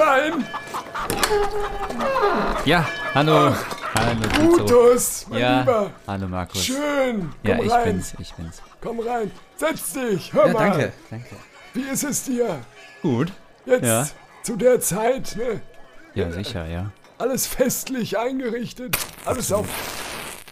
rein. Ja, hallo. hallo, Tizo. Brutus, mein Ja, Lieber. hallo Markus. Schön. Komm Ja, ich rein. bin's, ich bin's. Komm rein. Setz dich. Hör Ja, mal. danke, danke. Wie ist es dir? Gut. Jetzt Ja. zu der Zeit, ne? Ja, sicher, ja. Alles festlich eingerichtet. Alles auf,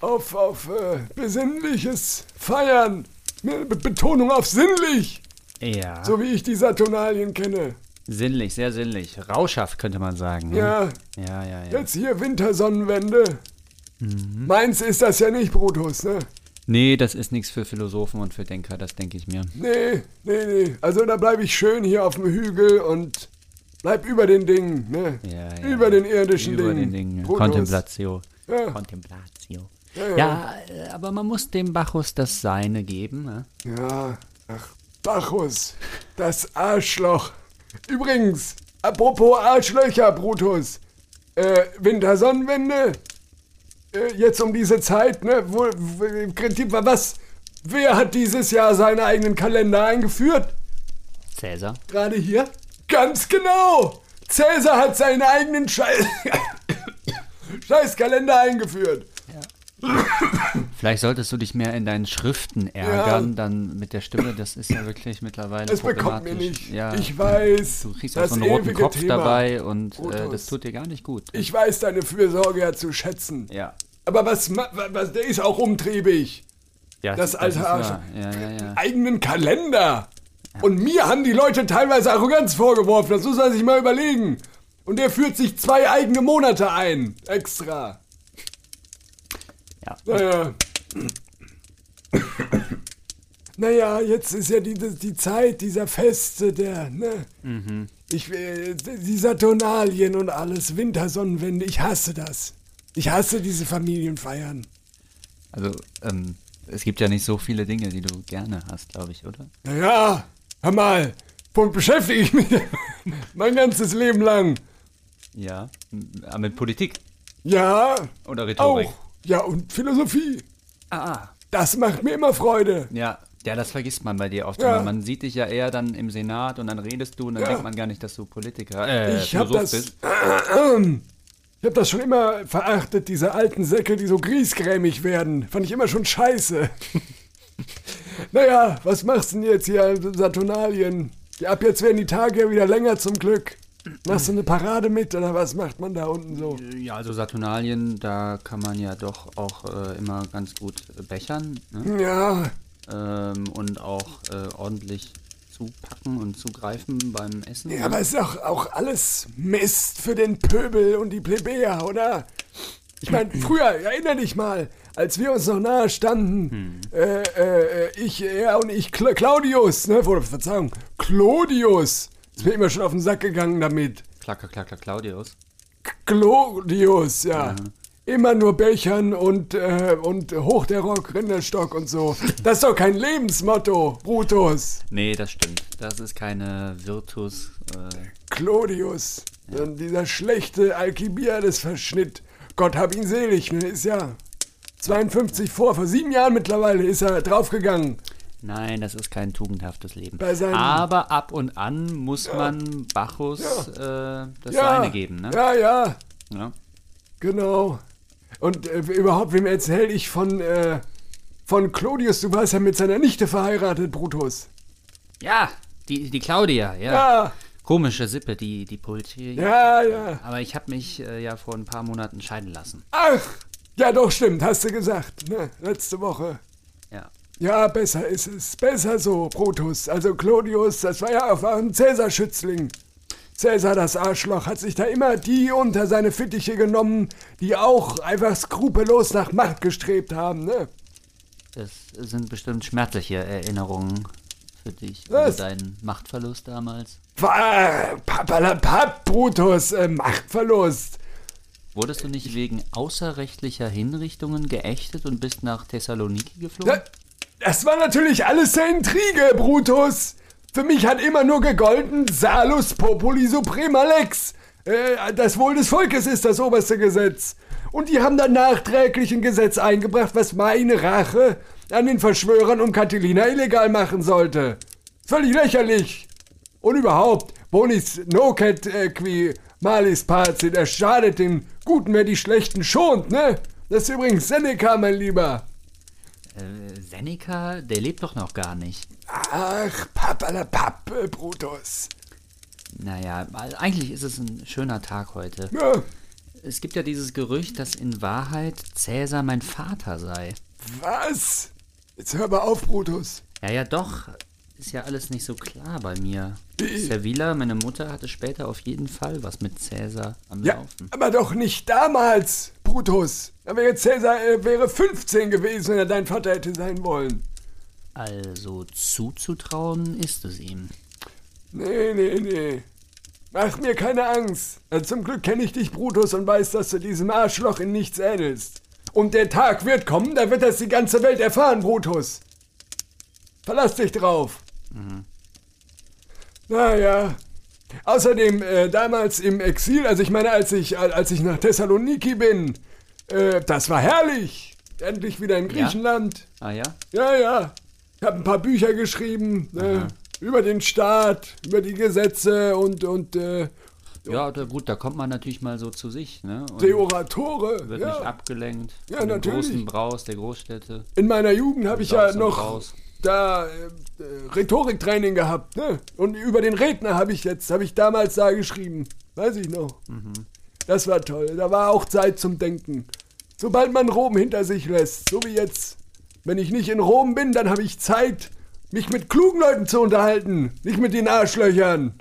auf, auf äh, besinnliches Feiern. Ne? Be Betonung auf sinnlich. Ja. So wie ich die Saturnalien kenne. Sinnlich, sehr sinnlich. Rauschhaft könnte man sagen. ne? Ja, Ja, ja, ja. jetzt hier Wintersonnenwende. Mhm. Meins ist das ja nicht, Brutus, ne? Nee, das ist nichts für Philosophen und für Denker, das denke ich mir. Nee, nee, nee. Also da bleibe ich schön hier auf dem Hügel und bleib über den Dingen, ne? Ja, ja, über ja. den irdischen Über Dingen. den Dingen. Brutus. Kontemplatio. Ja. Kontemplatio. Ja, ja. Ja, äh, aber man muss dem Bacchus das Seine geben. Ne? Ja, ach, Bacchus, das Arschloch. Übrigens, apropos Arschlöcher, Brutus. Äh, Wintersonnenwende, äh, jetzt um diese Zeit, ne, wo, wo, im Prinzip war was, wer hat dieses Jahr seinen eigenen Kalender eingeführt? Cäsar. Gerade hier? Ganz genau! Cäsar hat seinen eigenen Scheiß Scheißkalender eingeführt. Vielleicht solltest du dich mehr in deinen Schriften ärgern, dann mit der Stimme, das ist ja wirklich mittlerweile Das bekommt mir problematisch. nicht. Ja, Ich weiß, Du kriegst auch das so einen roten Kopf Thema. dabei und äh, das tut dir gar nicht gut. Ich weiß deine Fürsorge ja zu schätzen. ja. Aber was, was, der ist auch umtriebig. ja. Das alte ist Arsch. Ja, ja, ja. Eigenen Kalender. Und mir haben die Leute teilweise Arroganz vorgeworfen. Das muss man sich mal überlegen. Und der führt sich zwei eigene Monate ein. Extra. ja. Naja. Naja, jetzt ist ja die, die Zeit dieser Feste, der, ne? Ich, äh, die Saturnalien und alles, Wintersonnenwende, ich hasse das. Ich hasse diese Familienfeiern. Also, ähm, es gibt ja nicht so viele Dinge, die du gerne hast, glaube ich, oder? Naja, hör mal, womit beschäftige ich mich mein ganzes Leben lang? Ja. Mit Politik Ja, oder Rhetorik? auch. Ja, und Philosophie. Ah, ah. Das macht mir immer Freude. Ja. Ja, das vergisst man bei dir oft. Ja. immer. Man sieht dich ja eher dann im Senat und dann redest du und dann Ja. denkt man gar nicht, dass du Politiker, äh, ich habe Philosoph das, bist. ich hab das schon immer verachtet, diese alten Säcke, die so griesgrämig werden. Fand ich immer schon scheiße. naja, was machst du denn jetzt hier, Saturnalien? Ja, ab jetzt werden die Tage ja wieder länger zum Glück. Machst du eine Parade mit oder was macht man da unten so? Ja, also Saturnalien, da kann man ja doch auch äh, immer ganz gut äh, bechern ne? Ja, ähm, und auch äh, ordentlich zupacken und zugreifen beim Essen. ja aber es ist auch, auch alles Mist für den Pöbel und die Plebejer, oder? Ich meine, früher, erinner dich mal, als wir uns noch nahe standen, äh, äh, ich, er und ich, Cla Claudius, ne, Verzeihung, Claudius, ist mir immer schon auf den Sack gegangen damit. Klacker, klacker, Claudius. Claudius, ja. Immer nur Bechern und, äh, und hoch der Rock, Rinderstock und so. Das ist doch kein Lebensmotto, Brutus. Nee, das stimmt. Das ist keine Virtus. Äh, Claudius, dann dieser schlechte Alkibiades-Verschnitt. Gott hab ihn selig, ne, ist ja 52 vor, vor sieben Jahren mittlerweile ist er draufgegangen. Nein, das ist kein tugendhaftes Leben. Aber ab und an muss man Bacchus äh, das Ja, Seine geben, ne? ja, ja, Ja. genau. Und äh, überhaupt, wem erzähl ich von, äh, von Claudius? Du warst ja mit seiner Nichte verheiratet, Brutus. Ja, die, die Claudia, ja. Ja, Komische Sippe, die, die Pulci. ja, ja. Aber ich habe mich äh, ja vor ein paar Monaten scheiden lassen. Ach, ja doch, stimmt, hast du gesagt, ne, letzte Woche. Ja. Besser ist es. Besser so, Brutus. Also Claudius, das war ja auch ein Cäsar-Schützling. Cäsar, das Arschloch, hat sich da immer die unter seine Fittiche genommen, die auch einfach skrupellos nach Macht gestrebt haben, ne? Das sind bestimmt schmerzliche Erinnerungen für dich Was? über deinen Machtverlust damals. Papalapap, Brutus, äh, Machtverlust. Wurdest du nicht wegen außerrechtlicher Hinrichtungen geächtet und bist nach Thessaloniki geflogen? Da- Das war natürlich alles eine Intrige, Brutus. Für mich hat immer nur gegolten, Salus Populi Suprema Lex. Äh, das Wohl des Volkes ist das oberste Gesetz. Und die haben dann nachträglich ein Gesetz eingebracht, was meine Rache an den Verschwörern um Catilina illegal machen sollte. Völlig lächerlich. Und überhaupt, Bonis Noket äh, qui malis pace, der schadet den Guten, wer die Schlechten schont, ne? Das ist übrigens Seneca, mein Lieber. Äh, Seneca, der lebt doch noch gar nicht. Ach, Pappalapapp, äh, Brutus. Naja, weil eigentlich ist es ein schöner Tag heute. Ja, Es gibt ja dieses Gerücht, dass in Wahrheit Cäsar mein Vater sei. was? Jetzt hör mal auf, Brutus. Ja, ja, doch. Ist ja alles nicht so klar bei mir. Servila, meine Mutter, hatte später auf jeden Fall was mit Cäsar am Ja, Laufen. aber doch nicht damals, Brutus. Da wäre Cäsar äh, wäre 15 gewesen, wenn er dein Vater hätte sein wollen. Also zuzutrauen ist es ihm. Nee, nee, nee. Mach mir keine Angst. Zum Glück kenne ich dich, Brutus, und weiß, dass du diesem Arschloch in nichts ähnelst. Und der Tag wird kommen, da wird das die ganze Welt erfahren, Brutus. Verlass dich drauf. Naja. Außerdem, äh, damals im Exil, also ich meine, als ich, als ich nach Thessaloniki bin, äh, das war herrlich. Endlich wieder in Griechenland. Ah ja? Ja, ja. Ich habe ein paar Bücher geschrieben ne, über den Staat, über die Gesetze und, und äh, Ja, da, gut, da kommt man natürlich mal so zu sich, ne? Und die Oratore. wird Ja. nicht abgelenkt Ja, von dem natürlich. großen Braus der Großstädte. In meiner Jugend habe ich ja noch Braus. Da äh, äh, Rhetoriktraining gehabt. Ne? Und über den Redner habe ich jetzt, habe ich damals da geschrieben. Weiß ich noch. Mhm. Das war toll. Da war auch Zeit zum Denken. Sobald man Rom hinter sich lässt, so wie jetzt. Wenn ich nicht in Rom bin, dann habe ich Zeit, mich mit klugen Leuten zu unterhalten. Nicht mit den Arschlöchern.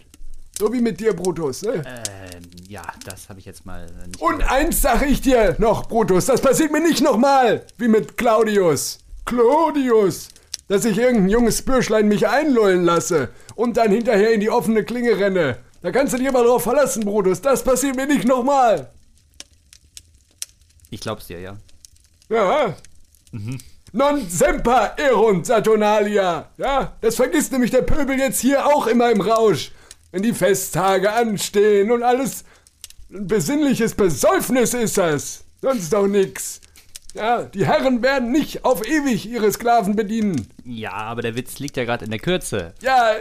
So wie mit dir, Brutus. Ne? Ähm, ja, das habe ich jetzt mal äh, nicht Und gesagt. eins sage ich dir noch, Brutus, das passiert mir nicht nochmal, wie mit Claudius. Claudius! Dass ich irgendein junges Bürschlein mich einlullen lasse und dann hinterher in die offene Klinge renne. Da kannst du dich aber drauf verlassen, Brutus, das passiert mir nicht nochmal. Ich glaub's dir, ja. Ja. Non semper erunt Saturnalia. Ja, das vergisst nämlich der Pöbel jetzt hier auch immer im Rausch. Wenn die Festtage anstehen und alles ein besinnliches Besäufnis ist das. Sonst doch nix. Ja, die Herren werden nicht auf ewig ihre Sklaven bedienen. Ja, aber der Witz liegt ja gerade in der Kürze. Ja,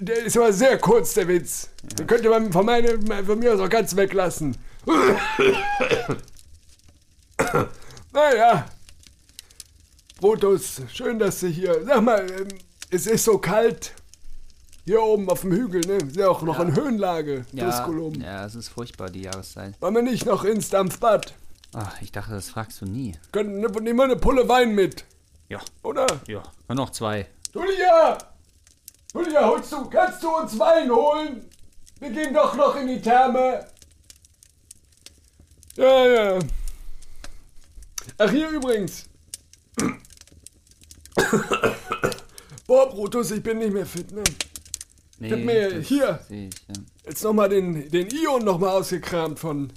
der ist aber sehr kurz, der Witz. Den könnte man von, meine, von mir aus auch ganz weglassen. naja. Brutus, schön, dass du hier. Sag mal, ähm, es ist so kalt. Hier oben auf dem Hügel, ne? Ist ja auch noch in Höhenlage. Ja, Tusculum. ja, es ist furchtbar, die Jahreszeit. Wollen wir nicht noch ins Dampfbad? Ach, ich dachte, das fragst du nie. Können, ne, nehmen wir eine Pulle Wein mit, Ja, oder? ja. Und noch zwei. Julia! Julia, holst du, kannst du uns Wein holen? Wir gehen doch noch in die Therme. Ja, ja. Ach, hier übrigens. Boah, Brutus, ich bin nicht mehr fit, ne? Nee, hab mir hier- ich, ja. Jetzt nochmal den, den Ion nochmal ausgekramt von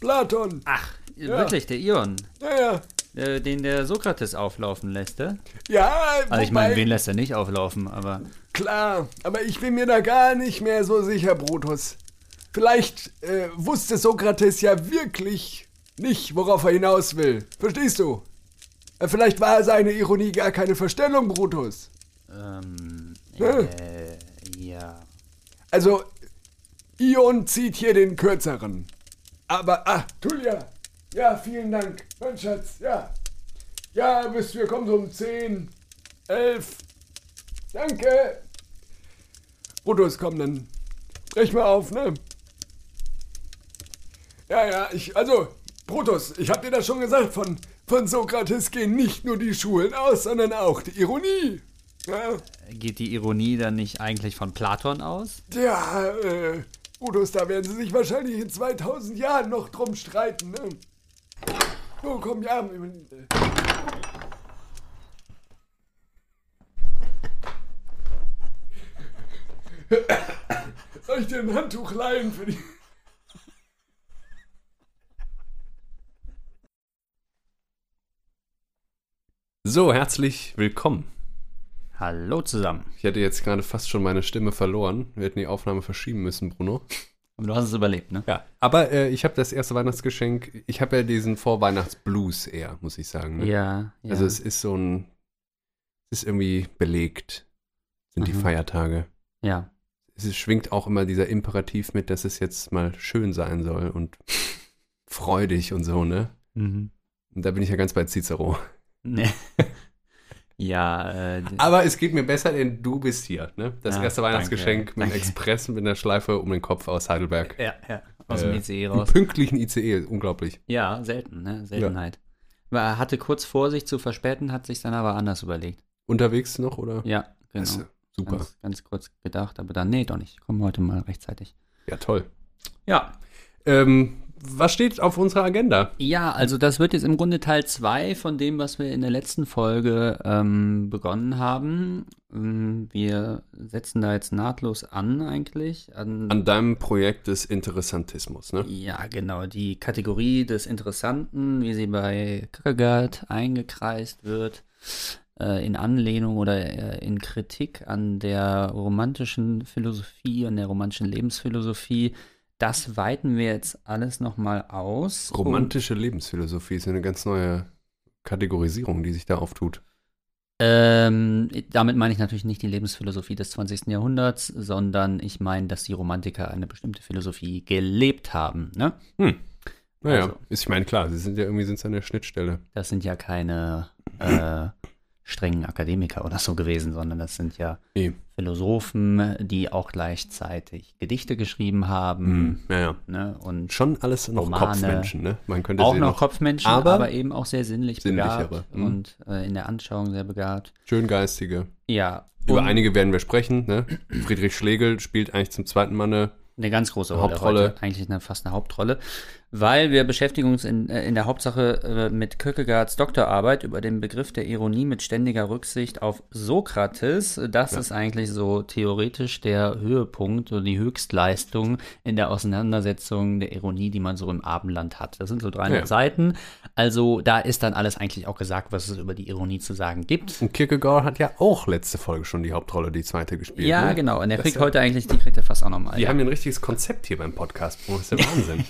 Platon. Ach, wirklich, der Ion. Ja, ja. Äh, den der Sokrates auflaufen lässt, ja? Ja, Also ich meine, wen lässt er nicht auflaufen, aber Klar, aber ich bin mir da gar nicht mehr so sicher, Brutus. Vielleicht äh, wusste Sokrates ja wirklich nicht, worauf er hinaus will. Verstehst du? Äh, vielleicht war seine Ironie gar keine Verstellung, Brutus. ähm, Ja. äh, ja. Also, Ion zieht hier den kürzeren. Aber, ah, Tulia. Ja, vielen Dank, mein Schatz, ja. Ja, bis wir kommen so um 10, 11. Danke. Brutus, komm, dann brech mal auf, ne? Ja, ja, ich, also, Brutus, ich hab dir das schon gesagt, von, von Sokrates gehen nicht nur die Schulen aus, sondern auch die Ironie. Ja, Geht die Ironie dann nicht eigentlich von Platon aus? ja äh, Brutus, da werden sie sich wahrscheinlich in 2000 Jahren noch drum streiten, ne? Oh, komm, ja. Soll ich dir ein Handtuch leihen für die... So, herzlich willkommen. Hallo zusammen. Ich hätte jetzt gerade fast schon meine Stimme verloren. Wir hätten die Aufnahme verschieben müssen, Bruno. Aber du hast es überlebt, ne? Ja. Aber äh, ich habe das erste Weihnachtsgeschenk. Ich habe ja diesen Vorweihnachtsblues eher, muss ich sagen. Ne? Ja, ja. Also es ist so ein, es ist irgendwie belegt, sind die Mhm. Feiertage. ja. es schwingt auch immer dieser Imperativ mit, dass es jetzt mal schön sein soll und freudig und so, ne? Mhm. Und da bin ich ja ganz bei Cicero. Nee. Ja, äh, Aber es geht mir besser, denn du bist hier, ne? Das Ja, erste Weihnachtsgeschenk danke, mit dem danke. Express mit einer Schleife um den Kopf aus Heidelberg. ja, ja, aus dem Äh, ICE raus. pünktlichen ICE, unglaublich. Ja, selten, ne? Seltenheit. Er hatte kurz vor, sich zu verspäten, hat sich dann aber anders überlegt. Unterwegs noch, oder? Ja, genau. Ist super. Ganz, ganz kurz gedacht, aber dann, nee, doch nicht. Ich komme heute mal rechtzeitig. Ja, toll. Ja. Ähm, was steht auf unserer Agenda? Ja, also das wird jetzt im Grunde Teil 2 von dem, was wir in der letzten Folge ähm, begonnen haben. Ähm, Wir setzen da jetzt nahtlos an eigentlich. An, An deinem Projekt des Interessantismus, ne? ja, genau, die Kategorie des Interessanten, wie sie bei Kierkegaard eingekreist wird, äh, in Anlehnung oder äh, in Kritik an der romantischen Philosophie, an der romantischen Lebensphilosophie. Das weiten wir jetzt alles nochmal aus. Romantische Lebensphilosophie ist ja eine ganz neue Kategorisierung, die sich da auftut. Ähm, damit meine ich natürlich nicht die Lebensphilosophie des 20. Jahrhunderts, sondern ich meine, dass die Romantiker eine bestimmte Philosophie gelebt haben. Ne? Naja, Also. ist, ich meine, klar, sie sind ja irgendwie sind's an der Schnittstelle. Das sind ja keine äh, strengen Akademiker oder so gewesen, sondern das sind ja Nee. Philosophen, die auch gleichzeitig Gedichte geschrieben haben. Naja. Ne? Und Schon alles noch Romane. Kopfmenschen, ne? Man könnte auch sie noch Kopfmenschen, aber aber, eben auch sehr sinnlich begabt mhm. und äh, in der Anschauung sehr begabt. Schöngeistige. Ja. Über einige werden wir sprechen, ne? Friedrich Schlegel spielt eigentlich zum zweiten Mal eine Eine ganz große Rolle. Hauptrolle. Heute. Eigentlich eine, fast eine Hauptrolle. Weil wir beschäftigen uns in, äh, in der Hauptsache äh, mit Kierkegaards Doktorarbeit über den Begriff der Ironie mit ständiger Rücksicht auf Sokrates. Das ist eigentlich so theoretisch der Höhepunkt oder die Höchstleistung in der Auseinandersetzung der Ironie, die man so im Abendland hat. Das sind so 300 Ja. Seiten. Also da ist dann alles eigentlich auch gesagt, was es über die Ironie zu sagen gibt. Und Kierkegaard hat ja auch letzte Folge schon die Hauptrolle, die zweite gespielt. Ja, ne? genau. Und er kriegt ja- heute eigentlich, die kriegt er fast auch nochmal. Die ja. haben ja ein richtiges Konzept hier beim Podcast. Das ist der Wahnsinn.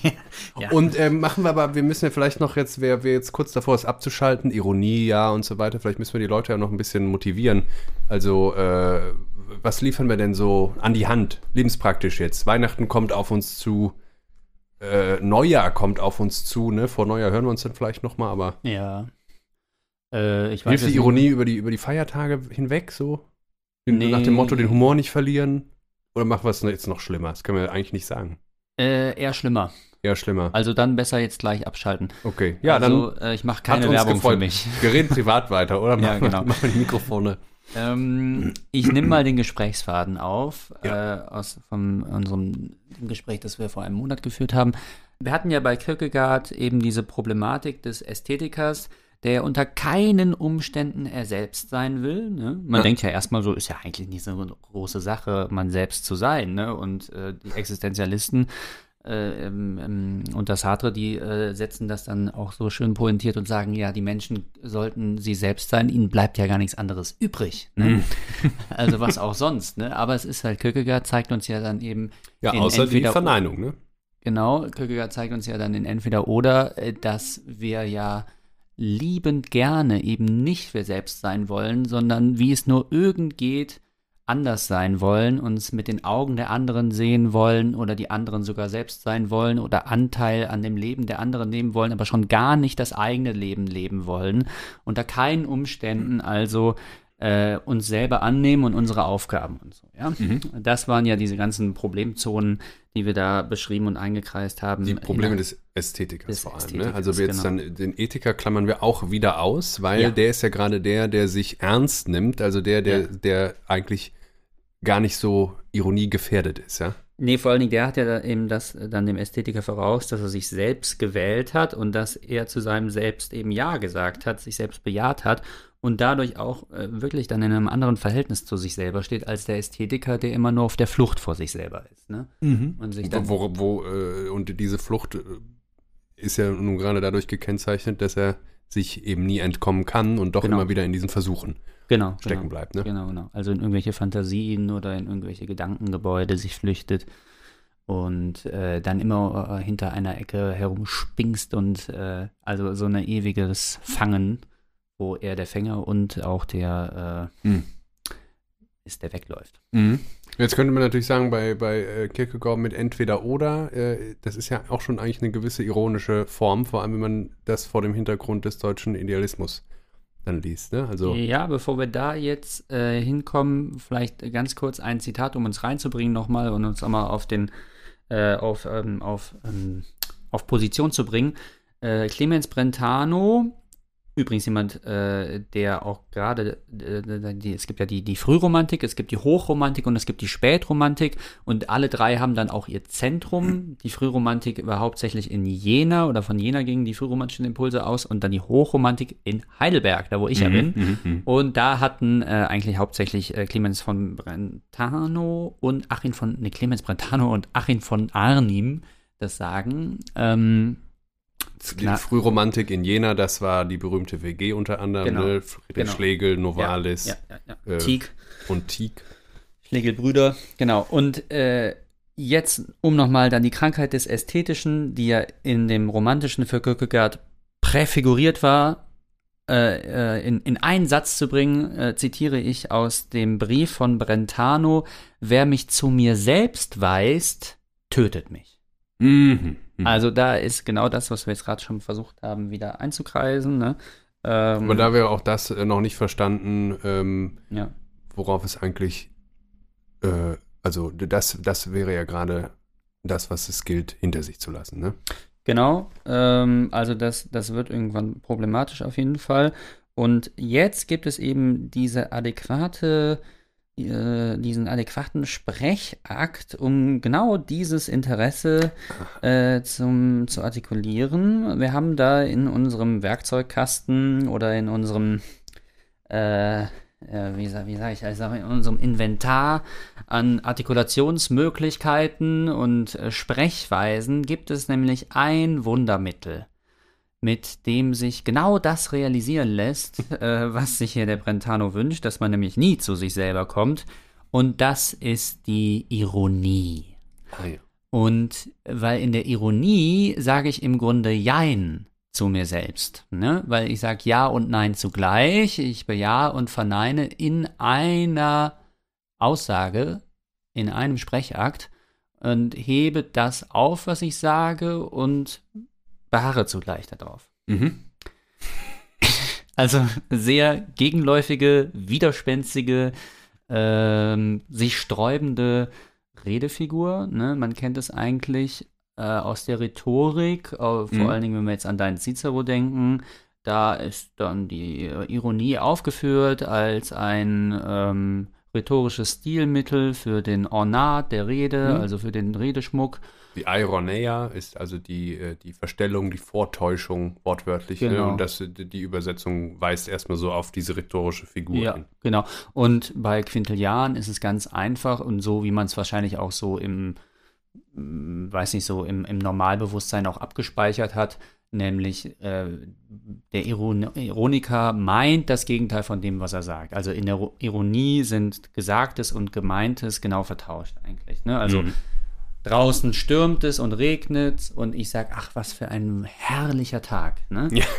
Ja. Und ähm, machen wir aber, wir müssen ja vielleicht noch jetzt, wer, wer jetzt kurz davor ist abzuschalten, Ironie, ja und so weiter, vielleicht müssen wir die Leute ja noch ein bisschen motivieren. Also, äh, was liefern wir denn so an die Hand, lebenspraktisch jetzt? Weihnachten kommt auf uns zu, äh, Neujahr kommt auf uns zu, ne? Vor Neujahr hören wir uns dann vielleicht nochmal, aber Ja. Äh, ich weiß hilft die nicht- Ironie über die, über die Feiertage hinweg so? Nee. Nach dem Motto, den Humor nicht verlieren? Oder machen wir es jetzt noch schlimmer? Das können wir eigentlich nicht sagen. Äh, eher schlimmer. Eher schlimmer. Also dann besser jetzt gleich abschalten. Okay. Ja, also, dann äh, ich mache keine Werbung gefreut. für mich. Wir reden privat weiter, oder? Ja, genau. Machen die Mikrofone. ähm, ich nehme mal den Gesprächsfaden auf Ja. äh, aus von unserem Gespräch, das wir vor einem Monat geführt haben. Wir hatten ja bei Kierkegaard eben diese Problematik des Ästhetikers, der unter keinen Umständen er selbst sein will. Ne? Man Ja. denkt ja erstmal so, ist ja eigentlich nicht so eine große Sache, man selbst zu sein. Ne? Und äh, die Existenzialisten äh, ähm, ähm, und das Sartre, die äh, setzen das dann auch so schön pointiert und sagen, ja, die Menschen sollten sie selbst sein, ihnen bleibt ja gar nichts anderes übrig. Mhm. Ne? Also was auch sonst, ne? Aber es ist halt, Kierkegaard zeigt uns ja dann eben, Ja, außer die Verneinung, ne? genau, Kierkegaard zeigt uns ja dann in entweder oder, äh, dass wir ja liebend gerne eben nicht wir selbst sein wollen, sondern wie es nur irgend geht, anders sein wollen, uns mit den Augen der anderen sehen wollen oder die anderen sogar selbst sein wollen oder Anteil an dem Leben der anderen nehmen wollen, aber schon gar nicht das eigene Leben leben wollen, unter keinen Umständen also äh, uns selber annehmen und unsere Aufgaben und so. Ja? Das waren ja diese ganzen Problemzonen, die wir da beschrieben und eingekreist haben. Die Probleme des Ästhetikers Des vor allem. Ästhetikers, ne? Also wir jetzt genau. dann den Ethiker klammern wir auch wieder aus, weil Ja. der ist ja gerade der, der sich ernst nimmt, also der, der, Ja. der eigentlich gar nicht so Ironie gefährdet ist, ja. Nee, vor allen Dingen, der hat ja eben das äh, dann dem Ästhetiker voraus, dass er sich selbst gewählt hat und dass er zu seinem Selbst eben Ja gesagt hat, sich selbst bejaht hat und dadurch auch äh, wirklich dann in einem anderen Verhältnis zu sich selber steht, als der Ästhetiker, der immer nur auf der Flucht vor sich selber ist. Ne? Und sich dann, Wo, wo, äh, und diese Flucht äh, ist ja nun gerade dadurch gekennzeichnet, dass er sich eben nie entkommen kann und doch Genau. immer wieder in diesen Versuchen genau, stecken genau. bleibt. Ne? Genau, genau. Also in irgendwelche Fantasien oder in irgendwelche Gedankengebäude sich flüchtet und äh, dann immer äh, hinter einer Ecke herumspingst und äh, also so ein ewiges Fangen, wo er der Fänger und auch der, Hm. Ist, der wegläuft. Mhm. Jetzt könnte man natürlich sagen, bei, bei äh, Kierkegaard mit entweder oder, äh, das ist ja auch schon eigentlich eine gewisse ironische Form, vor allem wenn man das vor dem Hintergrund des deutschen Idealismus dann liest. Ne? Also, Ja, bevor wir da jetzt äh, hinkommen, vielleicht ganz kurz ein Zitat, um uns reinzubringen nochmal und uns auch mal auf den äh, auf, ähm, auf, ähm, auf Position zu bringen. Äh, Clemens Brentano, übrigens jemand, äh, der auch gerade, äh, die- es gibt ja die, die Frühromantik, es gibt die Hochromantik und es gibt die Spätromantik und alle drei haben dann auch ihr Zentrum. Die Frühromantik war hauptsächlich in Jena oder von Jena gingen die frühromantischen Impulse aus und dann die Hochromantik in Heidelberg, da wo ich ja bin. Mhm, mhm. Und da hatten äh, eigentlich hauptsächlich äh, Clemens von Brentano und Achim von, ne, Clemens Brentano und Achim von Arnim das Sagen. Ähm, Die. Frühromantik in Jena, das war die berühmte WG unter anderem, Genau. ne? Friedrich Genau. Schlegel, Novalis ja, ja, ja. äh, Tieck, und Tieck. Schlegelbrüder, genau. Und äh, jetzt, um nochmal dann die Krankheit des Ästhetischen, die ja in dem Romantischen für Kierkegaard präfiguriert war, äh, äh, in, in einen Satz zu bringen, äh, zitiere ich aus dem Brief von Brentano, wer mich zu mir selbst weist, tötet mich. Mhm. Mhm. Also da ist genau das, was wir jetzt gerade schon versucht haben, wieder einzukreisen. Ne? Ähm, Aber da wir auch das äh, noch nicht verstanden, ähm, ja. worauf es eigentlich, äh, also das, das wäre ja gerade das, was es gilt, hinter sich zu lassen. Ne? Genau, ähm, also das, das wird irgendwann problematisch auf jeden Fall. Und jetzt gibt es eben diese adäquate, diesen adäquaten Sprechakt, um genau dieses Interesse äh, zum, zu artikulieren. Wir haben da in unserem Werkzeugkasten oder in unserem äh, äh, wie sage ich, also in unserem Inventar an Artikulationsmöglichkeiten und äh, Sprechweisen gibt es nämlich ein Wundermittel, mit dem sich genau das realisieren lässt, äh, was sich hier der Brentano wünscht, dass man nämlich nie zu sich selber kommt. Und das ist die Ironie. Ah, ja. Und weil in der Ironie sage ich im Grunde Jein zu mir selbst. Ne? Weil ich sage Ja und Nein zugleich. Ich bejahe und verneine in einer Aussage, in einem Sprechakt und hebe das auf, was ich sage und beharre zugleich darauf. Mhm. Also sehr gegenläufige, widerspenstige, ähm, sich sträubende Redefigur. Ne? Man kennt es eigentlich äh, aus der Rhetorik, äh, vor Mhm. allen Dingen, wenn wir jetzt an deinen Cicero denken. Da ist dann die äh, Ironie aufgeführt als ein ähm, rhetorisches Stilmittel für den Ornat der Rede, Mhm. also für den Redeschmuck. Die Ironeia ist also die, äh, die Verstellung, die Vortäuschung wortwörtlich. Ne? Genau. Und das, die Übersetzung weist erstmal so auf diese rhetorische Figur Ja, hin. genau. Und bei Quintilian ist es ganz einfach und so, wie man es wahrscheinlich auch so im, mm, weiß nicht, so im, im Normalbewusstsein auch abgespeichert hat, nämlich äh, der Iron Ironiker meint das Gegenteil von dem, was er sagt. Also in der Ro- Ironie sind Gesagtes und Gemeintes genau vertauscht eigentlich. Ne? Also Mhm. Draußen stürmt es und regnet und ich sage, ach, was für ein herrlicher Tag. Ne? Ja.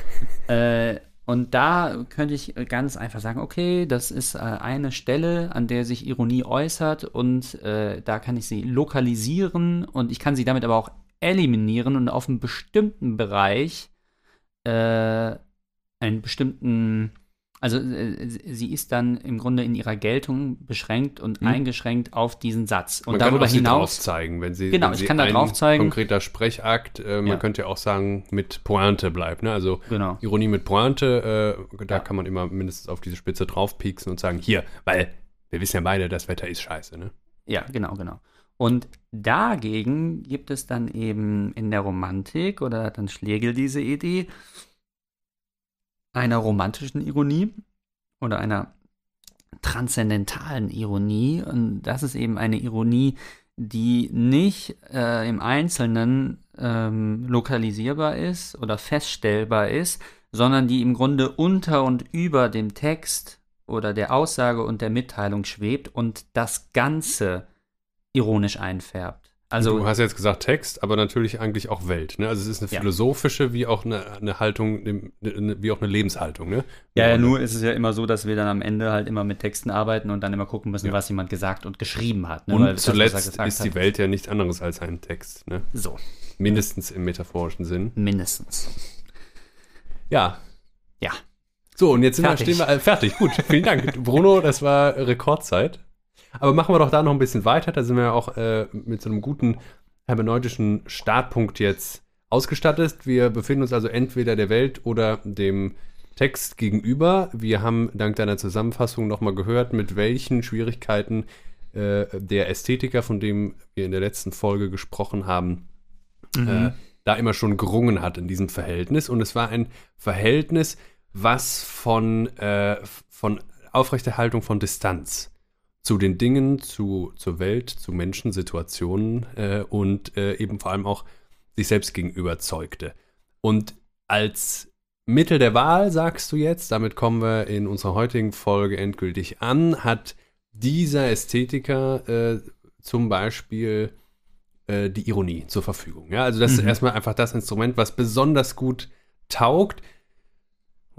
Äh, und da könnte ich ganz einfach sagen, okay, das ist äh, eine Stelle, an der sich Ironie äußert und äh, da kann ich sie lokalisieren und ich kann sie damit aber auch eliminieren und auf einen bestimmten Bereich äh, einen bestimmten, also äh, sie ist dann im Grunde in ihrer Geltung beschränkt und Mhm. eingeschränkt auf diesen Satz. Und Man darüber kann auch sie hinaus zeigen, wenn sie, Genau, wenn ich sie kann da drauf zeigen. konkreter Sprechakt, äh, man Ja. könnte ja auch sagen, mit Pointe bleibt. Ne? Also Genau. Ironie mit Pointe, äh, da Ja. kann man immer mindestens auf diese Spitze draufpieksen und sagen, hier, weil wir wissen ja beide, das Wetter ist scheiße. Ne? Ja, genau, genau. Und dagegen gibt es dann eben in der Romantik, oder dann Schlegel diese Idee, einer romantischen Ironie oder einer transzendentalen Ironie. Und das ist eben eine Ironie, die nicht äh, im Einzelnen ähm, lokalisierbar ist oder feststellbar ist, sondern die im Grunde unter und über dem Text oder der Aussage und der Mitteilung schwebt und das Ganze ironisch einfärbt. Also du hast jetzt gesagt Text, aber natürlich eigentlich auch Welt. Ne? Also es ist eine Ja. philosophische wie auch eine, eine Haltung, eine- eine- wie auch eine Lebenshaltung. Ne? Ja, ja, nur ist es ja immer so, dass wir dann am Ende halt immer mit Texten arbeiten und dann immer gucken müssen, Ja. was jemand gesagt und geschrieben hat. Ne? Und Weil zuletzt ist die Welt ja nichts anderes als ein Text. Ne? So, Mindestens im metaphorischen Sinn. mindestens. Ja. Ja. So, und jetzt Fertig. wir, stehen wir äh, fertig. Gut, vielen Dank. Bruno, das war Rekordzeit. Aber machen wir doch da noch ein bisschen weiter. Da sind wir ja auch äh, mit so einem guten hermeneutischen Startpunkt jetzt ausgestattet. Wir befinden uns also entweder der Welt oder dem Text gegenüber. Wir haben dank deiner Zusammenfassung nochmal gehört, mit welchen Schwierigkeiten äh, der Ästhetiker, von dem wir in der letzten Folge gesprochen haben, äh, da immer schon gerungen hat in diesem Verhältnis. Und es war ein Verhältnis, was von, äh, von Aufrechterhaltung von Distanz zu den Dingen, zu, zur Welt, zu Menschen, Situationen äh, und äh, eben vor allem auch sich selbst gegenüber zeugte. Und als Mittel der Wahl, sagst du jetzt, damit kommen wir in unserer heutigen Folge endgültig an, hat dieser Ästhetiker äh, zum Beispiel äh, die Ironie zur Verfügung. Ja, also das ist Mhm. erstmal einfach das Instrument, was besonders gut taugt.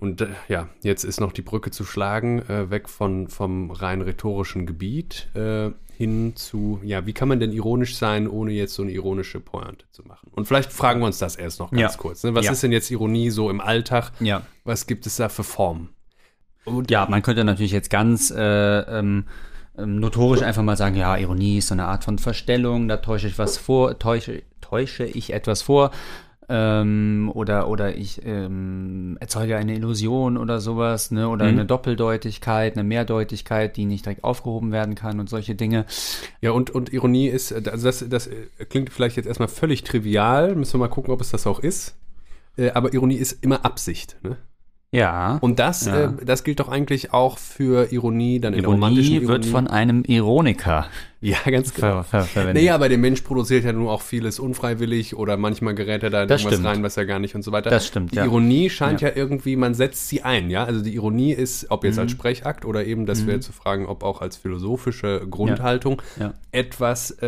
Und äh, ja, jetzt ist noch die Brücke zu schlagen, äh, weg von, vom rein rhetorischen Gebiet äh, hin zu, ja, wie kann man denn ironisch sein, ohne jetzt so eine ironische Pointe zu machen? Und vielleicht fragen wir uns das erst noch ganz Ja. kurz. Ne? Was Ja. ist denn jetzt Ironie so im Alltag? Ja. Was gibt es da für Formen? Und Ja, man könnte natürlich jetzt ganz äh, ähm, ähm, notorisch einfach mal sagen, ja, Ironie ist so eine Art von Verstellung, da täusche ich was vor, täusche, täusche ich etwas vor. Ähm, oder, oder ich ähm, erzeuge eine Illusion oder sowas, ne? Oder Mhm. eine Doppeldeutigkeit, eine Mehrdeutigkeit, die nicht direkt aufgehoben werden kann und solche Dinge. Ja, und, und Ironie ist, äh, also das, das äh, klingt vielleicht jetzt erstmal völlig trivial, müssen wir mal gucken, ob es das auch ist. Äh, Aber Ironie ist immer Absicht. Ne? Ja. Und das, Ja. äh, das gilt doch eigentlich auch für Ironie, dann in der romantischen Ironie wird von einem Ironiker Ja, ganz genau. ver ver verwendet. Naja, aber der Mensch produziert ja nur auch vieles unfreiwillig oder manchmal gerät er da Das irgendwas stimmt. rein, was er gar nicht und so weiter. Das stimmt, Die ja. Ironie scheint ja. irgendwie, man setzt sie ein, ja. Also die Ironie ist, ob jetzt Mhm. als Sprechakt oder eben, das wäre zu fragen, ob auch als philosophische Grundhaltung, Ja. etwas, äh,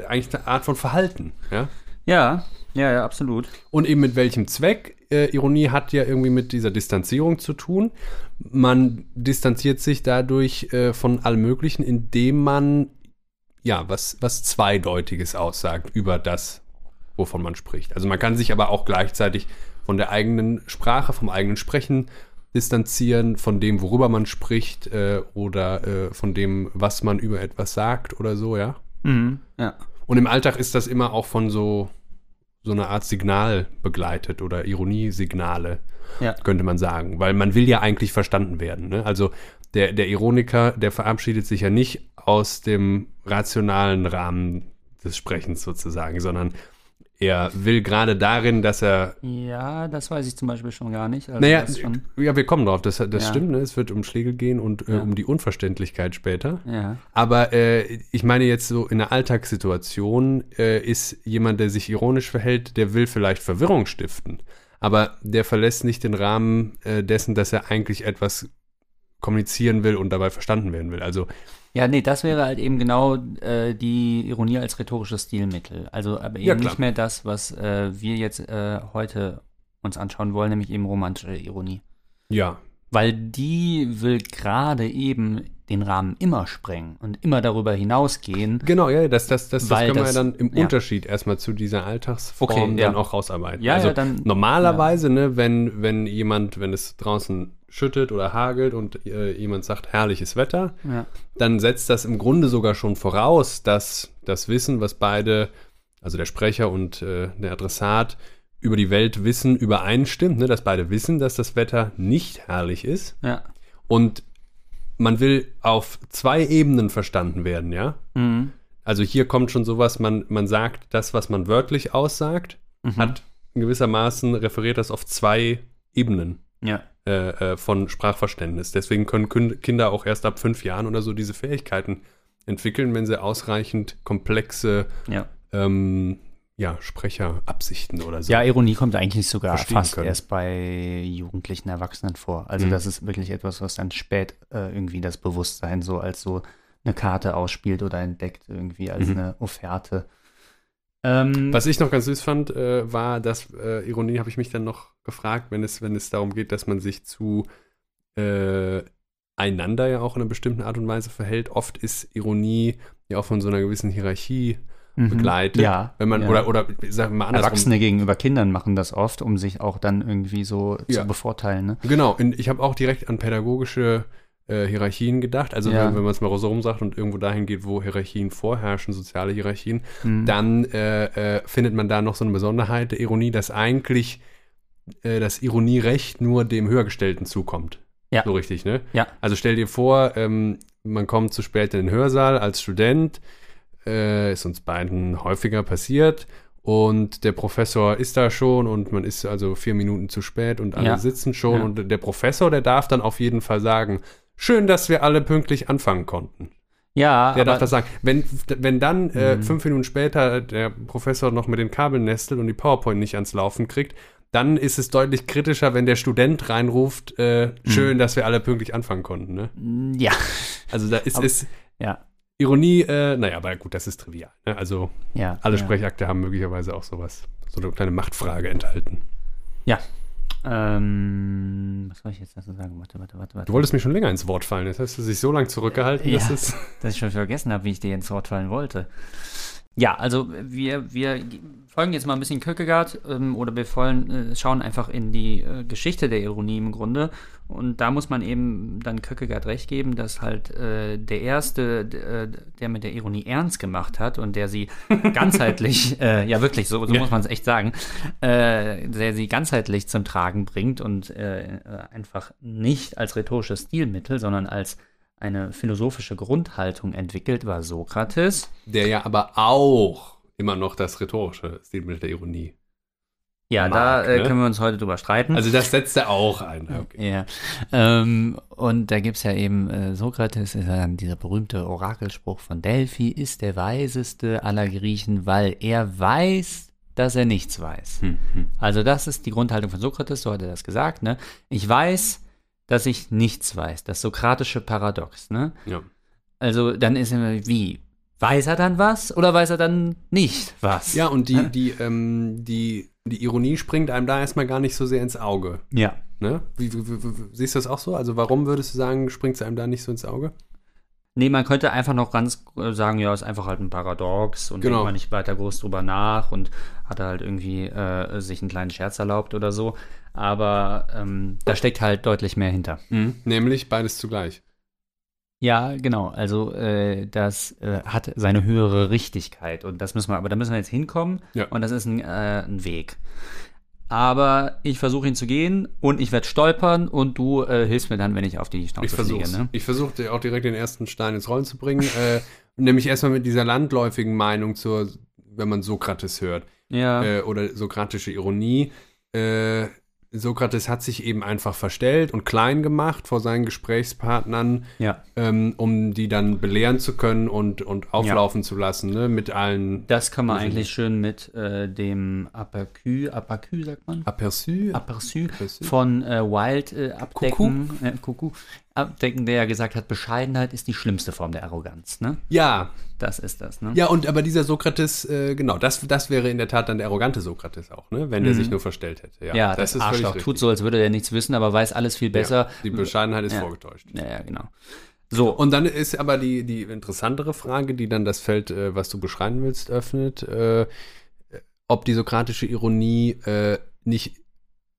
äh, eigentlich eine Art von Verhalten, ja. ja, ja, ja, absolut. Und eben mit welchem Zweck? Äh, Ironie hat ja irgendwie mit dieser Distanzierung zu tun. Man distanziert sich dadurch äh, von allem Möglichen, indem man ja was, was Zweideutiges aussagt über das, wovon man spricht. Also man kann sich aber auch gleichzeitig von der eigenen Sprache, vom eigenen Sprechen distanzieren, von dem, worüber man spricht äh, oder äh, von dem, was man über etwas sagt oder so, ja. Mhm. Ja. Und im Alltag ist das immer auch von so, so einer Art Signal begleitet oder Ironiesignale, Ja. könnte man sagen. Weil man will ja eigentlich verstanden werden. Ne? Also der, der Ironiker, der verabschiedet sich ja nicht aus dem rationalen Rahmen des Sprechens sozusagen, sondern er will gerade darin, dass er Ja, das weiß ich zum Beispiel schon gar nicht. Also naja, ja, wir kommen drauf, das, das Ja. stimmt, ne? es wird um Schlegel gehen und äh, Ja. um die Unverständlichkeit später. ja. Aber äh, ich meine jetzt so in einer Alltagssituation äh, ist jemand, der sich ironisch verhält, der will vielleicht Verwirrung stiften. Aber der verlässt nicht den Rahmen äh, dessen, dass er eigentlich etwas kommunizieren will und dabei verstanden werden will. Also Ja, nee, das wäre halt eben genau äh, die Ironie als rhetorisches Stilmittel. Also aber eben Ja, nicht mehr das, was äh, wir jetzt äh, heute uns anschauen wollen, nämlich eben romantische Ironie. ja, Weil die will gerade eben den Rahmen immer sprengen und immer darüber hinausgehen. genau, ja, das, das, das, das können wir ja dann im ja. Unterschied erstmal zu dieser Alltagsform Okay, dann ja. auch rausarbeiten. Ja, also ja, dann- normalerweise, ne, wenn, wenn jemand, wenn es draußen schüttet oder hagelt und äh, jemand sagt herrliches Wetter, Ja. dann setzt das im Grunde sogar schon voraus, dass das Wissen, was beide, also der Sprecher und äh, der Adressat, über die Welt wissen, übereinstimmt, ne? dass beide wissen, dass das Wetter nicht herrlich ist. Ja. Und man will auf zwei Ebenen verstanden werden, ja. Mhm. Also hier kommt schon sowas, man, man sagt das, was man wörtlich aussagt, Mhm. hat gewissermaßen referiert das auf zwei Ebenen Ja. Äh, äh, von Sprachverständnis. Deswegen können Kinder auch erst ab fünf Jahren oder so diese Fähigkeiten entwickeln, wenn sie ausreichend komplexe Ja. ähm, ja, Sprecherabsichten oder so. Ja, Ironie kommt eigentlich sogar fast können. erst bei jugendlichen Erwachsenen vor. Also Mhm. das ist wirklich etwas, was dann spät äh, irgendwie das Bewusstsein so als so eine Karte ausspielt oder entdeckt irgendwie als Mhm. eine Offerte. Ähm, Was ich noch ganz süß fand, äh, war, dass äh, Ironie habe ich mich dann noch gefragt, wenn es, wenn es darum geht, dass man sich zu äh, einander ja auch in einer bestimmten Art und Weise verhält. Oft ist Ironie ja auch von so einer gewissen Hierarchie mhm. begleitet. Ja. Wenn man, ja. oder, oder sagen wir mal andersrum. Erwachsene gegenüber Kindern machen das oft, um sich auch dann irgendwie so Ja. zu bevorteilen. Ne? Genau, und ich habe auch direkt an pädagogische äh, Hierarchien gedacht. Also Ja. wenn, wenn man es mal so rum sagt und irgendwo dahin geht, wo Hierarchien vorherrschen, soziale Hierarchien, Mhm. dann äh, äh, findet man da noch so eine Besonderheit der Ironie, dass eigentlich äh, das Ironierecht nur dem Höhergestellten zukommt. Ja. So richtig, ne? Ja. Also stell dir vor, ähm, man kommt zu spät in den Hörsaal als Student, äh, ist uns beiden häufiger passiert und der Professor ist da schon und man ist also vier Minuten zu spät und alle Ja. sitzen schon Ja. und der Professor, der darf dann auf jeden Fall sagen, schön, dass wir alle pünktlich anfangen konnten. Ja, Der darf das sagen. Wenn, wenn dann äh, Mhm. fünf Minuten später der Professor noch mit den Kabeln nestelt und die PowerPoint nicht ans Laufen kriegt, dann ist es deutlich kritischer, wenn der Student reinruft, äh, Mhm. schön, dass wir alle pünktlich anfangen konnten. Ne? ja, Also da ist es ja, Ironie, äh, naja, aber gut, das ist trivial. Ne? Also ja. alle ja. Sprechakte haben möglicherweise auch sowas, so eine kleine Machtfrage enthalten. Ja. Ähm, was soll ich jetzt dazu sagen? Warte, warte, warte, warte. Du wolltest mir schon länger ins Wort fallen, jetzt hast du dich so lange zurückgehalten, Ja. dass es. dass ich schon vergessen habe, wie ich dir ins Wort fallen wollte. Ja, also wir, wir folgen jetzt mal ein bisschen Kierkegaard ähm, oder wir wollen, äh, schauen einfach in die äh, Geschichte der Ironie im Grunde. Und da muss man eben dann Kierkegaard recht geben, dass halt äh, der Erste, äh, der mit der Ironie ernst gemacht hat und der sie ganzheitlich, äh, ja wirklich, so, so Ja. muss man es echt sagen, äh, der sie ganzheitlich zum Tragen bringt und äh, äh, einfach nicht als rhetorisches Stilmittel, sondern als eine philosophische Grundhaltung entwickelt, war Sokrates. Der ja aber auch immer noch das rhetorische Stilmittel der Ironie. Ja, Mag, da äh, ne? können wir uns heute drüber streiten. Also das setzt er auch ein. Okay. ja. Ähm, und da gibt es ja eben äh, Sokrates, ist ja dann dieser berühmte Orakelspruch von Delphi, ist der weiseste aller Griechen, weil er weiß, dass er nichts weiß. Hm, hm. Also das ist die Grundhaltung von Sokrates, so hat er das gesagt. Ne? Ich weiß, dass ich nichts weiß, das sokratische Paradox. Ne? Ja. Also dann ist immer wie, weiß er dann was oder weiß er dann nicht was? ja, und die, die, ähm, die, die Ironie springt einem da erstmal gar nicht so sehr ins Auge. Ja. Ne? Wie, wie, wie, siehst du das auch so? Also warum würdest du sagen, springt es einem da nicht so ins Auge? Nee, man könnte einfach noch ganz äh, sagen, ja, ist einfach halt ein Paradox und Genau. denkt man nicht weiter groß drüber nach und hat er halt irgendwie äh, sich einen kleinen Scherz erlaubt oder so. Aber ähm, da steckt halt deutlich mehr hinter. Nämlich beides zugleich. Ja, genau. Also äh, das äh, hat seine höhere Richtigkeit und das müssen wir, aber da müssen wir jetzt hinkommen Ja. und das ist ein, äh, ein Weg. Aber ich versuche ihn zu gehen und ich werde stolpern und du äh, hilfst mir dann, wenn ich auf die Schnauze Ich versuche fliege. Ne? Ich versuche auch direkt den ersten Stein ins Rollen zu bringen. äh, nämlich erstmal mit dieser landläufigen Meinung zur, wenn man Sokrates hört. Ja. äh, oder sokratische Ironie. Äh, Sokrates hat sich eben einfach verstellt und klein gemacht vor seinen Gesprächspartnern, ja. ähm, um die dann belehren zu können und, und auflaufen zu lassen, ne? mit allen Das kann man eigentlich schön mit äh, dem Aperçu, Aperçu sagt man? Aperçu. Aperçu Aperçu. von äh, Wild äh, abdecken. Äh, Kuckuck. Abdecken, der ja gesagt hat, Bescheidenheit ist die schlimmste Form der Arroganz. Ne? Ja, Das ist das. Ne? ja, und aber dieser Sokrates, äh, genau, das, das wäre in der Tat dann der arrogante Sokrates auch, ne? wenn der Mhm. sich nur verstellt hätte. Ja, Ja, das, völlig Arschloch richtig. tut so, als würde er nichts wissen, aber weiß alles viel besser. Ja, die Bescheidenheit ist Ja. vorgetäuscht. Ja, ja, genau. So, Und dann ist aber die, die interessantere Frage, die dann das Feld, äh, was du beschreiben willst, öffnet, äh, ob die sokratische Ironie äh, nicht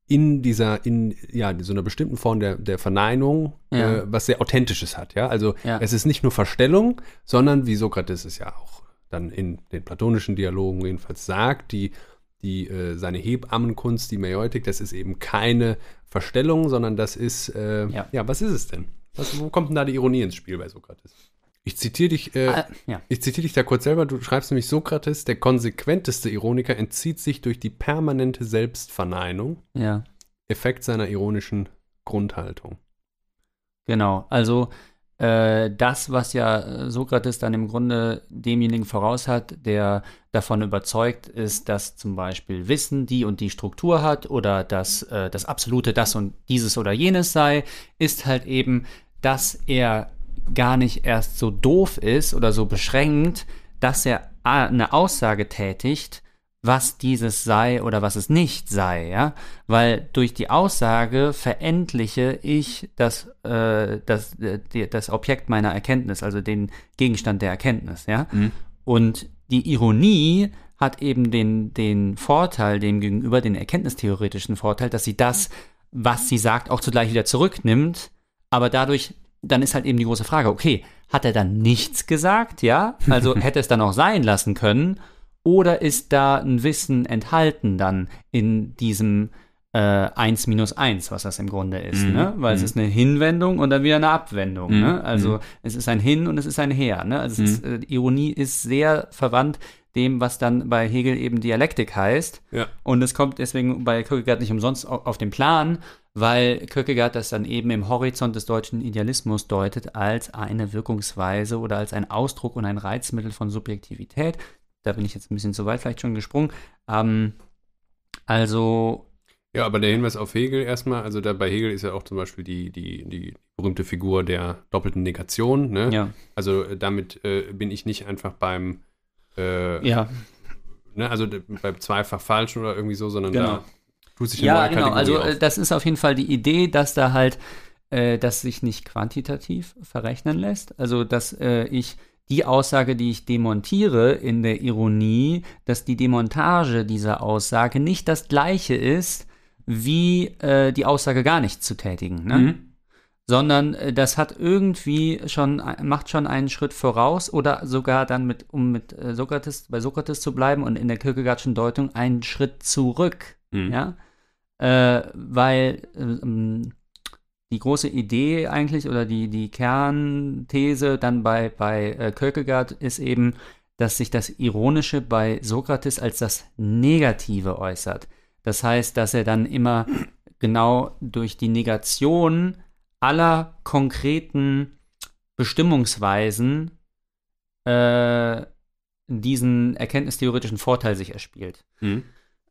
in dieser, in ja, so einer bestimmten Form der, der Verneinung Ja. äh, was sehr Authentisches hat. Ja? Also Ja. es ist nicht nur Verstellung, sondern wie Sokrates es ja auch dann in den platonischen Dialogen jedenfalls sagt, die, die äh, seine Hebammenkunst, die Mäeutik, das ist eben keine Verstellung, sondern das ist, äh, Ja. ja. was ist es denn? Was, wo kommt denn da die Ironie ins Spiel bei Sokrates? Ich zitiere dich, äh, äh, ja. ich zitiere dich da kurz selber. Du schreibst nämlich, Sokrates, der konsequenteste Ironiker, entzieht sich durch die permanente Selbstverneinung, ja, Effekt seiner ironischen Grundhaltung. genau. Also äh, das, was ja äh, Sokrates dann im Grunde demjenigen voraus hat, der davon überzeugt ist, dass zum Beispiel Wissen die und die Struktur hat oder dass äh, das Absolute das und dieses oder jenes sei, ist halt eben, dass er gar nicht erst so doof ist oder so beschränkt, dass er eine Aussage tätigt, was dieses sei oder was es nicht sei, ja, weil durch die Aussage verendliche ich das, äh, das, äh, das Objekt meiner Erkenntnis, also den Gegenstand der Erkenntnis, ja. Mhm. Und die Ironie hat eben den, den Vorteil, dem gegenüber den erkenntnistheoretischen Vorteil, dass sie das, was sie sagt, auch zugleich wieder zurücknimmt, aber dadurch, dann ist halt eben die große Frage, okay, hat er dann nichts gesagt, ja? Also hätte es dann auch sein lassen können, oder ist da ein Wissen enthalten dann in diesem äh, 1 minus 1, was das im Grunde ist, Mhm. ne? Weil es Mhm. ist eine Hinwendung und dann wieder eine Abwendung, Mhm. ne? Also Mhm. es ist ein Hin und es ist ein Her, ne? Also es Mhm. ist, äh, Ironie ist sehr verwandt dem, was dann bei Hegel eben Dialektik heißt. Ja. Und es kommt deswegen bei Kierkegaard nicht umsonst au- auf den Plan, weil Kierkegaard das dann eben im Horizont des deutschen Idealismus deutet als eine Wirkungsweise oder als ein Ausdruck und ein Reizmittel von Subjektivität. Da bin ich jetzt ein bisschen zu weit vielleicht schon gesprungen. Ähm, also, Ja, aber der Hinweis auf Hegel erstmal, also da bei Hegel ist ja auch zum Beispiel die, die, die berühmte Figur der doppelten Negation, ne? ja, Also äh, damit äh, bin ich nicht einfach beim, äh, ja, ne, also beim zweifach falschen oder irgendwie so, sondern Genau. da tut sich eine Ja, neue genau. Kategorie Also auf. äh, das ist auf jeden Fall die Idee, dass da halt äh, das sich nicht quantitativ verrechnen lässt. Also dass äh, ich die Aussage, die ich demontiere in der Ironie, dass die Demontage dieser Aussage nicht das gleiche ist, wie äh, die Aussage gar nicht zu tätigen. Ne? Mhm. sondern äh, das hat irgendwie schon, macht schon einen Schritt voraus oder sogar dann mit, um mit äh, Sokrates, bei Sokrates zu bleiben und in der Kierkegaardschen Deutung einen Schritt zurück, Mhm. ja, äh, weil ähm, die große Idee eigentlich oder die, die Kernthese dann bei, bei äh, Kierkegaard ist eben, dass sich das Ironische bei Sokrates als das Negative äußert. Das heißt, dass er dann immer genau durch die Negation aller konkreten Bestimmungsweisen äh, diesen erkenntnistheoretischen Vorteil sich erspielt. Mhm.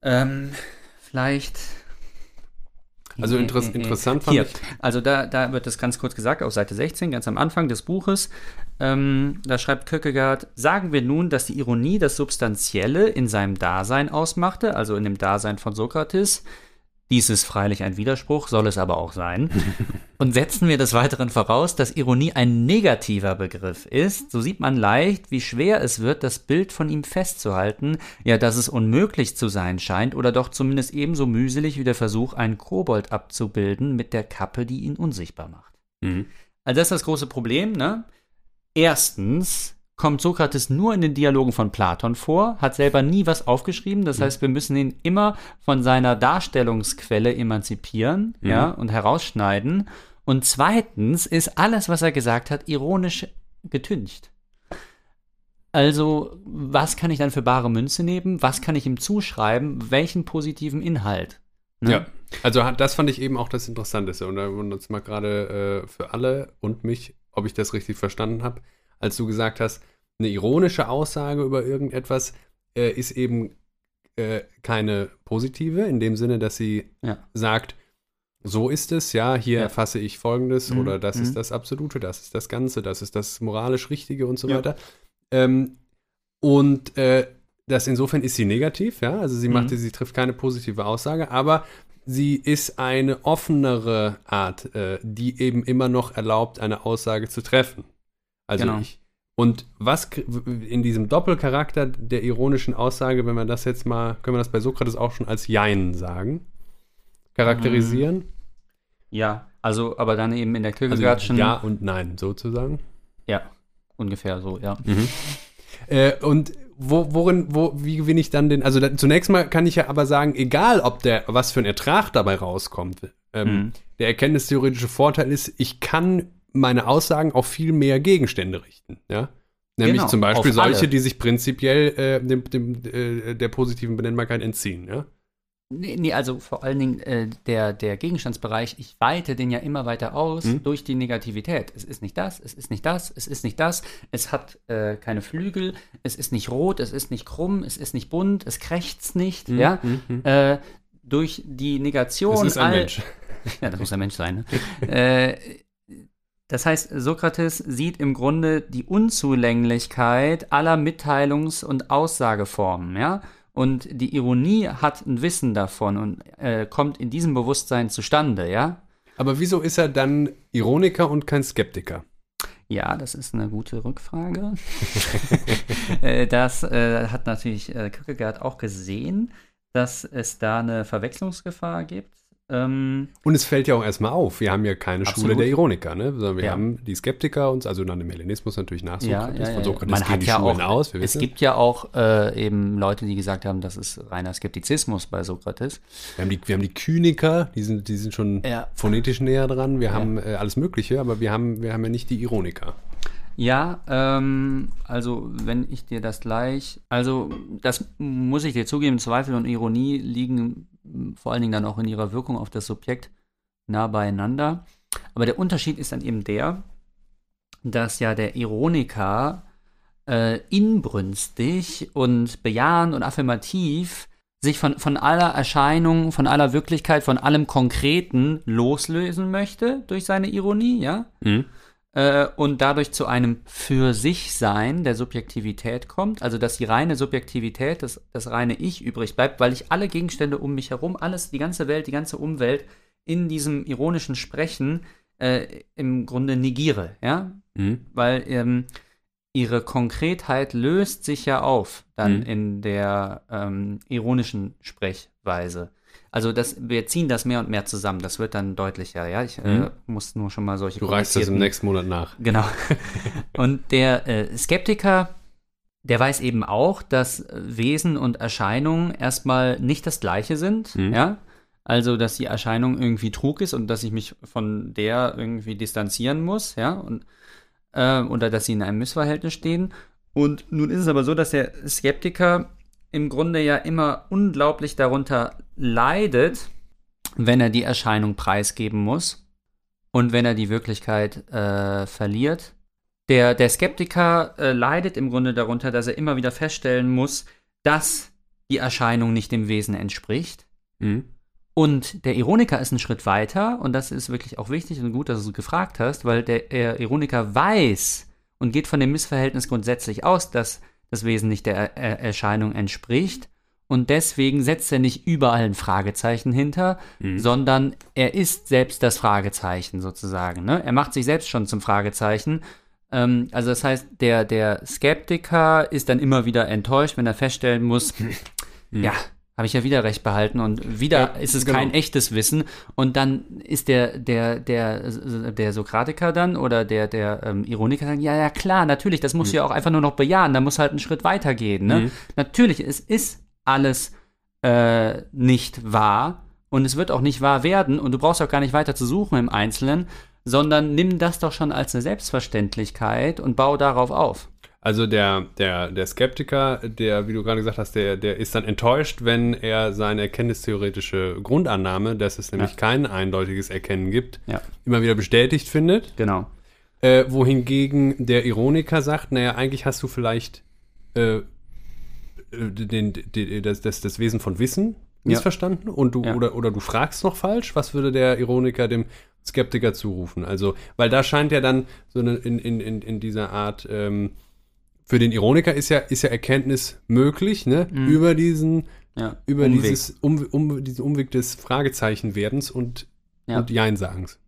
Ähm, vielleicht. Also interess interessant fand Hier, ich. also da, da wird das ganz kurz gesagt, auf Seite 16, ganz am Anfang des Buches. Ähm, da schreibt Kierkegaard, sagen wir nun, dass die Ironie das Substanzielle in seinem Dasein ausmachte, also in dem Dasein von Sokrates. Dies ist freilich ein Widerspruch, soll es aber auch sein. Und setzen wir des Weiteren voraus, dass Ironie ein negativer Begriff ist, so sieht man leicht, wie schwer es wird, das Bild von ihm festzuhalten, ja, dass es unmöglich zu sein scheint oder doch zumindest ebenso mühselig wie der Versuch, einen Kobold abzubilden mit der Kappe, die ihn unsichtbar macht. Mhm. Also das ist das große Problem, ne? Erstens kommt Sokrates nur in den Dialogen von Platon vor, hat selber nie was aufgeschrieben, das heißt, wir müssen ihn immer von seiner Darstellungsquelle emanzipieren, Mhm. ja, und herausschneiden. Und zweitens ist alles, was er gesagt hat, ironisch getüncht. Also, was kann ich dann für bare Münze nehmen? Was kann ich ihm zuschreiben? Welchen positiven Inhalt? Ne? Ja, also das fand ich eben auch das Interessanteste. Und da wundert es mal gerade äh, für alle und mich, ob ich das richtig verstanden habe, als du gesagt hast, eine ironische Aussage über irgendetwas äh, ist eben äh, keine positive, in dem Sinne, dass sie Ja. sagt, so ist es, ja, hier Ja. erfasse ich Folgendes Mhm, oder das mhm. ist das Absolute, das ist das Ganze, das ist das moralisch Richtige und so Ja. weiter. Ähm, und äh, das insofern ist sie negativ, ja, also sie Mhm. macht, sie trifft keine positive Aussage, aber sie ist eine offenere Art, äh, die eben immer noch erlaubt, eine Aussage zu treffen. Also Genau. ich. Und was in diesem Doppelcharakter der ironischen Aussage, wenn wir das jetzt mal, können wir das bei Sokrates auch schon als Jein sagen, charakterisieren? Ja, also, aber dann eben in der Also Kierkegaardschen. ja und nein, sozusagen. Ja, ungefähr so, ja. Äh, und wo, worin, wo, wie gewinne ich dann den, also da, zunächst mal kann ich ja aber sagen, egal ob der, was für ein Ertrag dabei rauskommt, ähm, Mhm. der erkenntnistheoretische Vorteil ist, ich kann meine Aussagen auf viel mehr Gegenstände richten, ja. Nämlich Genau, zum Beispiel solche, alle. die sich prinzipiell äh, dem, dem, äh, der positiven Benennbarkeit entziehen, ja. Nee, nee, also vor allen Dingen äh, der, der Gegenstandsbereich, ich weite den ja immer weiter aus Mhm. durch die Negativität. Es ist nicht das, es ist nicht das, es ist nicht das, es hat äh, keine Flügel, es ist nicht rot, es ist nicht krumm, es ist nicht bunt, es krächzt nicht, ja. Mhm, mhm. Äh, durch die Negation Es ist ein all- Mensch. ja, das muss ein Mensch sein. Ne? Das heißt, Sokrates sieht im Grunde die Unzulänglichkeit aller Mitteilungs- und Aussageformen, ja. Und die Ironie hat ein Wissen davon und äh, kommt in diesem Bewusstsein zustande, ja. Aber wieso ist er dann Ironiker und kein Skeptiker? Ja, das ist eine gute Rückfrage. Äh, das äh, hat natürlich äh, Kierkegaard auch gesehen, dass es da eine Verwechslungsgefahr gibt. Ähm, Und es fällt ja auch erstmal auf, wir haben ja keine Schule Absolut. der Ironiker, ne? sondern wir Ja. haben die Skeptiker und also dann im Hellenismus natürlich nach Sokrates. ja, Von ja. Sokrates Man gehen hat die ja Schulen auch, aus, es gibt ja auch äh, eben Leute, die gesagt haben, das ist reiner Skeptizismus bei Sokrates. Wir haben die, wir haben die Kyniker, die sind, die sind schon Ja. phonetisch näher dran. Wir haben äh, alles Mögliche, aber wir haben, wir haben ja nicht die Ironiker. Ja, ähm, also wenn ich dir das gleich, also das muss ich dir zugeben, Zweifel und Ironie liegen vor allen Dingen dann auch in ihrer Wirkung auf das Subjekt nah beieinander. Aber der Unterschied ist dann eben der, dass ja der Ironiker äh, inbrünstig und bejahend und affirmativ sich von, von aller Erscheinung, von aller Wirklichkeit, von allem Konkreten loslösen möchte durch seine Ironie, ja? Äh, und dadurch zu einem für sich Sein der Subjektivität kommt, also dass die reine Subjektivität, das, das reine Ich übrig bleibt, weil ich alle Gegenstände um mich herum, alles, die ganze Welt, die ganze Umwelt in diesem ironischen Sprechen äh, im Grunde negiere, ja, Mhm. weil ähm, ihre Konkretheit löst sich ja auf dann Mhm. in der ähm, ironischen Sprechweise. Also das, wir ziehen das mehr und mehr zusammen. Das wird dann deutlicher. Ja, ich äh, Mhm. muss nur schon mal solche. Du reichst das im nächsten Monat nach. Genau. Und der äh, Skeptiker, der weiß eben auch, dass äh, Wesen und Erscheinungen erstmal nicht das gleiche sind. Mhm. Ja. Also, dass die Erscheinung irgendwie Trug ist und dass ich mich von der irgendwie distanzieren muss, ja, und äh, oder dass sie in einem Missverhältnis stehen. Und nun ist es aber so, dass der Skeptiker im Grunde ja immer unglaublich darunter leidet, wenn er die Erscheinung preisgeben muss und wenn er die Wirklichkeit äh, verliert. Der, der Skeptiker äh, leidet im Grunde darunter, dass er immer wieder feststellen muss, dass die Erscheinung nicht dem Wesen entspricht. Mhm. Und der Ironiker ist einen Schritt weiter, und das ist wirklich auch wichtig und gut, dass du es gefragt hast, weil der, der Ironiker weiß und geht von dem Missverhältnis grundsätzlich aus, dass das Wesen nicht der er er Erscheinung entspricht. Und deswegen setzt er nicht überall ein Fragezeichen hinter, Mhm. sondern er ist selbst das Fragezeichen sozusagen. Ne? Er macht sich selbst schon zum Fragezeichen. Ähm, also das heißt, der, der Skeptiker ist dann immer wieder enttäuscht, wenn er feststellen muss, ja, habe ich ja wieder recht behalten und wieder Ja, ist es genau. kein echtes Wissen und dann ist der der der der Sokratiker dann oder der der ähm, Ironiker sagen ja ja klar natürlich das musst du ja auch einfach nur noch bejahen da muss halt einen Schritt weiter gehen ne Mhm. natürlich es ist alles äh, nicht wahr. Und es wird auch nicht wahr werden. Und du brauchst auch gar nicht weiter zu suchen im Einzelnen sondern nimm das doch schon als eine Selbstverständlichkeit und bau darauf auf. Also der, der, der Skeptiker, der, wie du gerade gesagt hast, der, der ist dann enttäuscht, wenn er seine erkenntnistheoretische Grundannahme, dass es nämlich Ja. kein eindeutiges Erkennen gibt, ja. immer wieder bestätigt findet. genau. Äh, wohingegen der Ironiker sagt, naja, eigentlich hast du vielleicht äh, den, den, das, das, das Wesen von Wissen Ja. missverstanden und du Ja. oder, oder du fragst noch falsch. Was würde der Ironiker dem Skeptiker zurufen? Also, weil da scheint ja dann so eine, in, in, in, in dieser Art ähm, für den Ironiker ist ja, ist ja Erkenntnis möglich, ne? Mhm. Über diesen, ja über Umweg. dieses um, um, diesen Umweg des Fragezeichenwerdens und, Ja. und Jeinsagens.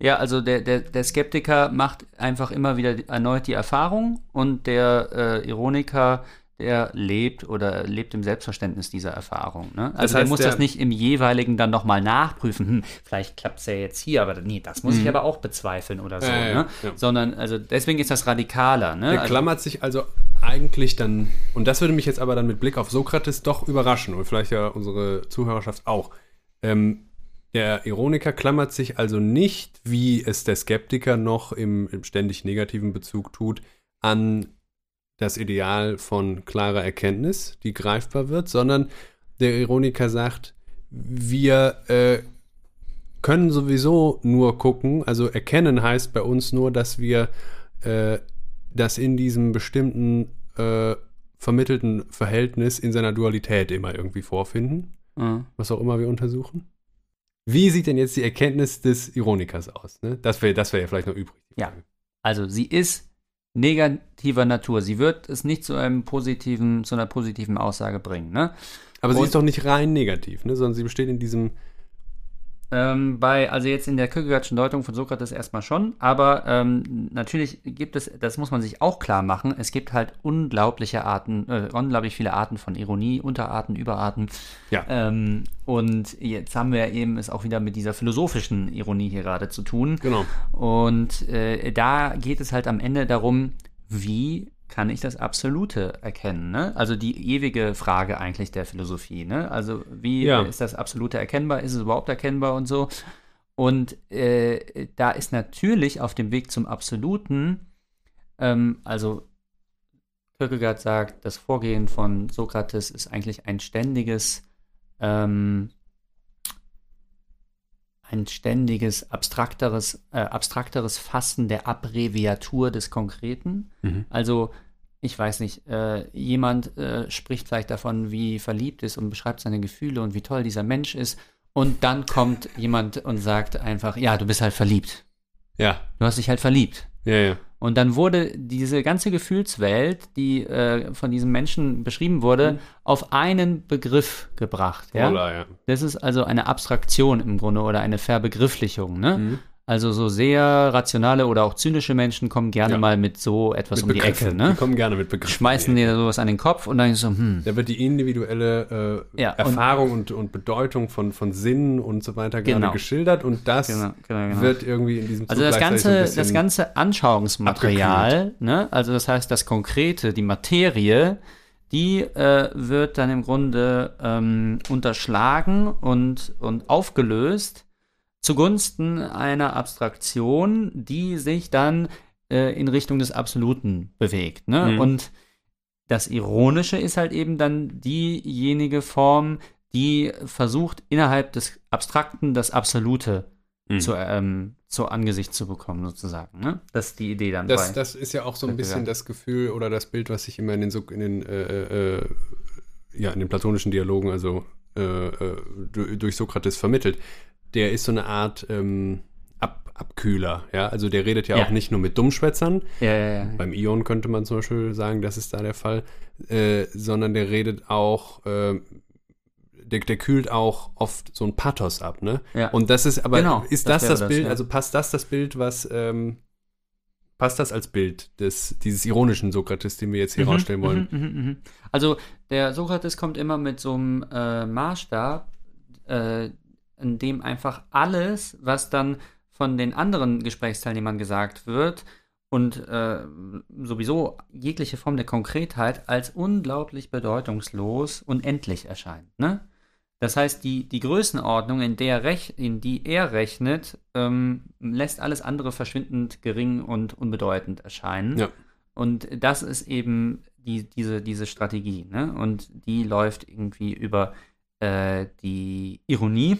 Ja, also der, der, der Skeptiker macht einfach immer wieder erneut die Erfahrung und der äh, Ironiker, der lebt oder lebt im Selbstverständnis dieser Erfahrung. Ne? Also der heißt, muss der- das nicht im jeweiligen dann nochmal nachprüfen. Hm, vielleicht klappt es ja jetzt hier, aber nee, das muss ich aber auch bezweifeln oder so. Mhm. Ja, ja, ne? ja. Sondern, also deswegen ist das radikaler. Ne? Der also, klammert sich also eigentlich dann, und das würde mich jetzt aber dann mit Blick auf Sokrates doch überraschen und vielleicht ja unsere Zuhörerschaft auch. Ähm, der Ironiker klammert sich also nicht, wie es der Skeptiker noch im, im ständig negativen Bezug tut, an das Ideal von klarer Erkenntnis, die greifbar wird, sondern der Ironiker sagt, wir äh, können sowieso nur gucken, also erkennen heißt bei uns nur, dass wir äh, das in diesem bestimmten äh, vermittelten Verhältnis in seiner Dualität immer irgendwie vorfinden, äh, was auch immer wir untersuchen. Wie sieht denn jetzt die Erkenntnis des Ironikers aus? Ne? Das wäre das wär ja vielleicht noch übrig. Ja. Also sie ist negativer Natur. Sie wird es nicht zu einem positiven, zu einer positiven Aussage bringen. Ne? Aber sie Und- ist doch nicht rein negativ, ne? sondern sie besteht in diesem. Ähm, bei, also jetzt in der Kierkegaardschen Deutung von Sokrates erstmal schon, aber ähm, natürlich gibt es, das muss man sich auch klar machen, es gibt halt unglaubliche Arten, äh, unglaublich viele Arten von Ironie, Unterarten, Überarten. Ja. Ähm, und jetzt haben wir eben es auch wieder mit dieser philosophischen Ironie hier gerade zu tun. Genau. Und äh, da geht es halt am Ende darum, wie kann ich das Absolute erkennen? Ne? Also die ewige Frage eigentlich der Philosophie. Ne? Also wie Ja. ist das Absolute erkennbar? Ist es überhaupt erkennbar und so? Und äh, da ist natürlich auf dem Weg zum Absoluten, ähm, also Kierkegaard sagt, das Vorgehen von Sokrates ist eigentlich ein ständiges, ähm, ein ständiges, abstrakteres, äh, abstrakteres Fassen der Abbreviatur des Konkreten. Mhm. Also, ich weiß nicht, äh, jemand äh, spricht vielleicht davon, wie verliebt ist und beschreibt seine Gefühle und wie toll dieser Mensch ist. Und dann kommt jemand und sagt einfach, ja, du bist halt verliebt. Ja, Du hast dich halt verliebt. ja, ja. Und dann wurde diese ganze Gefühlswelt, die äh, von diesem Menschen beschrieben wurde, auf einen Begriff gebracht. Ja? Voila, ja. Das ist also eine Abstraktion im Grunde oder eine Verbegrifflichung. Ne? Mhm. Also so sehr rationale oder auch zynische Menschen kommen gerne Ja. mal mit so etwas um die Ecke. Die Ne? kommen gerne mit Begriffen. Schmeißen dir sowas an den Kopf und dann so, hm, Da wird die individuelle äh, Ja, und- Erfahrung und, und Bedeutung von, von Sinn und so weiter gerade Genau. geschildert und das genau, genau, genau. wird irgendwie in diesem Also Zug das gleichzeitig ganze, das ganze Anschauungsmaterial, ne, also das heißt das Konkrete, die Materie, die äh, wird dann im Grunde ähm, unterschlagen und, und aufgelöst zugunsten einer Abstraktion, die sich dann äh, in Richtung des Absoluten bewegt. Ne? Mhm. Und das Ironische ist halt eben dann diejenige Form, die versucht, innerhalb des Abstrakten das Absolute Mhm. zu, ähm, zu Angesicht zu bekommen, sozusagen. Ne? Das ist die Idee dann Das, bei. das ist ja auch so ein bisschen das Gefühl oder das Bild, was sich immer in den, in den, äh, äh, ja, in den platonischen Dialogen, also äh, äh, du- durch Sokrates vermittelt. Der ist so eine Art ähm, Ab Abkühler, ja. Also der redet ja, Ja. auch nicht nur mit Dummschwätzern. ja, ja, ja. Beim Ion könnte man zum Beispiel sagen, das ist da der Fall, äh, sondern der redet auch, äh, der, der kühlt auch oft so ein Pathos ab, ne? Ja. Und das ist, aber Genau, ist das das das, Bild, ja. also passt das das Bild, was, ähm, passt das als Bild des, dieses ironischen Sokrates, den wir jetzt hier Mhm, rausstellen wollen? mhm, mhm, mhm. Also der Sokrates kommt immer mit so einem äh, Maßstab, äh, in dem einfach alles, was dann von den anderen Gesprächsteilnehmern gesagt wird und äh, sowieso jegliche Form der Konkretheit als unglaublich bedeutungslos und endlich erscheint. Ne? Das heißt, die, die Größenordnung, in, der rech in die er rechnet, ähm, lässt alles andere verschwindend gering und unbedeutend erscheinen. Ja. Und das ist eben die, diese, diese Strategie. Ne? Und die läuft irgendwie über äh, die Ironie.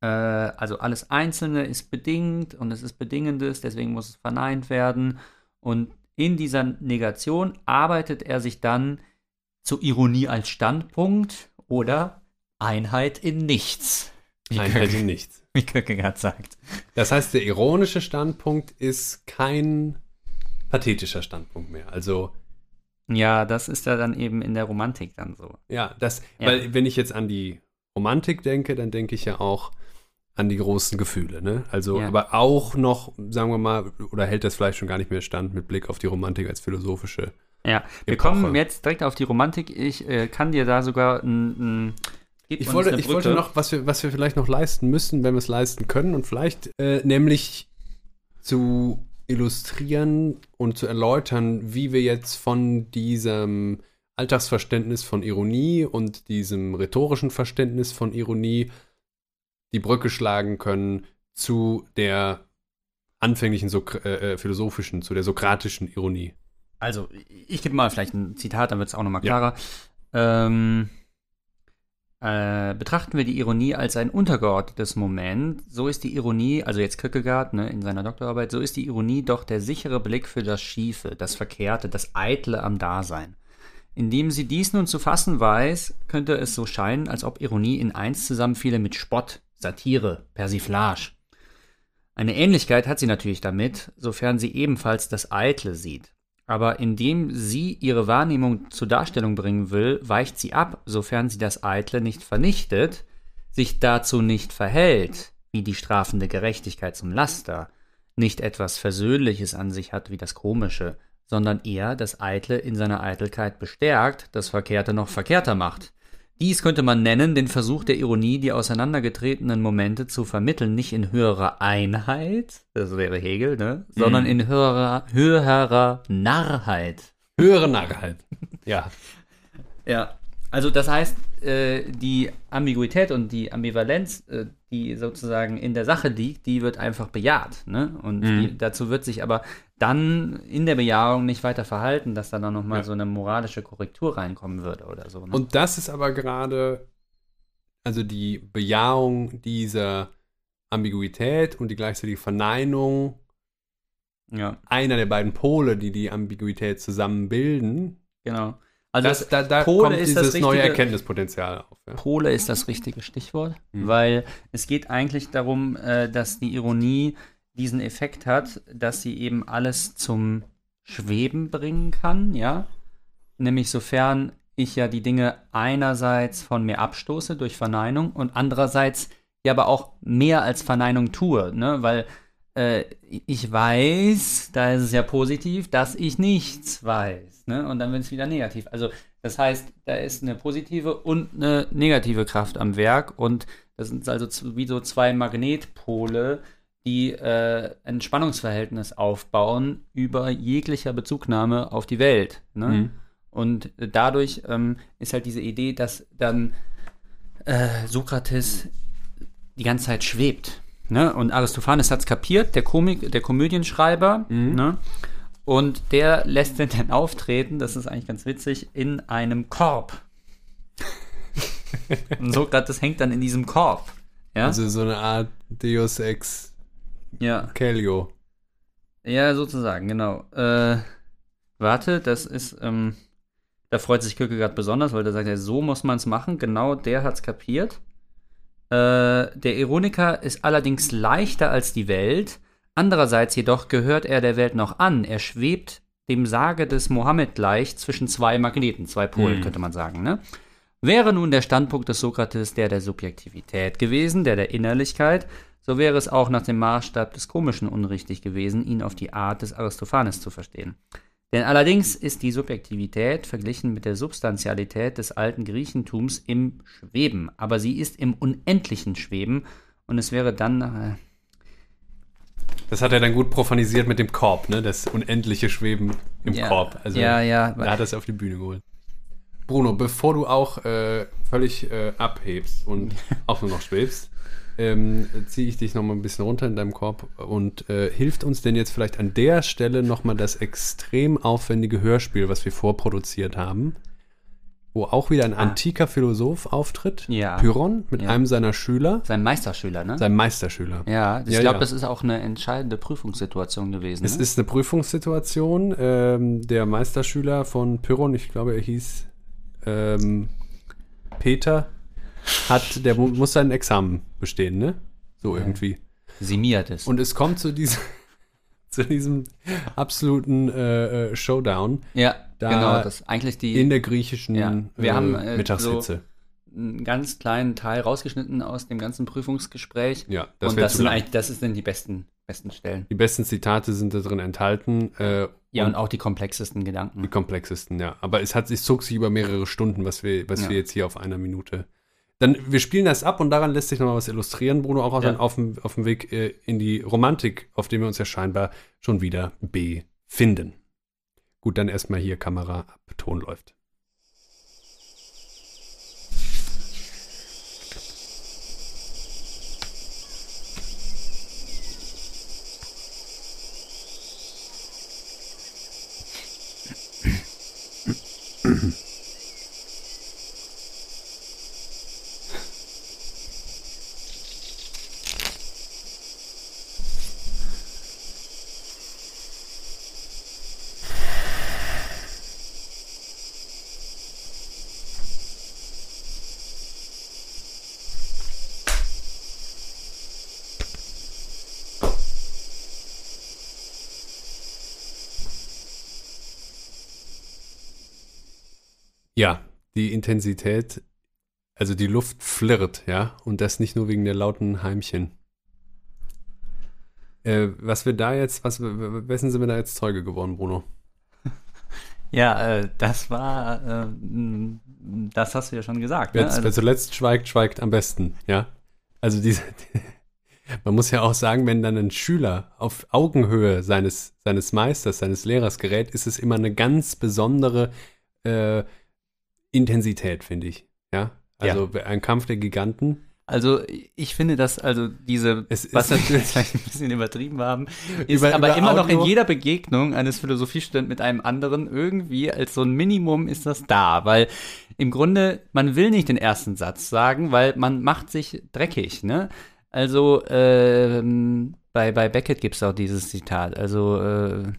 Äh, also alles Einzelne ist bedingt und es ist Bedingendes, deswegen muss es verneint werden. Und in dieser Negation arbeitet er sich dann zur Ironie als Standpunkt oder Einheit in nichts. Wie, Einheit in nichts. wie Kierkegaard sagt. Das heißt, der ironische Standpunkt ist kein pathetischer Standpunkt mehr. Also, Ja, das ist ja dann eben in der Romantik dann so. ja, das, Ja. weil wenn ich jetzt an die Romantik denke, dann denke ich ja auch an die großen Gefühle, ne? Also, Ja. aber auch noch, sagen wir mal, oder hält das vielleicht schon gar nicht mehr stand mit Blick auf die Romantik als philosophische. Ja, wir Epoche. kommen jetzt direkt auf die Romantik. Ich äh, kann dir da sogar ein. Ich wollte, ich wollte noch, was wir, was wir vielleicht noch leisten müssen, wenn wir es leisten können und vielleicht äh, nämlich zu illustrieren und zu erläutern, wie wir jetzt von diesem Alltagsverständnis von Ironie und diesem rhetorischen Verständnis von Ironie die Brücke schlagen können zu der anfänglichen Sok äh, äh, philosophischen, zu der sokratischen Ironie. Also, ich gebe mal vielleicht ein Zitat, dann wird es auch nochmal Ja. klarer. Ähm, äh, betrachten wir die Ironie als ein untergeordnetes Moment, so ist die Ironie, also jetzt Kierkegaard ne, in seiner Doktorarbeit, so ist die Ironie doch der sichere Blick für das Schiefe, das Verkehrte, das Eitle am Dasein. Indem sie dies nun zu fassen weiß, könnte es so scheinen, als ob Ironie in eins zusammenfiele mit Spott, Satire, Persiflage. Eine Ähnlichkeit hat sie natürlich damit, sofern sie ebenfalls das Eitle sieht. Aber indem sie ihre Wahrnehmung zur Darstellung bringen will, weicht sie ab, sofern sie das Eitle nicht vernichtet, sich dazu nicht verhält, wie die strafende Gerechtigkeit zum Laster, nicht etwas Versöhnliches an sich hat wie das Komische, sondern eher das Eitle in seiner Eitelkeit bestärkt, das Verkehrte noch verkehrter macht. Dies könnte man nennen den Versuch der Ironie, die auseinandergetretenen Momente zu vermitteln, nicht in höherer Einheit, das wäre Hegel, ne, sondern in höherer, höherer Narrheit. Höhere Narrheit. Ja. Ja, also das heißt, äh, die Ambiguität und die Ambivalenz, äh, die sozusagen in der Sache liegt, die wird einfach bejaht. Ne? Und Mhm. die, dazu wird sich aber dann in der Bejahung nicht weiter verhalten, dass da dann nochmal Ja. so eine moralische Korrektur reinkommen würde oder so. Ne? Und das ist aber gerade, also die Bejahung dieser Ambiguität und die gleichzeitige Verneinung ja, einer der beiden Pole, die die Ambiguität zusammen bilden. genau. Also das, da da Pole kommt ist das dieses neue richtige- Erkenntnispotenzial auf. Ja. Pole ist das richtige Stichwort, Mhm. weil es geht eigentlich darum, äh, dass die Ironie diesen Effekt hat, dass sie eben alles zum Schweben bringen kann, ja. Nämlich sofern ich ja die Dinge einerseits von mir abstoße durch Verneinung und andererseits ja aber auch mehr als Verneinung tue, ne? Weil äh, ich weiß, da ist es ja positiv, dass ich nichts weiß, ne? Und dann wird es wieder negativ. Also das heißt, da ist eine positive und eine negative Kraft am Werk und das sind also wie so zwei Magnetpole, die äh, ein Spannungsverhältnis aufbauen über jeglicher Bezugnahme auf die Welt. Ne? Mhm. Und dadurch ähm, ist halt diese Idee, dass dann äh, Sokrates die ganze Zeit schwebt. Ne? Und Aristophanes hat es kapiert, der, Komik, der Komödienschreiber. Mhm. Ne? Und der lässt den dann auftreten, das ist eigentlich ganz witzig, in einem Korb. Und Sokrates hängt dann in diesem Korb. Ja, Also so eine Art Deus Ex ja. Calio. Ja, sozusagen, genau. Äh, warte, das ist, ähm, da freut sich Kierkegaard besonders, weil der sagt, ja, so muss man es machen. Genau, der hat's kapiert. Äh, der Ironiker ist allerdings leichter als die Welt. Andererseits jedoch gehört er der Welt noch an. Er schwebt dem Sage des Mohammed gleich zwischen zwei Magneten, zwei Polen, Hm. könnte man sagen, ne? Wäre nun der Standpunkt des Sokrates der der Subjektivität gewesen, der der Innerlichkeit, so wäre es auch nach dem Maßstab des Komischen unrichtig gewesen, ihn auf die Art des Aristophanes zu verstehen. Denn allerdings ist die Subjektivität verglichen mit der Substantialität des alten Griechentums im Schweben, aber sie ist im unendlichen Schweben und es wäre dann, äh, Das hat er dann gut profanisiert mit dem Korb, ne? Das unendliche Schweben im ja, Korb. Also ja, ja, da hat er es auf die Bühne geholt. Bruno, bevor du auch äh, völlig äh, abhebst und auch nur noch schwebst, ähm, ziehe ich dich noch mal ein bisschen runter in deinem Korb und äh, hilft uns denn jetzt vielleicht an der Stelle noch mal das extrem aufwendige Hörspiel, was wir vorproduziert haben, wo auch wieder ein antiker Philosoph auftritt, Ah. Ja. Pyrrhon, mit Ja. einem seiner Schüler, sein Meisterschüler, ne? seinem Meisterschüler. ja, ich Ja, glaube, das ist auch eine entscheidende Prüfungssituation gewesen. Es ne? ist eine Prüfungssituation. Ähm, der Meisterschüler von Pyrrhon, ich glaube, er hieß ähm, Peter, hat, der mu- muss sein Examen bestehen, ne? So irgendwie. Simiert Und es kommt zu diesem, zu diesem absoluten äh, äh, Showdown ja, da genau, das ist eigentlich die in der griechischen Ja, wir haben, äh, Mittagshitze. einen ganz kleinen Teil rausgeschnitten aus dem ganzen Prüfungsgespräch. ja, das und das sind eigentlich, das sind die besten, besten Stellen. Die besten Zitate sind da drin enthalten. Äh, Ja, und und auch die komplexesten Gedanken. Die komplexesten, ja. Aber es hat es zog sich über mehrere Stunden, was wir, was Ja. wir jetzt hier auf einer Minute. Dann, wir spielen das ab und daran lässt sich nochmal was illustrieren, Bruno, auch ja. dann auf dem, auf dem Weg äh, in die Romantik, auf dem wir uns ja scheinbar schon wieder befinden. Gut, dann erstmal hier Kamera ab, Ton läuft. Mm-hmm. Ja, die Intensität, also die Luft flirrt, ja, und das nicht nur wegen der lauten Heimchen. Äh, was wir da jetzt, was, wessen sind wir da jetzt Zeuge geworden, Bruno? Ja, äh, das war, äh, das hast du ja schon gesagt. Wer, Ne? Also, wer zuletzt schweigt, schweigt am besten, ja. Also diese, man muss ja auch sagen, wenn dann ein Schüler auf Augenhöhe seines, seines Meisters, seines Lehrers gerät, ist es immer eine ganz besondere äh, Intensität, finde ich. Ja. Also ein Kampf der Giganten. also ich finde, dass also diese, Es was natürlich- vielleicht ein bisschen übertrieben haben, ist Über- aber über immer noch in Audio- jeder Begegnung eines Philosophiestudenten mit einem anderen irgendwie als so ein Minimum ist das da, weil im Grunde man will nicht den ersten Satz sagen, weil man macht sich dreckig, ne? Also ähm, bei, bei Beckett gibt es auch dieses Zitat, also äh,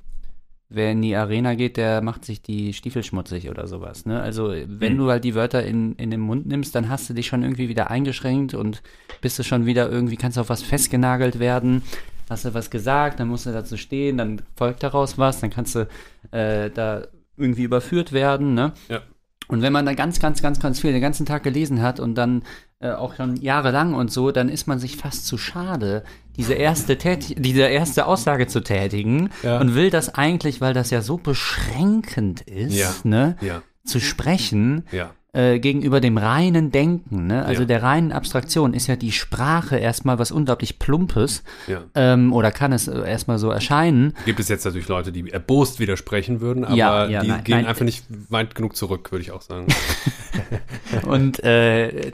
wer in die Arena geht, der macht sich die Stiefel schmutzig oder sowas. Ne? Also wenn Hm. du halt die Wörter in, in den Mund nimmst, dann hast du dich schon irgendwie wieder eingeschränkt und bist du schon wieder irgendwie, kannst auf was festgenagelt werden. Hast du was gesagt, dann musst du dazu stehen, dann folgt daraus was, dann kannst du äh, da irgendwie überführt werden. Ne? Ja. Und wenn man dann ganz, ganz, ganz, ganz viel den ganzen Tag gelesen hat und dann äh, auch schon jahrelang und so, dann ist man sich fast zu schade, diese erste, Tät diese erste Aussage zu tätigen Ja. und will das eigentlich, weil das ja so beschränkend ist, Ja. ne, Ja, zu sprechen ja. Äh, gegenüber dem reinen Denken. Ne? Also Ja. der reinen Abstraktion ist ja die Sprache erstmal was unglaublich Plumpes ja. ähm, oder kann es äh, erstmal so erscheinen. Gibt es jetzt natürlich Leute, die erbost widersprechen würden, aber Ja, die nein, gehen nein. einfach nicht weit genug zurück, würde ich auch sagen. Und äh,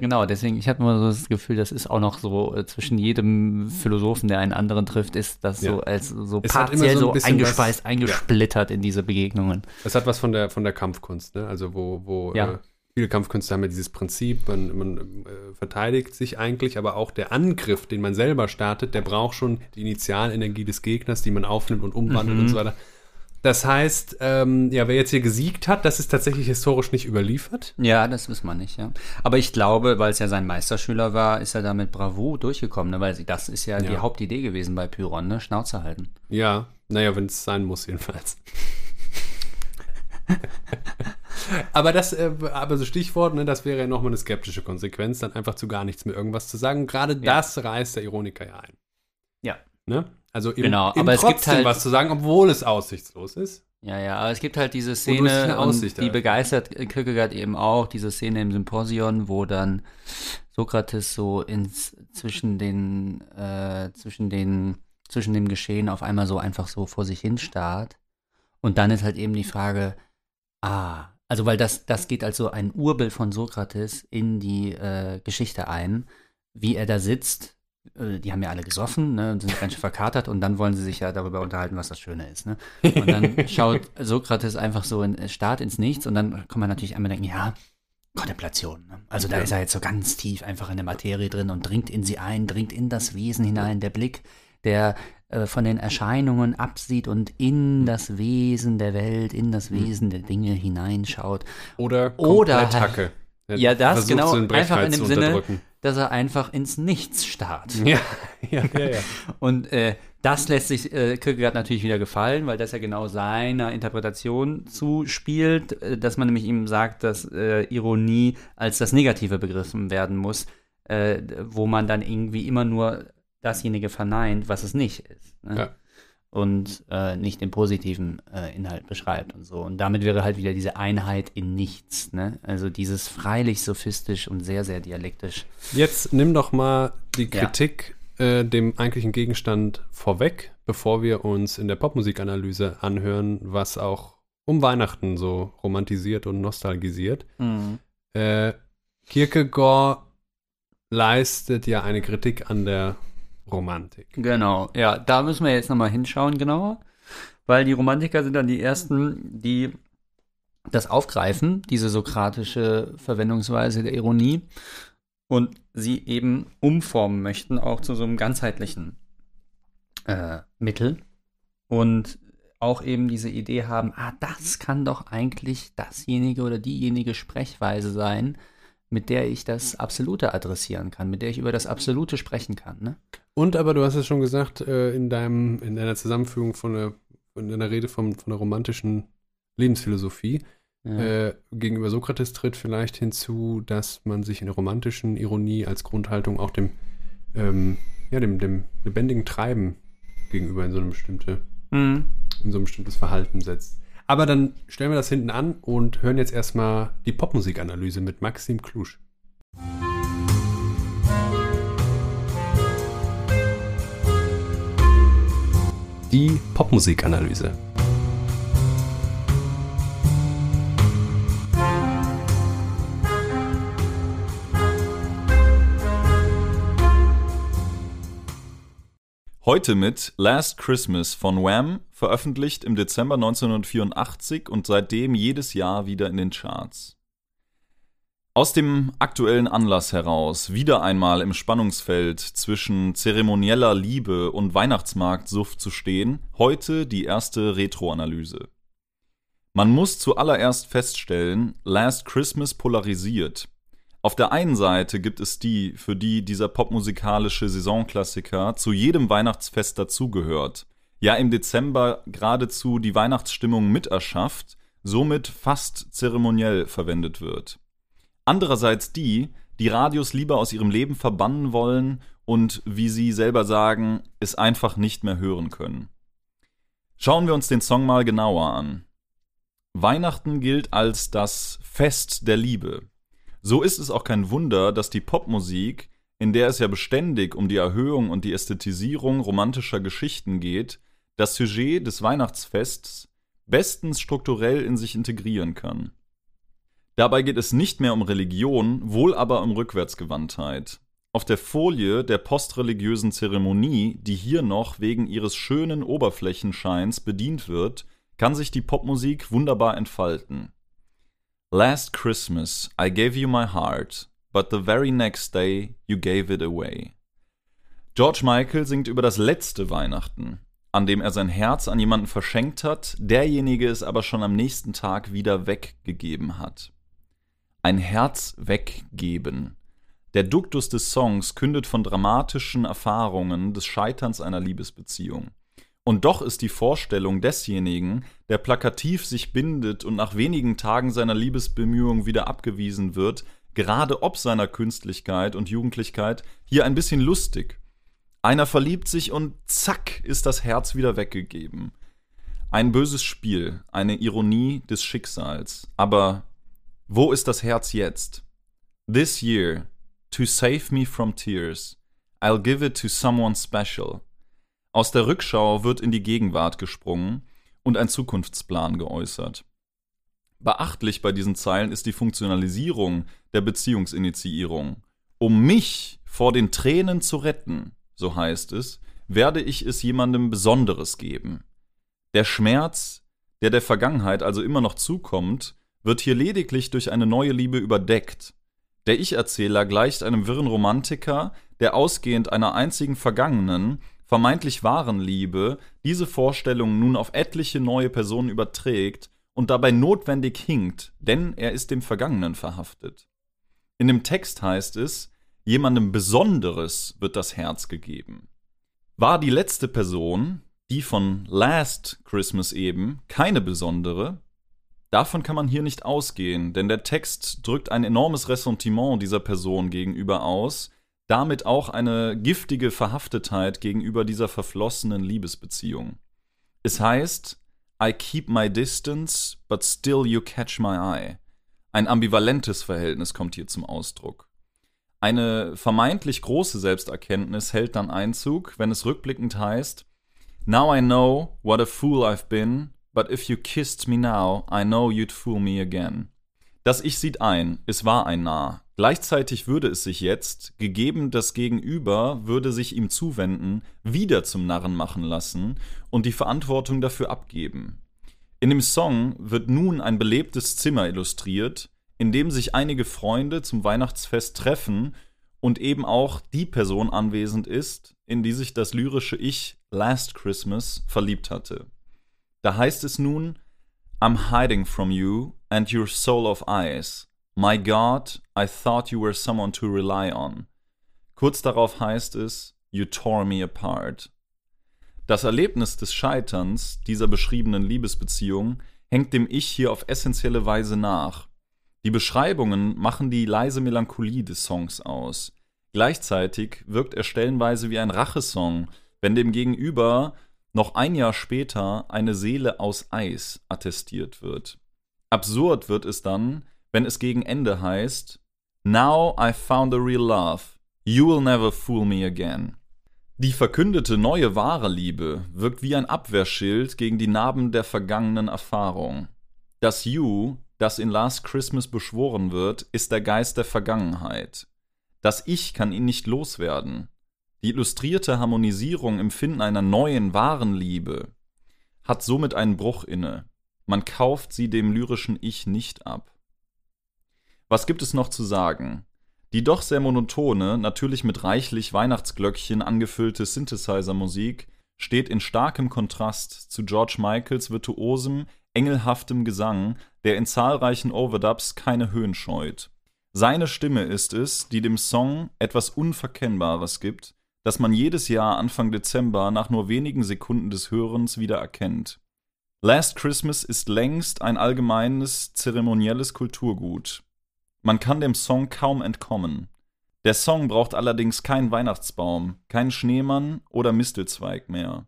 genau, deswegen, ich habe immer so das Gefühl, das ist auch noch so äh, zwischen jedem Philosophen, der einen anderen trifft, ist das so als so Es partiell so ein so, eingespeist, was- eingesplittert in diese Begegnungen. Es hat was von der, von der Kampfkunst, ne? Also wo, wo Ja. Viele Kampfkünste haben ja dieses Prinzip, man, man äh, verteidigt sich eigentlich, aber auch der Angriff, den man selber startet, der braucht schon die Initialenergie des Gegners, die man aufnimmt und umwandelt Mhm. und so weiter. Das heißt, ähm, ja, wer jetzt hier gesiegt hat, das ist tatsächlich historisch nicht überliefert. Ja, das wissen wir nicht, ja. Aber ich glaube, weil es ja sein Meisterschüler war, ist er da mit Bravo durchgekommen, ne? weil das ist ja, die Ja. Hauptidee gewesen bei Pyron, ne? Schnauze halten. Ja, naja, wenn es sein muss, jedenfalls. aber das, äh, aber so Stichwort, ne, das wäre ja nochmal eine skeptische Konsequenz, dann einfach zu gar nichts mehr irgendwas zu sagen. Gerade Ja. das reißt der Ironiker ja ein. Ja. Ne? Also eben, Genau, eben aber es gibt trotzdem halt- was zu sagen, obwohl es aussichtslos ist. Ja, ja, aber es gibt halt diese Szene, Aussicht die begeistert Kierkegaard eben auch, diese Szene im Symposion, wo dann Sokrates so ins, zwischen den, äh, zwischen den, zwischen dem Geschehen auf einmal so einfach so vor sich hin starrt. Und dann ist halt eben die Frage, ah, also weil das, das geht als so ein Urbild von Sokrates in die äh, Geschichte ein, wie er da sitzt. Äh, Die haben ja alle gesoffen ne, und sind ganz schön verkatert und dann wollen sie sich ja darüber unterhalten, was das Schöne ist. Ne? Und dann schaut Sokrates einfach so in Start ins Nichts und dann kann man natürlich einmal denken, ja, Kontemplation. Ne? Also da Ja. ist er jetzt so ganz tief einfach in der Materie drin und dringt in sie ein, dringt in das Wesen hinein. Der Blick, der äh, von den Erscheinungen absieht und in das Wesen der Welt, in das Wesen der Dinge hineinschaut. Oder Oder Hacke. Ja, das, genau, einfach in dem Sinne-. Dass er einfach ins Nichts starrt. Ja, ja, ja, ja. Und äh, das lässt sich äh, Kierkegaard natürlich wieder gefallen, weil das ja genau seiner Interpretation zuspielt, äh, dass man nämlich ihm sagt, dass äh, Ironie als das Negative begriffen werden muss, äh, wo man dann irgendwie immer nur dasjenige verneint, was es nicht ist. Ne? Ja. Und äh, nicht den positiven äh, Inhalt beschreibt und so. Und damit wäre halt wieder diese Einheit in nichts. Ne? Also dieses freilich sophistisch und sehr, sehr dialektisch. Jetzt nimm doch mal die Ja. Kritik äh, dem eigentlichen Gegenstand vorweg, bevor wir uns in der Popmusikanalyse anhören, was auch um Weihnachten so romantisiert und nostalgisiert. Äh, Kierkegaard leistet ja eine Kritik an der Romantik. Genau, ja, da müssen wir jetzt nochmal hinschauen genauer, weil die Romantiker sind dann die ersten, die das aufgreifen, diese sokratische Verwendungsweise der Ironie. Und sie eben umformen möchten, auch zu so einem ganzheitlichen äh, Mittel. Und auch eben diese Idee haben, ah, das kann doch eigentlich dasjenige oder diejenige Sprechweise sein, mit der ich das Absolute adressieren kann, mit der ich über das Absolute sprechen kann. Ne? Und aber du hast es schon gesagt, äh, in deinem, in deiner Zusammenführung von der, in deiner Rede vom, von der romantischen Lebensphilosophie, Äh, gegenüber Sokrates tritt vielleicht hinzu, dass man sich in der romantischen Ironie als Grundhaltung auch dem, ähm, ja, dem, dem lebendigen Treiben gegenüber in so, eine bestimmte, Mhm. in so ein bestimmtes Verhalten setzt. Aber dann stellen wir das hinten an und hören jetzt erstmal die Popmusikanalyse mit Maxim Klusch. Die Popmusikanalyse. Heute mit Last Christmas von Wham, veröffentlicht im Dezember 1984 und seitdem jedes Jahr wieder in den Charts. Aus dem aktuellen Anlass heraus, wieder einmal im Spannungsfeld zwischen zeremonieller Liebe und Weihnachtsmarktsuft zu stehen, heute die erste Retroanalyse. Man muss zuallererst feststellen, Last Christmas polarisiert. Auf der einen Seite gibt es die, für die dieser popmusikalische Saisonklassiker zu jedem Weihnachtsfest dazugehört, ja im Dezember geradezu die Weihnachtsstimmung miterschafft, somit fast zeremoniell verwendet wird. Andererseits die, die Radios lieber aus ihrem Leben verbannen wollen und, wie sie selber sagen, es einfach nicht mehr hören können. Schauen wir uns den Song mal genauer an. Weihnachten gilt als das Fest der Liebe. So ist es auch kein Wunder, dass die Popmusik, in der es ja beständig um die Erhöhung und die Ästhetisierung romantischer Geschichten geht, das Sujet des Weihnachtsfests bestens strukturell in sich integrieren kann. Dabei geht es nicht mehr um Religion, wohl aber um Rückwärtsgewandtheit. Auf der Folie der postreligiösen Zeremonie, die hier noch wegen ihres schönen Oberflächenscheins bedient wird, kann sich die Popmusik wunderbar entfalten. Last Christmas I gave you my heart, but the very next day you gave it away. George Michael singt über das letzte Weihnachten, an dem er sein Herz an jemanden verschenkt hat, derjenige es aber schon am nächsten Tag wieder weggegeben hat. Ein Herz weggeben. Der Duktus des Songs kündet von dramatischen Erfahrungen des Scheiterns einer Liebesbeziehung. Und doch ist die Vorstellung desjenigen, der plakativ sich bindet und nach wenigen Tagen seiner Liebesbemühung wieder abgewiesen wird, gerade ob seiner Künstlichkeit und Jugendlichkeit, hier ein bisschen lustig. Einer verliebt sich und zack ist das Herz wieder weggegeben. Ein böses Spiel, eine Ironie des Schicksals. Aber wo ist das Herz jetzt? This year, to save me from tears, I'll give it to someone special. Aus der Rückschau wird in die Gegenwart gesprungen und ein Zukunftsplan geäußert. Beachtlich bei diesen Zeilen ist die Funktionalisierung der Beziehungsinitiierung. Um mich vor den Tränen zu retten, so heißt es, werde ich es jemandem Besonderes geben. Der Schmerz, der der Vergangenheit also immer noch zukommt, wird hier lediglich durch eine neue Liebe überdeckt. Der Ich-Erzähler gleicht einem wirren Romantiker, der ausgehend einer einzigen vergangenen, vermeintlich wahren Liebe diese Vorstellung nun auf etliche neue Personen überträgt und dabei notwendig hinkt, denn er ist dem Vergangenen verhaftet. In dem Text heißt es, jemandem Besonderes wird das Herz gegeben. War die letzte Person, die von Last Christmas eben, keine besondere, davon kann man hier nicht ausgehen, denn der Text drückt ein enormes Ressentiment dieser Person gegenüber aus, damit auch eine giftige Verhaftetheit gegenüber dieser verflossenen Liebesbeziehung. Es heißt, I keep my distance, but still you catch my eye. Ein ambivalentes Verhältnis kommt hier zum Ausdruck. Eine vermeintlich große Selbsterkenntnis hält dann Einzug, wenn es rückblickend heißt, Now I know what a fool I've been, but if you kissed me now, I know you'd fool me again. Das Ich sieht ein, es war ein Nah. Gleichzeitig würde es sich jetzt, gegeben das Gegenüber würde sich ihm zuwenden, wieder zum Narren machen lassen und die Verantwortung dafür abgeben. In dem Song wird nun ein belebtes Zimmer illustriert, in dem sich einige Freunde zum Weihnachtsfest treffen und eben auch die Person anwesend ist, in die sich das lyrische Ich Last Christmas verliebt hatte. Da heißt es nun, I'm hiding from you and your soul of eyes. My God, I thought you were someone to rely on. Kurz darauf heißt es, You tore me apart. Das Erlebnis des Scheiterns dieser beschriebenen Liebesbeziehung hängt dem Ich hier auf essentielle Weise nach. Die Beschreibungen machen die leise Melancholie des Songs aus. Gleichzeitig wirkt er stellenweise wie ein Rachesong, wenn dem Gegenüber noch ein Jahr später eine Seele aus Eis attestiert wird. Absurd wird es dann, wenn es gegen Ende heißt Now I found a real love. You will never fool me again. Die verkündete neue wahre Liebe wirkt wie ein Abwehrschild gegen die Narben der vergangenen Erfahrung. Das You, das in Last Christmas beschworen wird, ist der Geist der Vergangenheit. Das Ich kann ihn nicht loswerden. Die illustrierte Harmonisierung im Finden einer neuen, wahren Liebe hat somit einen Bruch inne. Man kauft sie dem lyrischen Ich nicht ab. Was gibt es noch zu sagen? Die doch sehr monotone, natürlich mit reichlich Weihnachtsglöckchen angefüllte Synthesizer-Musik steht in starkem Kontrast zu George Michaels virtuosem, engelhaftem Gesang, der in zahlreichen Overdubs keine Höhen scheut. Seine Stimme ist es, die dem Song etwas Unverkennbares gibt, das man jedes Jahr Anfang Dezember nach nur wenigen Sekunden des Hörens wieder erkennt. Last Christmas ist längst ein allgemeines, zeremonielles Kulturgut. Man kann dem Song kaum entkommen. Der Song braucht allerdings keinen Weihnachtsbaum, keinen Schneemann oder Mistelzweig mehr.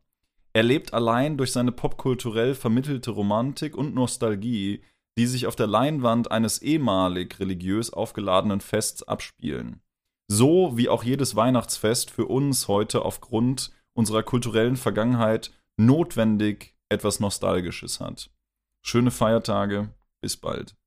Er lebt allein durch seine popkulturell vermittelte Romantik und Nostalgie, die sich auf der Leinwand eines ehemalig religiös aufgeladenen Fests abspielen. So wie auch jedes Weihnachtsfest für uns heute aufgrund unserer kulturellen Vergangenheit notwendig etwas Nostalgisches hat. Schöne Feiertage, bis bald.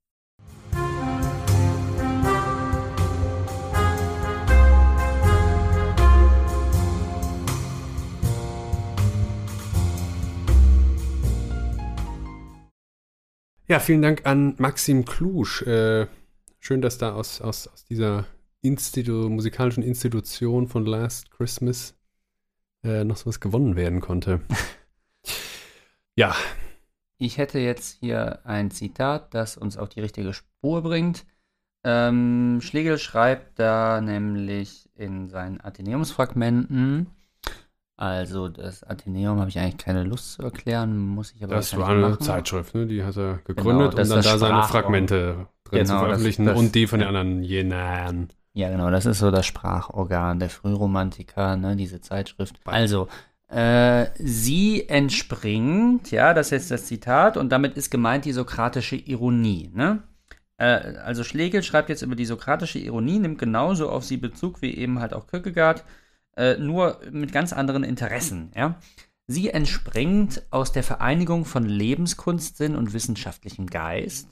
Ja, vielen Dank an Maxim Klusch. Äh, schön, dass da aus, aus, aus dieser Institu musikalischen Institution von Last Christmas äh, noch sowas gewonnen werden konnte. ja. Ich hätte jetzt hier ein Zitat, das uns auf die richtige Spur bringt. Ähm, Schlegel schreibt da nämlich in seinen Athenäumsfragmenten, also das Athenäum habe ich eigentlich keine Lust zu erklären, muss ich aber Das war eine machen. Zeitschrift, ne? die hat er gegründet, Genau, das um dann da das seine. Fragmente drin zu Genau, das- veröffentlichen das- und die von den anderen Jenern. Ja, genau, das ist so das Sprachorgan der Frühromantiker, ne, diese Zeitschrift. Also, äh, sie entspringt, ja, das ist jetzt das Zitat, und damit ist gemeint die sokratische Ironie, ne? Äh, also Schlegel schreibt jetzt über die sokratische Ironie, nimmt genauso auf sie Bezug wie eben halt auch Kierkegaard, äh, nur mit ganz anderen Interessen, ja. Sie entspringt aus der Vereinigung von Lebenskunstsinn und wissenschaftlichem Geist,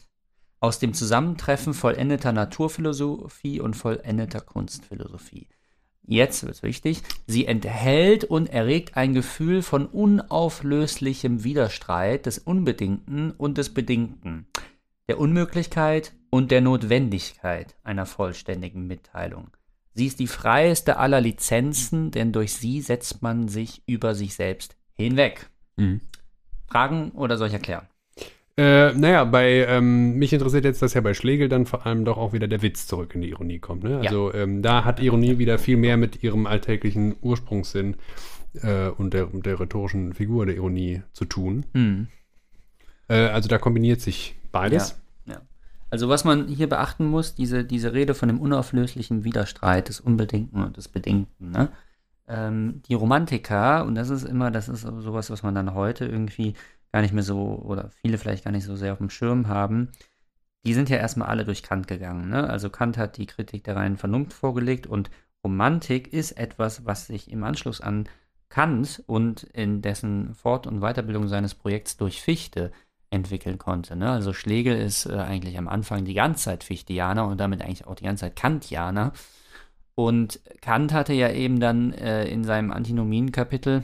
aus dem Zusammentreffen vollendeter Naturphilosophie und vollendeter Kunstphilosophie. Jetzt wird's wichtig. Sie enthält und erregt ein Gefühl von unauflöslichem Widerstreit des Unbedingten und des Bedingten, der Unmöglichkeit und der Notwendigkeit einer vollständigen Mitteilung. Sie ist die freieste aller Lizenzen, denn durch sie setzt man sich über sich selbst hinweg. Mhm. Fragen oder soll ich erklären? Äh, naja, bei ähm, mich interessiert jetzt, dass ja bei Schlegel dann vor allem doch auch wieder der Witz zurück in die Ironie kommt. Ne? Also ähm, da hat Ironie wieder viel mehr mit ihrem alltäglichen Ursprungssinn äh, und der, der rhetorischen Figur der Ironie zu tun. Hm. Äh, also da kombiniert sich beides. Ja, ja. Also was man hier beachten muss, diese, diese Rede von dem unauflöslichen Widerstreit des Unbedingten und des Bedingten, ne? ähm, die Romantiker, und das ist immer, das ist sowas, was man dann heute irgendwie gar nicht mehr so, oder viele vielleicht gar nicht so sehr auf dem Schirm haben, die sind ja erstmal alle durch Kant gegangen. Ne? Also Kant hat die Kritik der reinen Vernunft vorgelegt und Romantik ist etwas, was sich im Anschluss an Kant und in dessen Fort- und Weiterbildung seines Projekts durch Fichte entwickeln konnte. Ne? Also Schlegel ist äh, eigentlich am Anfang die ganze Zeit Fichtianer und damit eigentlich auch die ganze Zeit Kantianer. Und Kant hatte ja eben dann äh, in seinem Antinomien-Kapitel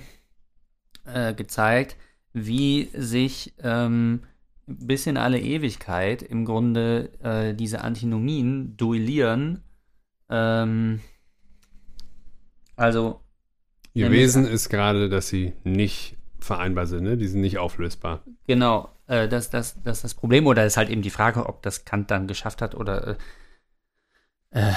äh, gezeigt, wie sich ähm, bis in alle Ewigkeit im Grunde äh, diese Antinomien duellieren. Ähm, also Ihr Wesen ist gerade, dass sie nicht vereinbar sind, ne? die sind nicht auflösbar. Genau, äh, das, das, das ist das Problem. Oder ist halt eben die Frage, ob das Kant dann geschafft hat oder. Äh, äh,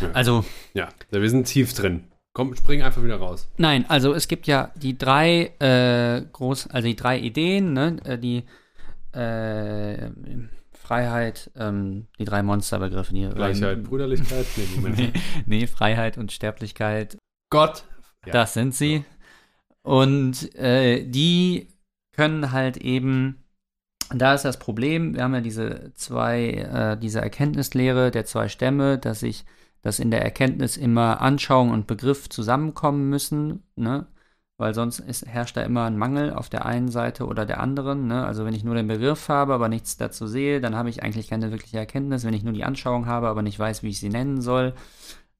Ja. Also, Ja, wir sind tief drin. Komm, spring einfach wieder raus. nein, also es gibt ja die drei äh, groß, also die drei Ideen, ne, äh, die, äh, Freiheit, ähm, die drei Monsterbegriffe. Die, Gleichheit, ähm, Brüderlichkeit, nee, Moment. nee, nee, Freiheit und Sterblichkeit, Gott. Ja. das sind sie. Und äh, die können halt eben, da ist das Problem, wir haben ja diese zwei, äh, diese Erkenntnislehre der zwei Stämme, dass ich, dass in der Erkenntnis immer Anschauung und Begriff zusammenkommen müssen, ne? Weil sonst ist, herrscht da immer ein Mangel auf der einen Seite oder der anderen. Ne? Also wenn ich nur den Begriff habe, aber nichts dazu sehe, dann habe ich eigentlich keine wirkliche Erkenntnis. Wenn ich nur die Anschauung habe, aber nicht weiß, wie ich sie nennen soll,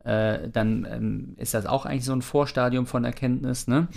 äh, dann ähm, ist das auch eigentlich so ein Vorstadium von Erkenntnis. Ne?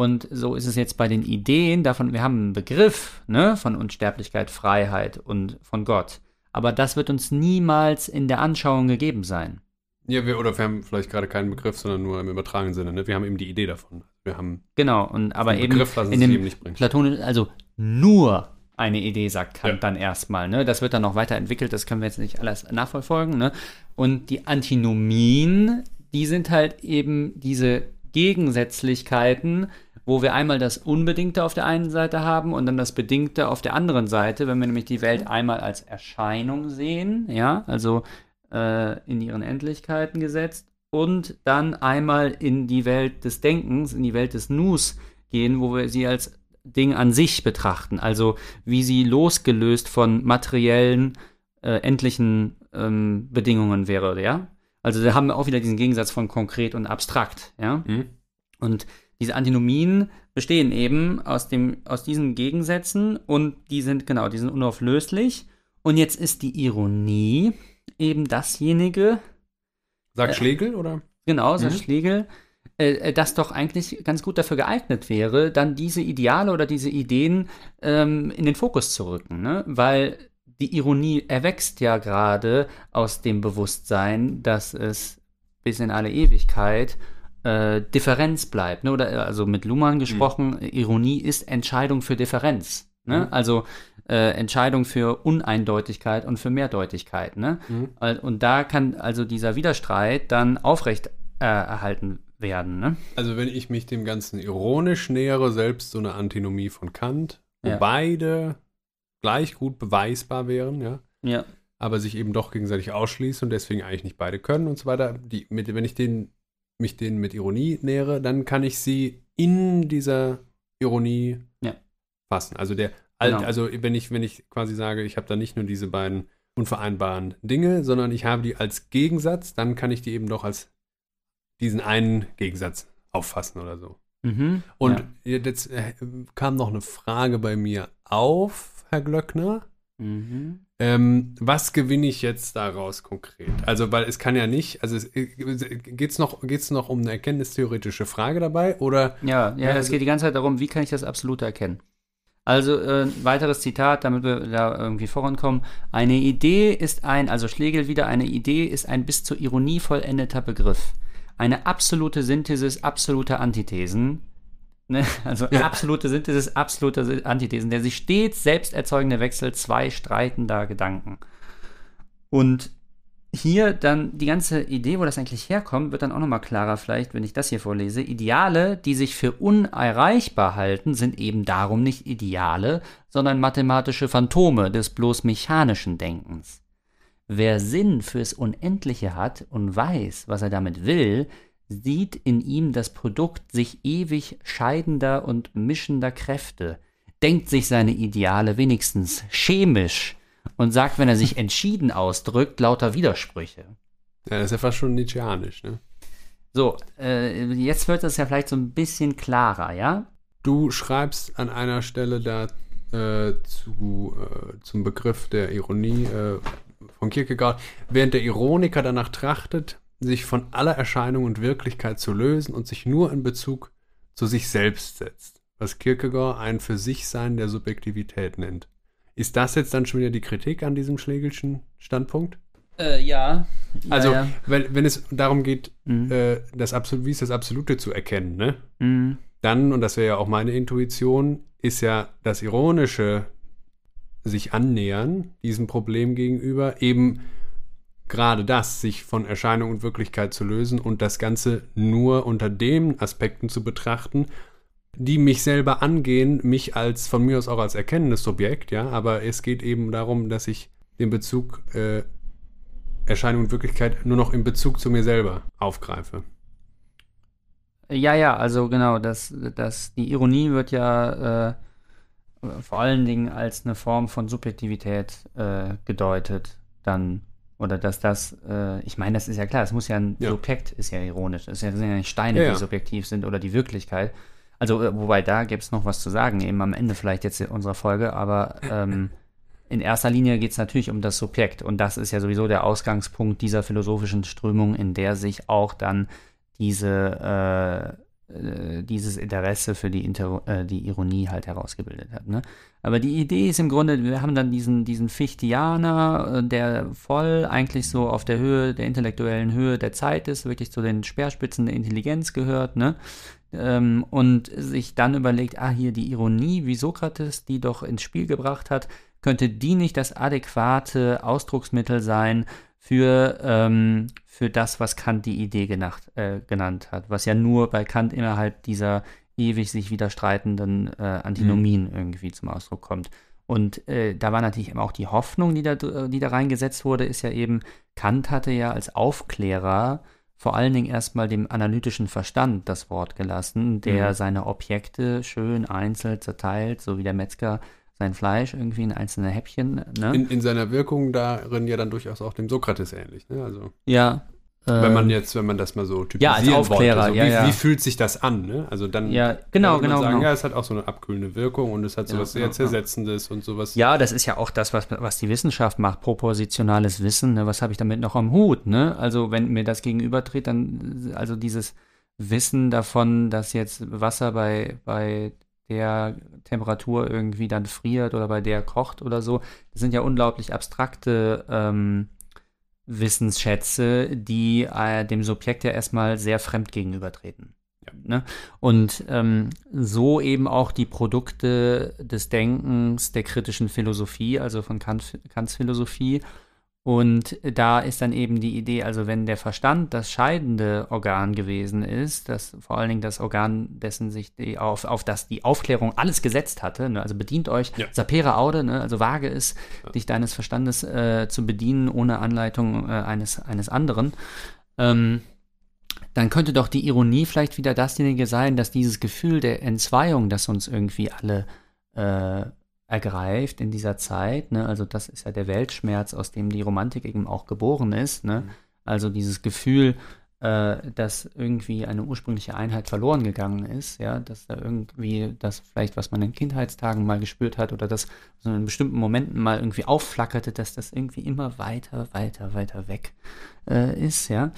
Und so ist es jetzt bei den Ideen davon, wir haben einen Begriff ne, von Unsterblichkeit, Freiheit und von Gott. Aber das wird uns niemals in der Anschauung gegeben sein. Ja, wir, oder wir haben vielleicht gerade keinen Begriff, sondern nur im übertragenen Sinne. Ne? Wir haben eben die Idee davon. Wir haben Genau, und aber eben Begriff, was in dem eben nicht bringt. Platonisch, also nur eine Idee, sagt Kant Ja. dann erstmal. Ne? Das wird dann noch weiterentwickelt, das können wir jetzt nicht alles nachverfolgen. Ne? Und die Antinomien, die sind halt eben diese Gegensätzlichkeiten, wo wir einmal das Unbedingte auf der einen Seite haben und dann das Bedingte auf der anderen Seite, wenn wir nämlich die Welt einmal als Erscheinung sehen, ja, also äh, in ihren Endlichkeiten gesetzt und dann einmal in die Welt des Denkens, in die Welt des Nus gehen, wo wir sie als Ding an sich betrachten, also wie sie losgelöst von materiellen, äh, endlichen ähm, Bedingungen wäre, ja. Also da haben wir auch wieder diesen Gegensatz von konkret und abstrakt, ja. Mhm. Und diese Antinomien bestehen eben aus, dem, aus diesen Gegensätzen und die sind, genau, die sind unauflöslich. Und jetzt ist die Ironie eben dasjenige, Sagt Schlegel, oder? Genau, sagt Mhm. Schlegel, äh, äh, das doch eigentlich ganz gut dafür geeignet wäre, dann diese Ideale oder diese Ideen ähm, in den Fokus zu rücken. Ne? Weil die Ironie erwächst ja gerade aus dem Bewusstsein, dass es bis in alle Ewigkeit äh, Differenz bleibt. Ne? Oder äh, also mit Luhmann gesprochen, Ironie ist Entscheidung für Differenz. Ne? Mhm. Also äh, Entscheidung für Uneindeutigkeit und für Mehrdeutigkeit. Ne? Mhm. Und da kann also dieser Widerstreit dann aufrecht äh, erhalten werden. Ne? Also wenn ich mich dem Ganzen ironisch nähere, selbst so eine Antinomie von Kant, wo Ja. beide gleich gut beweisbar wären, ja, Ja. aber sich eben doch gegenseitig ausschließen und deswegen eigentlich nicht beide können und so weiter. Die, mit, wenn ich den, mich denen mit Ironie nähere, dann kann ich sie in dieser Ironie Ja. fassen. Also der, al- Genau. also wenn ich, wenn ich quasi sage, ich habe da nicht nur diese beiden unvereinbaren Dinge, sondern ich habe die als Gegensatz, dann kann ich die eben doch als diesen einen Gegensatz auffassen oder so. Mhm. Und ja. jetzt äh, kam noch eine Frage bei mir auf, Herr Glöckner. Mhm. Ähm, was gewinne ich jetzt daraus konkret? Also, weil es kann ja nicht, also geht es noch, geht's noch um eine erkenntnistheoretische Frage dabei oder ja, ja, es geht die ganze Zeit darum, wie kann ich das Absolute erkennen. Also äh, weiteres Zitat, damit wir da irgendwie vorankommen. Eine Idee ist ein, also Schlegel wieder, eine Idee ist ein bis zur Ironie vollendeter Begriff. Eine absolute Synthesis absoluter Antithesen. Ne? Also Ja. absolute Synthesis absoluter Sy- Antithesen. Der sich stets selbst erzeugende Wechsel zwei streitender Gedanken. Und hier dann die ganze Idee, wo das eigentlich herkommt, wird dann auch nochmal klarer vielleicht, wenn ich das hier vorlese. Ideale, die sich für unerreichbar halten, sind eben darum nicht Ideale, sondern mathematische Phantome des bloß mechanischen Denkens. Wer Sinn fürs Unendliche hat und weiß, was er damit will, sieht in ihm das Produkt sich ewig scheidender und mischender Kräfte, denkt sich seine Ideale wenigstens chemisch und sagt, wenn er sich entschieden ausdrückt, lauter Widersprüche. ja, das ist ja fast schon Nietzscheanisch, ne? So, äh, jetzt wird es ja vielleicht so ein bisschen klarer, ja? Du schreibst an einer Stelle da äh, zu, äh, zum Begriff der Ironie äh, von Kierkegaard, während der Ironiker danach trachtet, sich von aller Erscheinung und Wirklichkeit zu lösen und sich nur in Bezug zu sich selbst setzt, was Kierkegaard ein für sich Sein der Subjektivität nennt. Ist das jetzt dann schon wieder die Kritik an diesem Schlegelschen Standpunkt? Äh, ja. Also, ja. Wenn, wenn es darum geht, Mhm. äh, das Absolut, wie ist das Absolute zu erkennen, ne? Mhm. dann, und das wäre ja auch meine Intuition, ist ja das Ironische sich annähern diesem Problem gegenüber, eben gerade das, sich von Erscheinung und Wirklichkeit zu lösen und das Ganze nur unter den Aspekten zu betrachten, die mich selber angehen, mich als von mir aus auch als erkennendes Subjekt, ja, aber es geht eben darum, dass ich den Bezug äh, Erscheinung und Wirklichkeit nur noch in Bezug zu mir selber aufgreife. Ja, ja, also genau, das, das, die Ironie wird ja äh, vor allen Dingen als eine Form von Subjektivität äh, gedeutet, dann. Oder dass das, äh, ich meine, das ist ja klar, es muss ja ein Ja. Subjekt, ist ja ironisch. Es sind ja nicht Steine, Ja, die subjektiv sind oder die Wirklichkeit. Also, äh, wobei da gäbe es noch was zu sagen, eben am Ende vielleicht jetzt in unserer Folge, aber ähm, in erster Linie geht es natürlich um das Subjekt. Und das ist ja sowieso der Ausgangspunkt dieser philosophischen Strömung, in der sich auch dann diese, äh, äh, dieses Interesse für die, Inter äh, die Ironie halt herausgebildet hat. Ne? Aber die Idee ist im Grunde, wir haben dann diesen, diesen Fichtianer, äh, der voll eigentlich so auf der Höhe, der intellektuellen Höhe der Zeit ist, wirklich zu den Speerspitzen der Intelligenz gehört, ne? Ähm, und sich dann überlegt, ah, hier die Ironie, wie Sokrates die doch ins Spiel gebracht hat, könnte die nicht das adäquate Ausdrucksmittel sein für, ähm, für das, was Kant die Idee genacht, äh, genannt hat, was ja nur bei Kant innerhalb dieser ewig sich widerstreitenden äh, Antinomien irgendwie zum Ausdruck kommt. Und äh, da war natürlich eben auch die Hoffnung, die da, die da reingesetzt wurde, ist ja eben, Kant hatte ja als Aufklärer vor allen Dingen erstmal dem analytischen Verstand das Wort gelassen, der Mhm. seine Objekte schön einzeln zerteilt, so wie der Metzger sein Fleisch irgendwie in einzelne Häppchen. Ne? In, in seiner Wirkung darin ja dann durchaus auch dem Sokrates ähnlich. Ne? Also, ja. wenn man ähm, jetzt, wenn man das mal so Ja, als typisieren Aufklärer, wollte, so, ja, wie, ja. wie fühlt sich das an? Ne? Also dann Ja, genau, könnte man genau, sagen, genau. ja, es hat auch so eine abkühlende Wirkung und es hat sowas ja, sehr ja. Zersetzendes und sowas. Ja, das ist ja auch das, was, was die Wissenschaft macht, propositionales Wissen. Ne? Was habe ich damit noch am Hut? Ne? Also wenn mir das gegenübertritt, dann also dieses Wissen davon, dass jetzt Wasser bei, bei der Temperatur irgendwie dann friert oder bei der kocht oder so, das sind ja unglaublich abstrakte ähm, Wissensschätze, die äh, dem Subjekt ja erstmal sehr fremd gegenübertreten. Ja. Ne? Und ähm, so eben auch die Produkte des Denkens der kritischen Philosophie, also von Kant, Kants Philosophie. Und da ist dann eben die Idee, also wenn der Verstand das scheidende Organ gewesen ist, das vor allen Dingen das Organ, dessen sich die auf, auf das die Aufklärung alles gesetzt hatte, ne, also bedient euch, Ja. sapere aude, ne, also wage es, dich deines Verstandes äh, zu bedienen ohne Anleitung äh, eines, eines anderen, ähm, dann könnte doch die Ironie vielleicht wieder dasjenige sein, dass dieses Gefühl der Entzweiung, das uns irgendwie alle äh, ergreift in dieser Zeit, ne? also das ist ja der Weltschmerz, aus dem die Romantik eben auch geboren ist, ne? also dieses Gefühl, äh, dass irgendwie eine ursprüngliche Einheit verloren gegangen ist, ja, dass da irgendwie das vielleicht, was man in Kindheitstagen mal gespürt hat oder das so in bestimmten Momenten mal irgendwie aufflackerte, dass das irgendwie immer weiter, weiter, weiter weg äh, ist, ja.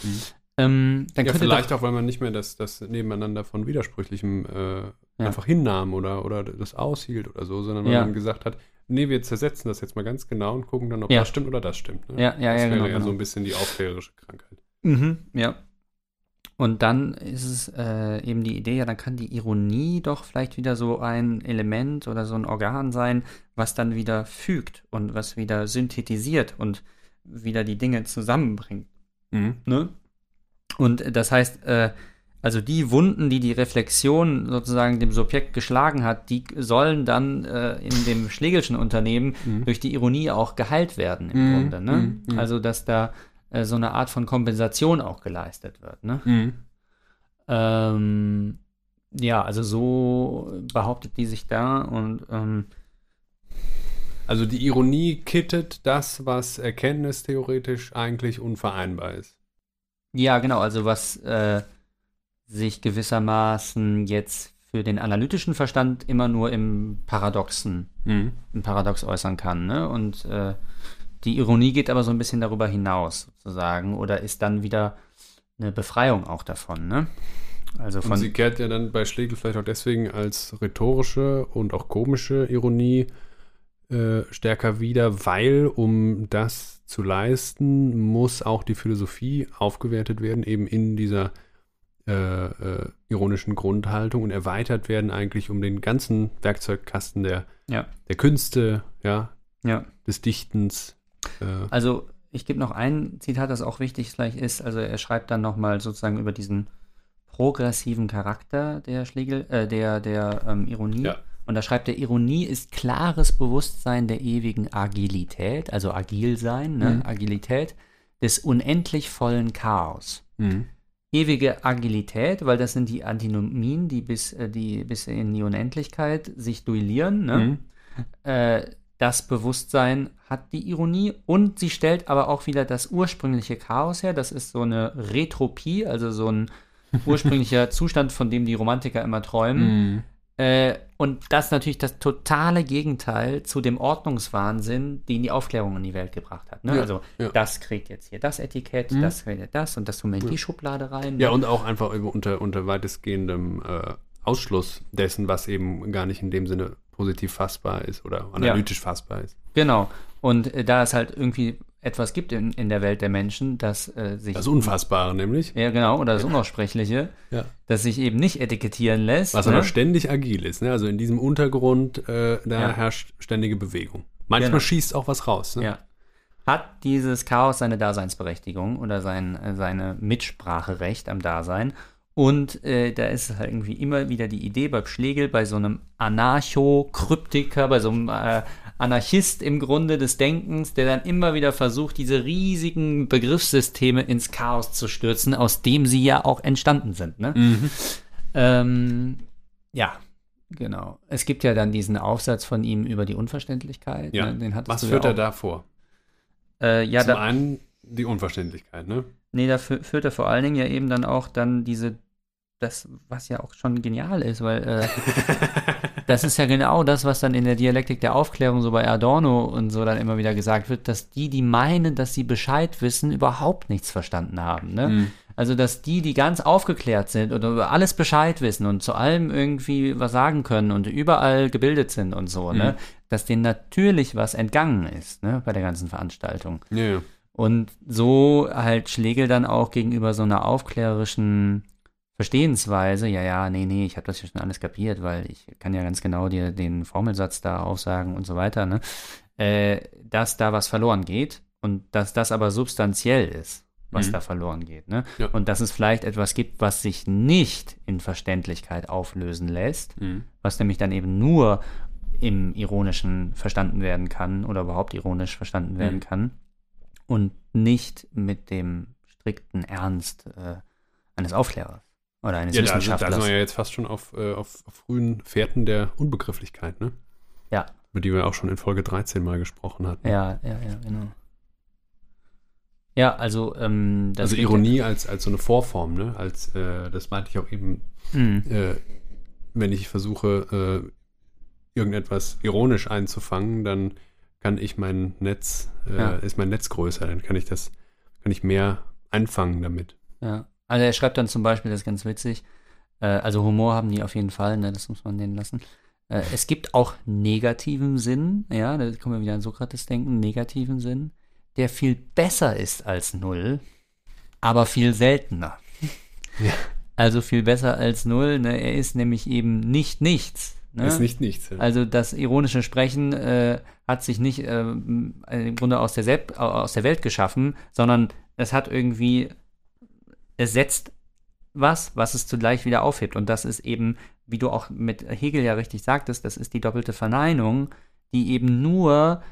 Ähm, dann ja, vielleicht doch, auch, weil man nicht mehr das, das Nebeneinander von Widersprüchlichem äh, Ja. einfach hinnahm oder, oder das aushielt oder so, sondern weil Ja. man gesagt hat, nee, wir zersetzen das jetzt mal ganz genau und gucken dann, ob Ja. das stimmt oder das stimmt. Ne? Ja, ja, das ja, wäre genau, ja genau. so ein bisschen die aufklärerische Krankheit. Mhm, ja. Und dann ist es äh, eben die Idee, ja, dann kann die Ironie doch vielleicht wieder so ein Element oder so ein Organ sein, was dann wieder fügt und was wieder synthetisiert und wieder die Dinge zusammenbringt. Ne? Und das heißt, äh, also die Wunden, die die Reflexion sozusagen dem Subjekt geschlagen hat, die sollen dann äh, in dem Schlegelschen Unternehmen Mhm. durch die Ironie auch geheilt werden im Mhm, Grunde. Ne? mhm, mhm. Also dass da äh, so eine Art von Kompensation auch geleistet wird. Ne? Mhm. Ähm, ja, also so behauptet die sich da und ähm, Also die Ironie kittet das, was erkenntnistheoretisch eigentlich unvereinbar ist. Ja, genau, also was äh, sich gewissermaßen jetzt für den analytischen Verstand immer nur im Paradoxen, im Paradox äußern kann, ne? Und äh, die Ironie geht aber so ein bisschen darüber hinaus, sozusagen, oder ist dann wieder eine Befreiung auch davon, ne? Also Und von sie kehrt ja dann bei Schlegel vielleicht auch deswegen als rhetorische und auch komische Ironie äh, stärker wieder, weil um das zu leisten, muss auch die Philosophie aufgewertet werden, eben in dieser äh, äh, ironischen Grundhaltung und erweitert werden eigentlich um den ganzen Werkzeugkasten der, Ja. der Künste, ja, ja. des Dichtens. Äh, Also ich gebe noch ein Zitat, das auch wichtig vielleicht ist. Also er schreibt dann nochmal sozusagen über diesen progressiven Charakter der Schlegel, äh, der, der ähm, Ironie. Ja. Und da schreibt er, Ironie ist klares Bewusstsein der ewigen Agilität, also agil sein, ne? Mhm. Agilität, des unendlich vollen Chaos. Mhm. Ewige Agilität, weil das sind die Antinomien, die bis, äh, die bis in die Unendlichkeit sich duellieren. Ne? Mhm. Äh, das Bewusstsein hat die Ironie und sie stellt aber auch wieder das ursprüngliche Chaos her. Das ist so eine Retropie, also so ein ursprünglicher Zustand, von dem die Romantiker immer träumen. Mhm. Äh, und das ist natürlich das totale Gegenteil zu dem Ordnungswahnsinn, den die Aufklärung in die Welt gebracht hat. Ne? Ja, also ja. das kriegt jetzt hier das Etikett, Mhm. das kriegt das und das tun wir in die Schublade rein. Ja, und auch einfach unter, unter weitestgehendem äh, Ausschluss dessen, was eben gar nicht in dem Sinne positiv fassbar ist oder analytisch fassbar ist. Genau. Und äh, da es halt irgendwie etwas gibt in, in der Welt der Menschen, das äh, sich. Das Unfassbare nämlich, ja, genau, oder das Unaussprechliche, Ja. das sich eben nicht etikettieren lässt. was ne? aber ständig agil ist. Ne? Also in diesem Untergrund, äh, da Ja. herrscht ständige Bewegung. Manchmal Genau. schießt auch was raus. Ne? Ja. Hat dieses Chaos seine Daseinsberechtigung oder sein, äh, seine Mitspracherecht am Dasein? Und äh, da ist halt irgendwie immer wieder die Idee bei Schlegel, bei so einem Anarcho-Kryptiker, bei so einem äh, Anarchist im Grunde des Denkens, der dann immer wieder versucht, diese riesigen Begriffssysteme ins Chaos zu stürzen, aus dem sie ja auch entstanden sind. Ne? Mhm. Ähm, ja, genau. Es gibt ja dann diesen Aufsatz von ihm über die Unverständlichkeit. Ja. Ne? Was führt ja er da vor? Äh, ja, Zum da, einen die Unverständlichkeit, ne? nee, da fü- führt er vor allen Dingen ja eben dann auch dann diese, das, was ja auch schon genial ist, weil äh, das ist ja genau das, was dann in der Dialektik der Aufklärung so bei Adorno und so dann immer wieder gesagt wird, dass die, die meinen, dass sie Bescheid wissen, überhaupt nichts verstanden haben. Ne? Mhm. Also, dass die, die ganz aufgeklärt sind oder über alles Bescheid wissen und zu allem irgendwie was sagen können und überall gebildet sind und so, ne, dass denen natürlich was entgangen ist, ne, bei der ganzen Veranstaltung. Ja, ja. Und so halt Schlegel dann auch gegenüber so einer aufklärerischen Verstehensweise, ja, ja, nee, nee, ich habe das ja schon alles kapiert, weil ich kann ja ganz genau dir den Formelsatz da aufsagen und so weiter, ne, äh, dass da was verloren geht und dass das aber substanziell ist, was Mhm. da verloren geht, ne? Ja. Und dass es vielleicht etwas gibt, was sich nicht in Verständlichkeit auflösen lässt, Mhm. was nämlich dann eben nur im Ironischen verstanden werden kann oder überhaupt ironisch verstanden werden Mhm. kann und nicht mit dem strikten Ernst äh, eines Aufklärers oder eines Ja, da, da Wissenschaftlers. sind wir ja jetzt fast schon auf, äh, auf, auf frühen Fährten der Unbegrifflichkeit, ne? Ja. Über die wir auch schon in Folge 13 mal gesprochen hatten. ja, ja, ja, genau. Ja, also ähm, also Ironie als, als so eine Vorform, ne? Als, äh, das meinte ich auch eben, Ja, hm, äh, wenn ich versuche, äh, irgendetwas ironisch einzufangen, dann kann ich mein Netz, äh, Ja. ist mein Netz größer, dann kann ich das, kann ich mehr einfangen damit. ja. Also er schreibt dann zum Beispiel, das ist ganz witzig, äh, also Humor haben die auf jeden Fall, ne, das muss man denen lassen. Äh, es gibt auch negativen Sinn, ja, da kommen wir wieder an Sokrates denken, negativen Sinn, der viel besser ist als Null, aber viel seltener. Ja. Also viel besser als Null, ne? er ist nämlich eben nicht nichts. Ne? Ist nicht nichts. Ja. Also das ironische Sprechen äh, hat sich nicht ähm, im Grunde aus der, aus der Welt geschaffen, sondern es hat irgendwie, es setzt was, was es zugleich wieder aufhebt. Und das ist eben, wie du auch mit Hegel ja richtig sagtest, das ist die doppelte Verneinung, die eben nur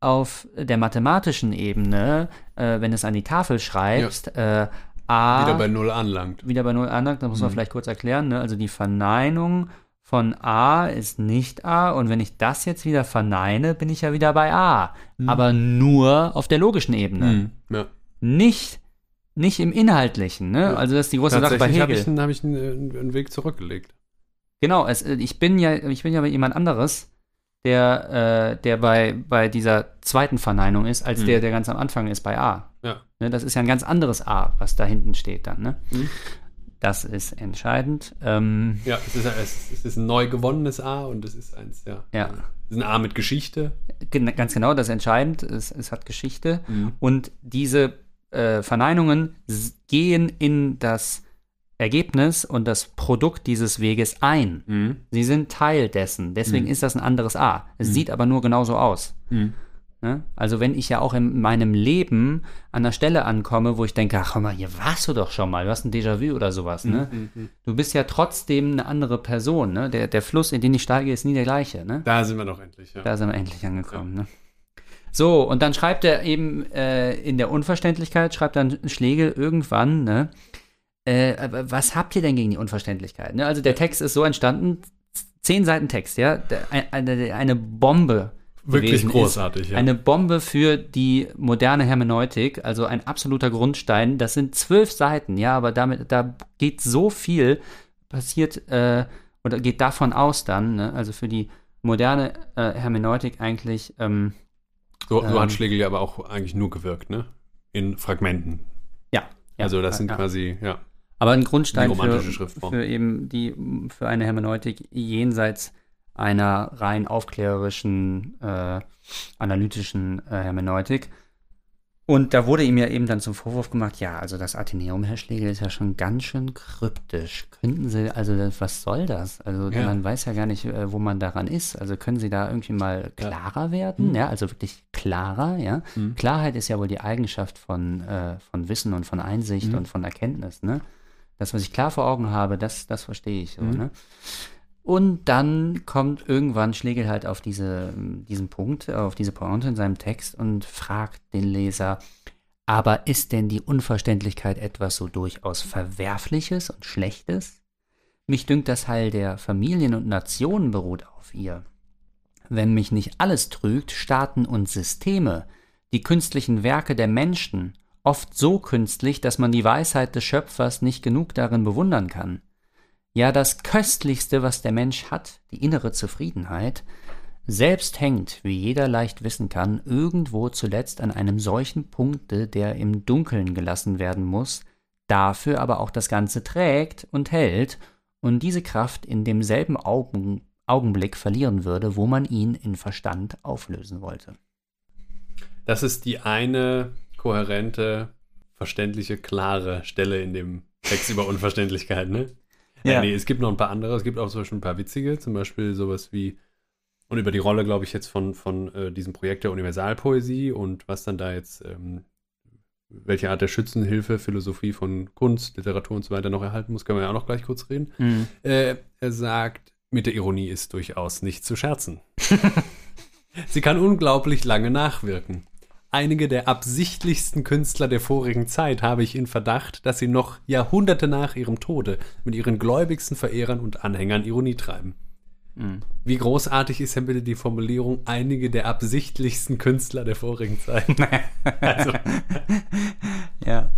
auf der mathematischen Ebene, äh, wenn es an die Tafel schreibst, äh, A Wieder bei Null anlangt. wieder bei Null anlangt, das muss man Mhm. vielleicht kurz erklären. Ne? Also die Verneinung von A ist nicht A und wenn ich das jetzt wieder verneine, bin ich ja wieder bei A. Mhm. Aber nur auf der logischen Ebene. Mhm. Ja. Nicht, nicht im Inhaltlichen. Ne? Ja. Also das ist die große Sache bei Tatsächlich habe Hegel. ich, einen- hab ich einen, äh, einen Weg zurückgelegt. Genau, es, äh, ich bin ja, ich bin ja jemand anderes, der, äh, der bei, bei dieser zweiten Verneinung ist, als Mhm. der, der ganz am Anfang ist bei A. Ja. Ne, das ist ja ein ganz anderes A, was da hinten steht dann. Ne? Mhm. Das ist entscheidend. Ähm, Ja, es ist, es, es ist ein neu gewonnenes A und es ist eins, ja. Ja. Es ist ein A mit Geschichte. ganz genau, das ist entscheidend. Es, es hat Geschichte. Mhm. Und diese äh, Verneinungen gehen in das Ergebnis und das Produkt dieses Weges ein. Mhm. Sie sind Teil dessen. Deswegen Mhm. ist das ein anderes A. Es Mhm. sieht aber nur genauso aus. Mhm. Ne? Also wenn ich ja auch in meinem Leben an der Stelle ankomme, wo ich denke, ach mal, hier warst du doch schon mal, du hast ein Déjà-vu oder sowas. Ne? Mhm, Du bist ja trotzdem eine andere Person. Ne? Der, der Fluss, in den ich steige, ist nie der gleiche. Ne? Da sind wir doch endlich, ja. Da sind wir endlich angekommen. Ne? So, und dann schreibt er eben äh, in der Unverständlichkeit, schreibt dann Schlegel irgendwann, ne? Äh, was habt ihr denn gegen die Unverständlichkeit? Ne? Also der Text ist so entstanden, zehn Seiten Text, ja, eine, eine Bombe. Wirklich großartig, ja. Eine Bombe für die moderne Hermeneutik, also ein absoluter Grundstein. Das sind zwölf Seiten, ja, aber damit, da geht so viel, passiert, äh, oder geht davon aus dann, ne? also für die moderne äh, Hermeneutik eigentlich, ähm, So, so Ähm. hat Schlegel ja aber auch eigentlich nur gewirkt, ne? In Fragmenten. ja. ja also das ja, sind ja. quasi, ja. Aber ein Grundstein für, für eben die, für eine Hermeneutik jenseits einer rein aufklärerischen, äh, analytischen äh, Hermeneutik. Und da wurde ihm ja eben dann zum Vorwurf gemacht, ja, also das Athenäum, Herr Schlegel, ist ja schon ganz schön kryptisch. Könnten Sie, also das, was soll das? Also Ja. man weiß ja gar nicht, äh, wo man daran ist. Also können Sie da irgendwie mal klarer werden? Ja, also wirklich klarer, ja. Mhm. Klarheit ist ja wohl die Eigenschaft von, äh, von Wissen und von Einsicht Mhm. und von Erkenntnis, ne? Das, was ich klar vor Augen habe, das, das verstehe ich so, Mhm. ne? Und dann kommt irgendwann Schlegel halt auf diese, diesen Punkt, auf diese Pointe in seinem Text und fragt den Leser, aber ist denn die Unverständlichkeit etwas so durchaus Verwerfliches und Schlechtes? Mich dünkt, das Heil der Familien und Nationen beruht auf ihr. Wenn mich nicht alles trügt, Staaten und Systeme, die künstlichen Werke der Menschen, oft so künstlich, dass man die Weisheit des Schöpfers nicht genug darin bewundern kann. Ja, das Köstlichste, was der Mensch hat, die innere Zufriedenheit, selbst hängt, wie jeder leicht wissen kann, irgendwo zuletzt an einem solchen Punkte, der im Dunkeln gelassen werden muss, dafür aber auch das Ganze trägt und hält und diese Kraft in demselben Augen, Augenblick verlieren würde, wo man ihn in Verstand auflösen wollte. Das ist die eine kohärente, verständliche, klare Stelle in dem Text über Unverständlichkeit, ne? Ja. Ja. nee, es gibt noch ein paar andere. Es gibt auch zum Beispiel ein paar witzige, zum Beispiel sowas wie, und über die Rolle, glaube ich, jetzt von, von äh, diesem Projekt der Universalpoesie und was dann da jetzt, ähm, welche Art der Schützenhilfe, Philosophie von Kunst, Literatur und so weiter noch erhalten muss, können wir ja auch noch gleich kurz reden. Mhm. Äh, er sagt, mit der Ironie ist durchaus nicht zu scherzen. Sie kann unglaublich lange nachwirken. Einige der absichtlichsten Künstler der vorigen Zeit habe ich in Verdacht, dass sie noch Jahrhunderte nach ihrem Tode mit ihren gläubigsten Verehrern und Anhängern Ironie treiben. Mhm. Wie großartig ist denn bitte die Formulierung einige der absichtlichsten Künstler der vorigen Zeit? also, Ja.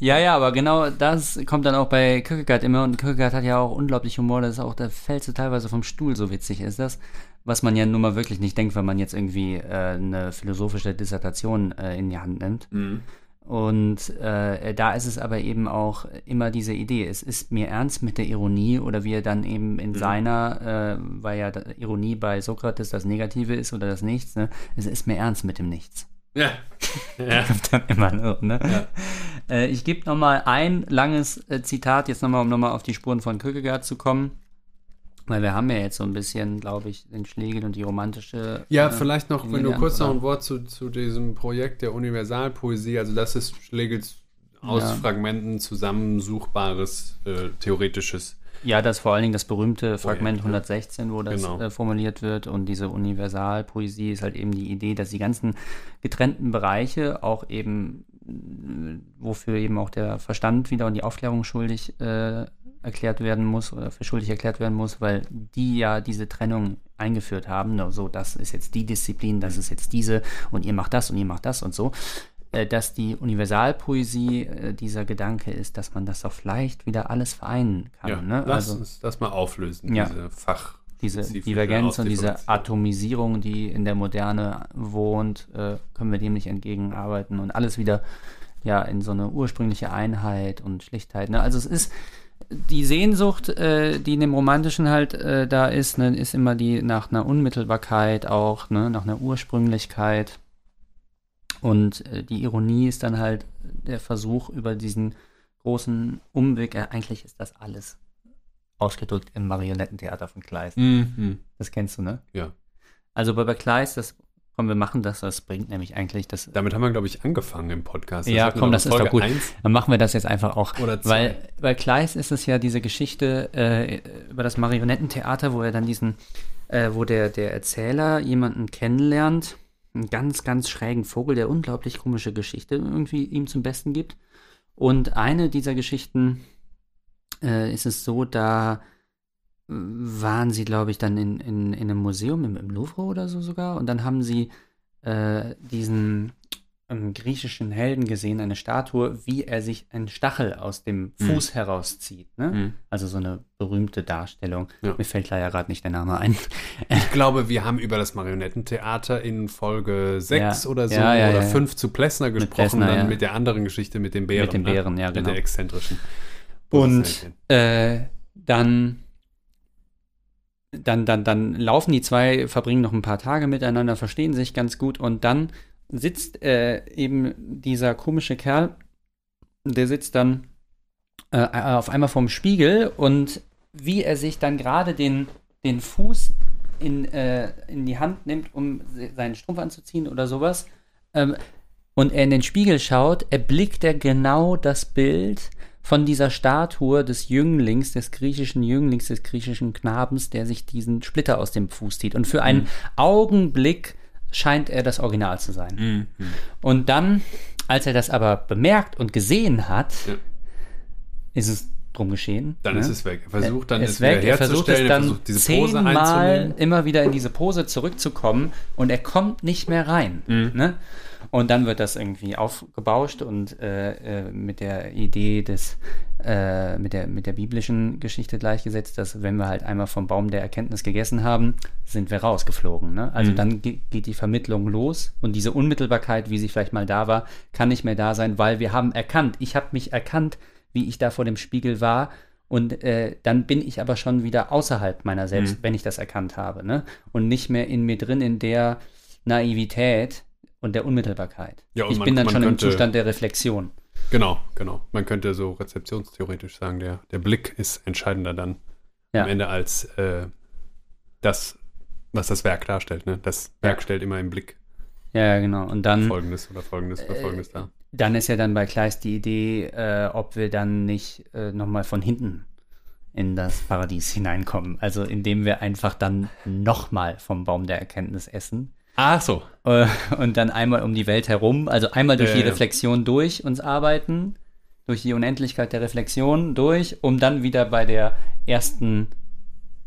Ja, ja, aber genau das kommt dann auch bei Kierkegaard immer und Kierkegaard hat ja auch unglaublich Humor, das ist auch, da fällst du teilweise vom Stuhl, so witzig ist das, was man ja nun mal wirklich nicht denkt, wenn man jetzt irgendwie äh, eine philosophische Dissertation äh, in die Hand nimmt. Und äh, da ist es aber eben auch immer diese Idee, es ist mir ernst mit der Ironie oder wie er dann eben in seiner, äh, weil ja Ironie bei Sokrates das Negative ist oder das Nichts, ne? es ist mir ernst mit dem Nichts ja. ja. dann immer noch, ne? Äh, ich gebe noch mal ein langes äh, Zitat, jetzt noch mal, um noch mal auf die Spuren von Kierkegaard zu kommen. Weil wir haben ja jetzt so ein bisschen, glaube ich, den Schlegel und die romantische. Ja, äh, vielleicht noch, wenn du kurz noch ein Wort zu, zu diesem Projekt der Universalpoesie, also das ist Schlegels aus Ja. Fragmenten zusammensuchbares äh, theoretisches. Ja, das vor allen Dingen das berühmte Fragment ja. 116, wo das Genau. äh, formuliert wird. Und diese Universalpoesie ist halt eben die Idee, dass die ganzen getrennten Bereiche auch eben, äh, wofür eben auch der Verstand wieder und die Aufklärung schuldig äh, erklärt werden muss oder für schuldig erklärt werden muss, weil die ja diese Trennung eingeführt haben. So, das ist jetzt die Disziplin, das ist jetzt diese und ihr macht das und ihr macht das und so dass die Universalpoesie äh, dieser Gedanke ist, dass man das auch vielleicht wieder alles vereinen kann. Ja, ne? lass Also uns das mal auflösen, Ja. diese Fach. diese Divergenz und diese. Atomisierung, die in der Moderne wohnt, äh, können wir dem nicht entgegenarbeiten und alles wieder ja in so eine ursprüngliche Einheit und Schlichtheit. Ne? Also es ist die Sehnsucht, äh, die in dem Romantischen halt äh, da ist, ne, ist immer die nach einer Unmittelbarkeit auch, ne, nach einer Ursprünglichkeit. Und äh, die Ironie ist dann halt der Versuch über diesen großen Umweg. Äh, eigentlich ist das alles ausgedrückt im Marionettentheater von Kleist. Mhm. Das kennst du, ne? Ja. Also bei, bei Kleist, das komm, wir machen das, das bringt nämlich eigentlich das. Damit haben wir, glaube ich, angefangen im Podcast. ja, hatten komm, das ist doch Folge gut. eins. Dann machen wir das jetzt einfach auch. Oder zwei. Weil bei Kleist ist es ja diese Geschichte äh, über das Marionettentheater, wo er dann diesen, äh, wo der, der Erzähler jemanden kennenlernt, einen ganz, ganz schrägen Vogel, der unglaublich komische Geschichte irgendwie ihm zum Besten gibt. Und eine dieser Geschichten äh, ist es so, da waren sie, glaube ich, dann in, in, in einem Museum, im, im Louvre oder so sogar. Und dann haben sie äh, diesen ähm, griechischen Helden gesehen, eine Statue, wie er sich einen Stachel aus dem Fuß herauszieht. Ne? Mhm. Also so eine berühmte Darstellung. Ja. Mir fällt leider gerade nicht der Name ein. Ich glaube, wir haben über das Marionettentheater in Folge 6 Ja. oder so Ja, ja, oder ja. 5 zu Plessner gesprochen, Plessner, dann ja. mit der anderen Geschichte mit den Bären. Mit den ne? Bären, ja, Mit genau. der exzentrischen. Und äh, dann, dann, dann, dann laufen die zwei, verbringen noch ein paar Tage miteinander, verstehen sich ganz gut und dann sitzt äh, eben dieser komische Kerl, der sitzt dann äh, auf einmal vorm Spiegel und wie er sich dann gerade den, den Fuß in, äh, in die Hand nimmt, um se- seinen Strumpf anzuziehen oder sowas, ähm, und er in den Spiegel schaut, erblickt er genau das Bild von dieser Statue des Jünglings, des griechischen Jünglings, des griechischen Knabens, der sich diesen Splitter aus dem Fuß zieht. Und für einen Augenblick scheint er das Original zu sein. Mhm. Und dann, als er das aber bemerkt und gesehen hat, Ja. ist es drum geschehen. Dann ne? ist es weg. Er versucht dann es ist weg, er versucht es dann versucht diese Pose zehnmal immer wieder in diese Pose zurückzukommen und er kommt nicht mehr rein. Mhm. Ne? Und dann wird das irgendwie aufgebauscht und äh, äh, mit der Idee des, äh, mit, der, mit der biblischen Geschichte gleichgesetzt, dass wenn wir halt einmal vom Baum der Erkenntnis gegessen haben, sind wir rausgeflogen. Ne? Also Mhm. dann ge geht die Vermittlung los und diese Unmittelbarkeit, wie sie vielleicht mal da war, kann nicht mehr da sein, weil wir haben erkannt, ich habe mich erkannt, wie ich da vor dem Spiegel war und äh, dann bin ich aber schon wieder außerhalb meiner selbst, Mhm. wenn ich das erkannt habe. Ne? Und nicht mehr in mir drin, in der Naivität und der Unmittelbarkeit. Ja, und ich man- bin dann schon im könnte- Zustand der Reflexion. Genau, genau. Man könnte so rezeptionstheoretisch sagen, der, der Blick ist entscheidender dann Ja. am Ende als äh, das, was das Werk darstellt. Ne? Das Werk stellt immer im Blick Ja, genau. Und dann, Folgendes oder Folgendes oder Folgendes dar. dann ist ja dann bei Kleist die Idee, äh, ob wir dann nicht äh, nochmal von hinten in das Paradies hineinkommen. Also indem wir einfach dann nochmal vom Baum der Erkenntnis essen. Ach so. Äh, und dann einmal um die Welt herum, also einmal durch die. Reflexion durch uns arbeiten, durch die Unendlichkeit der Reflexion durch, um dann wieder bei der ersten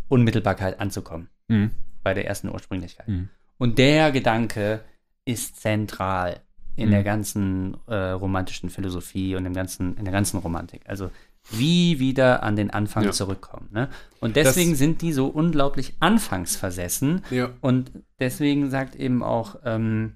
Unmittelbarkeit anzukommen, Mhm. bei der ersten Ursprünglichkeit. Mhm. Und der Gedanke ist zentral in Mhm. der ganzen äh, romantischen Philosophie und im ganzen, in der ganzen Romantik. Also wie wieder an den Anfang Ja. zurückkommen. Ne? Und deswegen Das- sind die so unglaublich anfangsversessen. Ja. Und deswegen sagt eben auch ähm,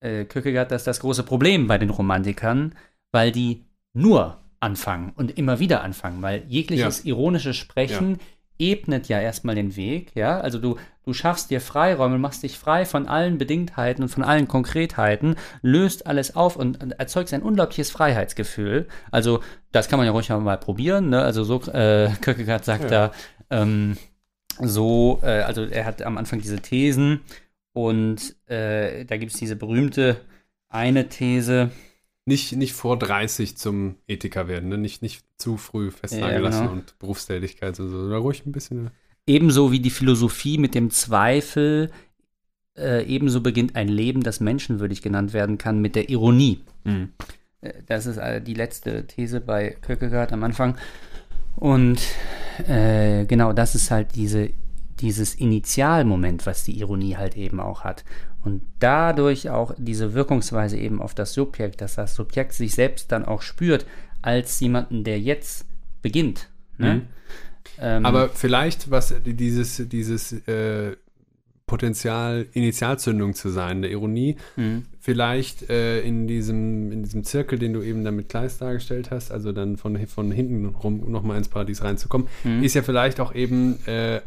äh, Kierkegaard, dass das große Problem bei den Romantikern, weil die nur anfangen und immer wieder anfangen, weil jegliches ironisches Sprechen ebnet ja erstmal den Weg, ja, also du, du schaffst dir Freiräume, machst dich frei von allen Bedingtheiten und von allen Konkretheiten, löst alles auf und, erzeugst ein unglaubliches Freiheitsgefühl. Also das kann man ja ruhig mal probieren, ne? also so, äh, Kierkegaard sagt Ja. da, ähm, so, äh, also er hat am Anfang diese Thesen und äh, da gibt es diese berühmte eine These, Nicht, nicht vor 30 zum Ethiker werden, ne? nicht, nicht zu früh festnageln Ja, lassen genau. und Berufstätigkeit und so. Oder ruhig ein bisschen. ebenso wie die Philosophie mit dem Zweifel, äh, ebenso beginnt ein Leben, das menschenwürdig genannt werden kann, mit der Ironie. Mhm. Äh, Das ist äh, die letzte These bei Kierkegaard am Anfang. Und äh, genau, das ist halt diese, dieses Initialmoment, was die Ironie halt eben auch hat. Und dadurch auch diese Wirkungsweise eben auf das Subjekt, dass das Subjekt sich selbst dann auch spürt als jemanden, der jetzt beginnt. Ne? Mhm. Ähm, Aber vielleicht, was dieses, dieses äh, Potenzial, Initialzündung zu sein, der Ironie, mh. vielleicht äh, in, diesem, in diesem Zirkel, den du eben dann mit Kleist dargestellt hast, also dann von, von hinten rum nochmal ins Paradies reinzukommen, Mhm. ist ja vielleicht auch eben, äh,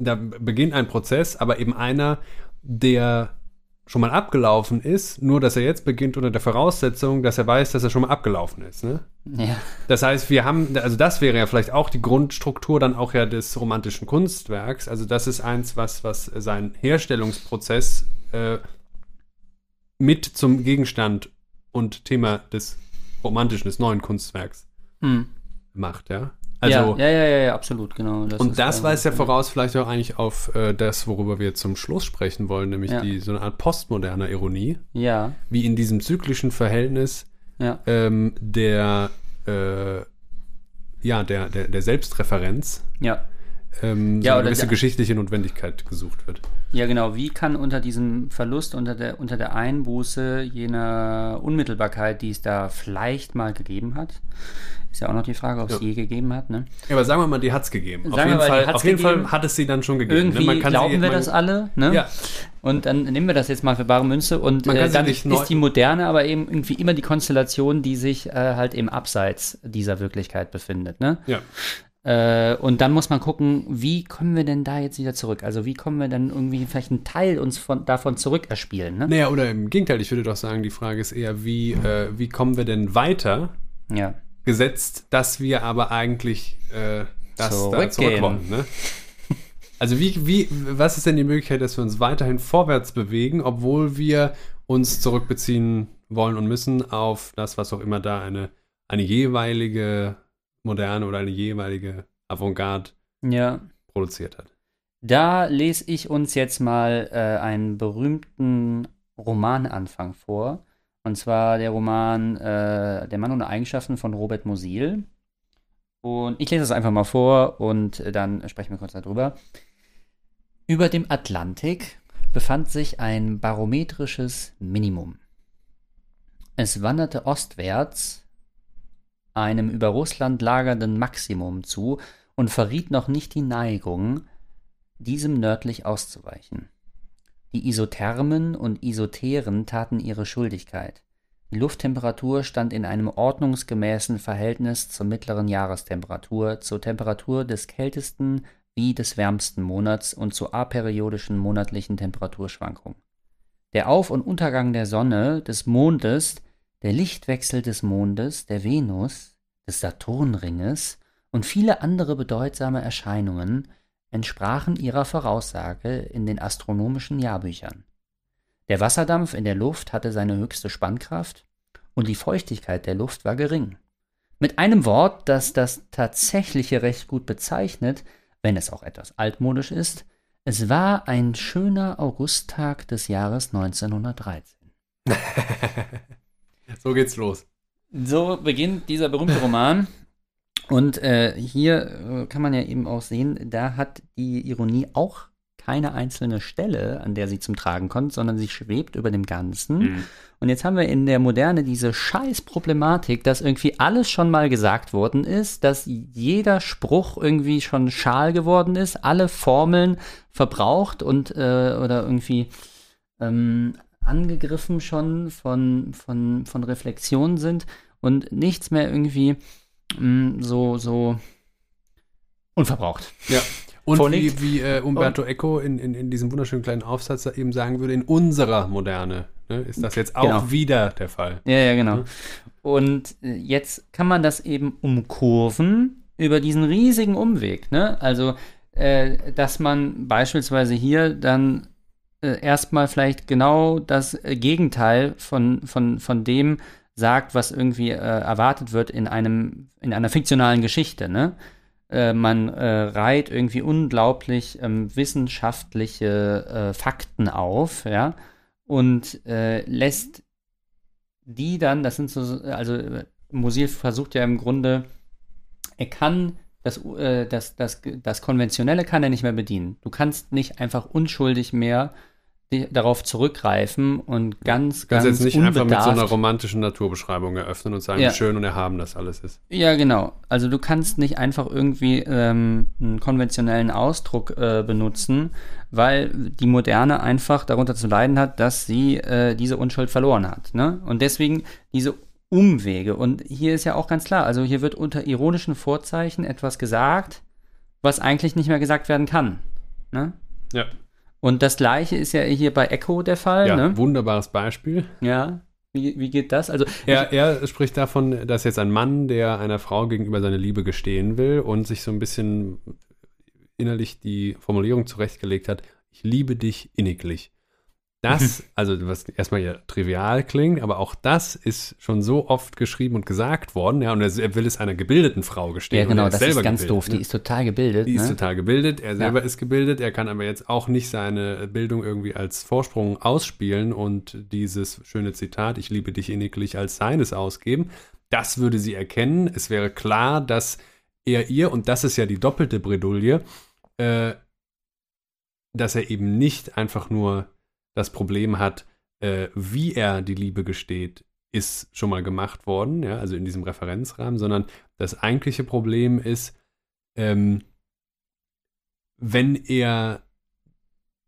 da beginnt ein Prozess, aber eben einer, der schon mal abgelaufen ist, nur dass er jetzt beginnt unter der Voraussetzung, dass er weiß, dass er schon mal abgelaufen ist. Ne? ja. Das heißt, wir haben, also das wäre ja vielleicht auch die Grundstruktur dann auch ja des romantischen Kunstwerks. Also das ist eins, was, was seinen Herstellungsprozess äh, mit zum Gegenstand und Thema des romantischen, des neuen Kunstwerks Hm. macht, ja. Also, ja, ja, ja, ja, absolut, genau. und ist, das weist ja voraus vielleicht auch eigentlich auf äh, das, worüber wir zum Schluss sprechen wollen, nämlich Ja. die so eine Art postmoderner Ironie, Ja, wie in diesem zyklischen Verhältnis ja, ähm, der, äh, ja, der, der, der Selbstreferenz ja. Ähm, so Ja, eine oder gewisse geschichtliche Notwendigkeit gesucht wird. Ja, genau. Wie kann unter diesem Verlust, unter der, unter der Einbuße jener Unmittelbarkeit, die es da vielleicht mal gegeben hat, ist ja auch noch die Frage, ob es Ja. je gegeben hat, ne? Ja, aber sagen wir mal, die hat es gegeben. auf Sagen wir jeden, mal, Fall, auf jeden gegeben. Fall hat es sie dann schon gegeben. Irgendwie ne? Man kann glauben sie, wir das alle, ne? Ja, Und dann nehmen wir das jetzt mal für bare Münze und äh, dann ist die Moderne aber eben irgendwie immer die Konstellation, die sich äh, halt im Abseits dieser Wirklichkeit befindet, ne? ja. Äh, und dann muss man gucken, wie kommen wir denn da jetzt wieder zurück? Also wie kommen wir dann irgendwie vielleicht einen Teil uns von, davon zurückerspielen, ne? Naja, oder im Gegenteil, ich würde doch sagen, die Frage ist eher, wie, äh, wie kommen wir denn weiter, Ja. gesetzt, dass wir aber eigentlich äh, das da Zurückgehen. zurück wollen. Ne? Also wie, wie, was ist denn die Möglichkeit, dass wir uns weiterhin vorwärts bewegen, obwohl wir uns zurückbeziehen wollen und müssen auf das, was auch immer da eine, eine jeweilige Moderne oder eine jeweilige Avantgarde Ja. produziert hat. Da lese ich uns jetzt mal äh, einen berühmten Romananfang vor. Und zwar der Roman äh, Der Mann ohne Eigenschaften von Robert Musil. Und ich lese das einfach mal vor und äh, dann sprechen wir kurz darüber. Über dem Atlantik befand sich ein barometrisches Minimum. Es wanderte ostwärts einem über Russland lagernden Maximum zu und verriet noch nicht die Neigung, diesem nördlich auszuweichen. Die Isothermen und Isotheren taten ihre Schuldigkeit. Die Lufttemperatur stand in einem ordnungsgemäßen Verhältnis zur mittleren Jahrestemperatur, zur Temperatur des kältesten wie des wärmsten Monats und zu aperiodischen monatlichen Temperaturschwankungen. Der Auf- und Untergang der Sonne, des Mondes, der Lichtwechsel des Mondes, der Venus, des Saturnringes und viele andere bedeutsame Erscheinungen entsprachen ihrer Voraussage in den astronomischen Jahrbüchern. Der Wasserdampf in der Luft hatte seine höchste Spannkraft und die Feuchtigkeit der Luft war gering. Mit einem Wort, das das Tatsächliche recht gut bezeichnet, wenn es auch etwas altmodisch ist, es war ein schöner Augusttag des Jahres 1913. So geht's los. So beginnt dieser berühmte Roman. Und äh, hier äh, kann man ja eben auch sehen, da hat die Ironie auch keine einzelne Stelle, an der sie zum Tragen kommt, sondern sie schwebt über dem Ganzen. Mhm. Und jetzt haben wir in der Moderne diese scheiß Problematik, dass irgendwie alles schon mal gesagt worden ist, dass jeder Spruch irgendwie schon schal geworden ist, alle Formeln verbraucht und äh, oder irgendwie ähm, angegriffen schon von, von, von Reflexionen sind und nichts mehr irgendwie mh, so, so unverbraucht. Ja. Und Vorliegt. wie, wie äh, Umberto Eco in, in, in diesem wunderschönen kleinen Aufsatz da eben sagen würde, in unserer Moderne ne, ist das jetzt auch Genau. wieder der Fall. Ja, ja, genau. Mhm. Und äh, jetzt kann man das eben umkurven über diesen riesigen Umweg. Ne? Also, äh, dass man beispielsweise hier dann äh, erstmal vielleicht genau das äh, Gegenteil von, von, von dem sagt, was irgendwie äh, erwartet wird in einem, in einer fiktionalen Geschichte, ne? Äh, man äh, reiht irgendwie unglaublich ähm, wissenschaftliche Fakten auf, ja, und lässt die dann, das sind so, also Musil versucht ja im Grunde, er kann das, das, das, das Konventionelle kann er nicht mehr bedienen. Du kannst nicht einfach unschuldig mehr darauf zurückgreifen und ganz, Du kannst ganz jetzt nicht einfach mit so einer unbedarft- romantischen Naturbeschreibung eröffnen und sagen, Ja. wie schön und erhaben das alles ist. Ja, genau. Also du kannst nicht einfach irgendwie ähm, einen konventionellen Ausdruck äh, benutzen, weil die Moderne einfach darunter zu leiden hat, dass sie äh, diese Unschuld verloren hat. Ne? Und deswegen diese Umwege. Und hier ist ja auch ganz klar, also hier wird unter ironischen Vorzeichen etwas gesagt, was eigentlich nicht mehr gesagt werden kann. Ne? Ja, Und das gleiche ist ja hier bei Echo der Fall. ja ne? wunderbares Beispiel. ja. Wie, wie geht das? Also Er, er spricht davon, dass jetzt ein Mann, der einer Frau gegenüber seine Liebe gestehen will und sich so ein bisschen innerlich die Formulierung zurechtgelegt hat, ich liebe dich inniglich. Das, also was erstmal ja trivial klingt, aber auch das ist schon so oft geschrieben und gesagt worden, ja, und er, will es einer gebildeten Frau gestehen. Ja, genau, das ist selber ganz gebildet, doof. ne? Die ist total gebildet. Die ist ne? total gebildet, er selber ist gebildet, er kann aber jetzt auch nicht seine Bildung irgendwie als Vorsprung ausspielen und dieses schöne Zitat, ich liebe dich inniglich als seines ausgeben. Das würde sie erkennen. Es wäre klar, dass er ihr, und das ist ja die doppelte Bredouille, äh, dass er eben nicht einfach nur das Problem hat, äh, wie er die Liebe gesteht, ist schon mal gemacht worden, ja, also in diesem Referenzrahmen, sondern das eigentliche Problem ist, ähm, wenn er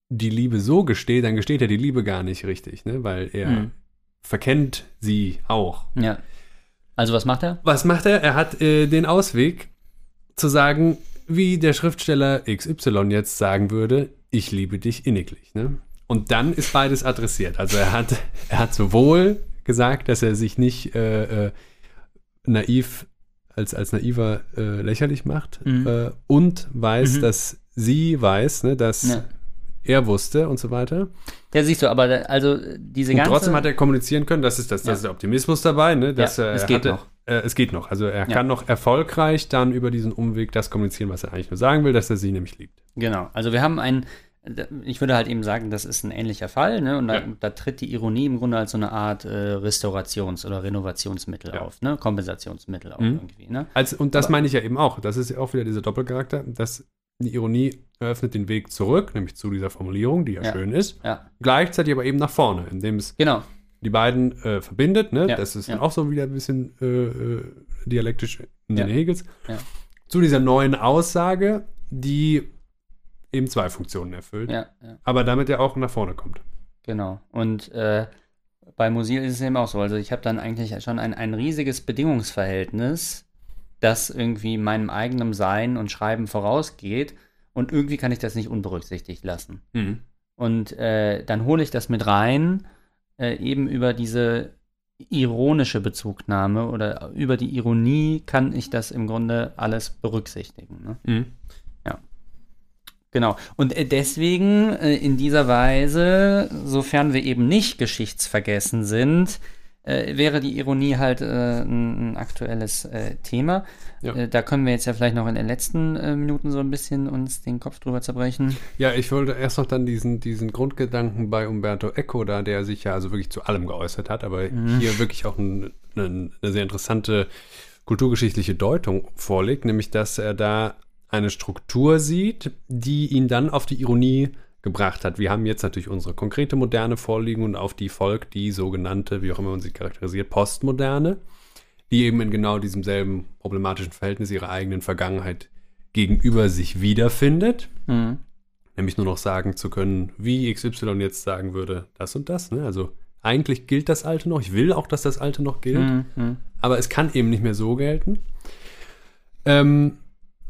die Liebe so gesteht, dann gesteht er die Liebe gar nicht richtig, ne? weil er Mhm. verkennt sie auch. Ja. Also was macht er? Was macht er? Er hat äh, den Ausweg zu sagen, wie der Schriftsteller XY jetzt sagen würde, ich liebe dich inniglich. Ne? Und dann ist beides adressiert. Also er hat, er hat sowohl gesagt, dass er sich nicht äh, äh, naiv als, als naiver äh, lächerlich macht Mhm. äh, und weiß, Mhm. dass sie weiß, ne, dass Ja. er wusste und so weiter. Ja, siehst du, aber da- also diese Und ganze. trotzdem hat er kommunizieren können, das ist, das, das Ja. ist der Optimismus dabei, ne? Dass, Ja, äh, es er geht hatte, noch. Äh, es geht noch. Also er kann noch erfolgreich dann über diesen Umweg das kommunizieren, was er eigentlich nur sagen will, dass er sie nämlich liebt. Genau. Also wir haben ein, ich würde halt eben sagen, das ist ein ähnlicher Fall, ne? Und da, Ja. da tritt die Ironie im Grunde als so eine Art äh, Restaurations- oder Renovationsmittel Ja. auf, ne? Kompensationsmittel auch Mhm. irgendwie, ne? Als, und das Aber- meine ich ja eben auch. Das ist ja auch wieder dieser Doppelcharakter, dass die Ironie eröffnet den Weg zurück, nämlich zu dieser Formulierung, die ja, Ja. schön ist. Ja, Gleichzeitig aber eben nach vorne, indem es genau. die beiden äh, verbindet. Ne? Das ist dann auch so wieder ein bisschen äh, äh, dialektisch in den Hegels. Zu dieser neuen Aussage, die eben zwei Funktionen erfüllt, Ja, ja. aber damit ja auch nach vorne kommt. Genau. Und äh, bei Musil ist es eben auch so. Also ich habe dann eigentlich schon ein, ein riesiges Bedingungsverhältnis, das irgendwie meinem eigenen Sein und Schreiben vorausgeht. Und irgendwie kann ich das nicht unberücksichtigt lassen. Und äh, dann hole ich das mit rein, äh, eben über diese ironische Bezugnahme oder über die Ironie kann ich das im Grunde alles berücksichtigen. Ne? Mhm. Genau. Und äh, deswegen äh, in dieser Weise, sofern wir eben nicht geschichtsvergessen sind, äh, wäre die Ironie halt ein, aktuelles Thema. Ja. Da können wir jetzt ja vielleicht noch in den letzten Minuten so ein bisschen uns den Kopf drüber zerbrechen. Ja, ich wollte erst noch dann diesen, diesen Grundgedanken bei Umberto Eco da, der sich ja also wirklich zu allem geäußert hat, aber Mhm. hier wirklich auch ein, ein, eine sehr interessante kulturgeschichtliche Deutung vorlegt, nämlich dass er da eine Struktur sieht, die ihn dann auf die Ironie gebracht hat. Wir haben jetzt natürlich unsere konkrete Moderne vorliegen und auf die folgt die sogenannte, wie auch immer man sie charakterisiert, Postmoderne, die eben in genau diesem selben problematischen Verhältnis ihrer eigenen Vergangenheit gegenüber sich wiederfindet Mhm. nämlich nur noch sagen zu können, wie XY jetzt sagen würde, das und das. Ne? Also eigentlich gilt das Alte noch. Ich will auch, dass das Alte noch gilt, Mhm. Aber es kann eben nicht mehr so gelten. Ähm,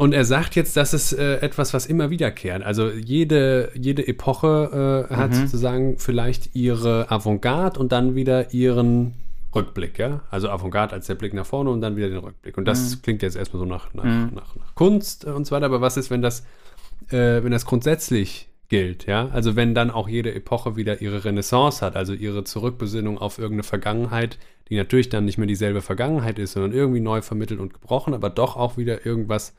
und er sagt jetzt, das ist äh, etwas, was immer wiederkehrt. Also jede, jede Epoche äh, hat Mhm. sozusagen vielleicht ihre Avantgarde und dann wieder ihren Rückblick, ja. Also Avantgarde als der Blick nach vorne und dann wieder den Rückblick. Und das klingt jetzt erstmal so nach, nach, Mhm. nach, nach Kunst und so weiter. Aber was ist, wenn das, äh, wenn das grundsätzlich gilt, ja? Also wenn dann auch jede Epoche wieder ihre Renaissance hat, also ihre Zurückbesinnung auf irgendeine Vergangenheit, die natürlich dann nicht mehr dieselbe Vergangenheit ist, sondern irgendwie neu vermittelt und gebrochen, aber doch auch wieder irgendwas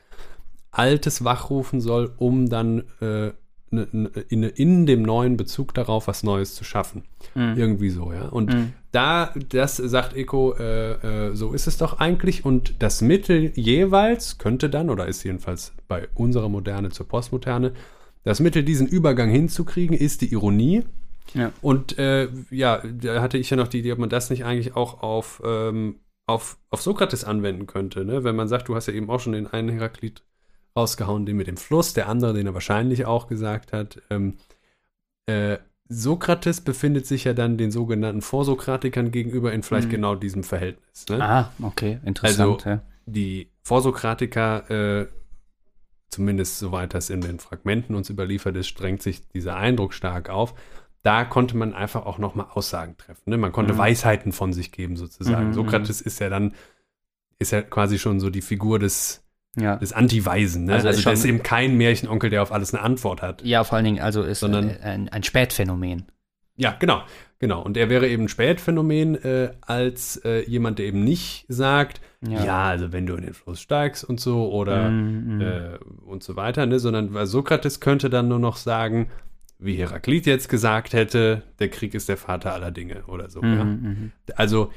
Altes wachrufen soll, um dann äh, ne, ne, in, in dem neuen Bezug darauf was Neues zu schaffen. Mhm. Irgendwie so, ja. Und Mhm. da, das sagt Eco, äh, äh, so ist es doch eigentlich. Und das Mittel jeweils könnte dann, oder ist jedenfalls bei unserer Moderne zur Postmoderne, das Mittel, diesen Übergang hinzukriegen, ist die Ironie. Ja. Und äh, ja, da hatte ich ja noch die Idee, ob man das nicht eigentlich auch auf, ähm, auf, auf Sokrates anwenden könnte. Ne? Wenn man sagt, du hast ja eben auch schon den einen Heraklit rausgehauen, den mit dem Fluss, der andere, den er wahrscheinlich auch gesagt hat. Ähm, äh, Sokrates befindet sich ja dann den sogenannten Vorsokratikern gegenüber in vielleicht Mhm. genau diesem Verhältnis. Ne? Ah, okay, interessant. Also- ja. die Vorsokratiker, äh, zumindest soweit das in den Fragmenten uns überliefert ist, drängt sich dieser Eindruck stark auf. Da konnte man einfach auch nochmal Aussagen treffen. Ne? Man konnte Mhm. Weisheiten von sich geben, sozusagen. Mhm, Sokrates ist ja dann, ist ja quasi schon so die Figur des, ja. des Anti-Weisen. Ne? Also Also, ist der ist eben kein Märchenonkel, der auf alles eine Antwort hat. Ja, vor allen Dingen, also ist Sondern- äh, ein, ein Spätphänomen. Ja, genau, genau. Und er wäre eben ein Spätphänomen äh, als äh, jemand, der eben nicht sagt, ja. also wenn du in den Fluss steigst und so oder Mhm, mhm. äh, und so weiter, ne? sondern weil Sokrates könnte dann nur noch sagen, wie Heraklit jetzt gesagt hätte, der Krieg ist der Vater aller Dinge oder so. Ja? Mhm, mhm. Also,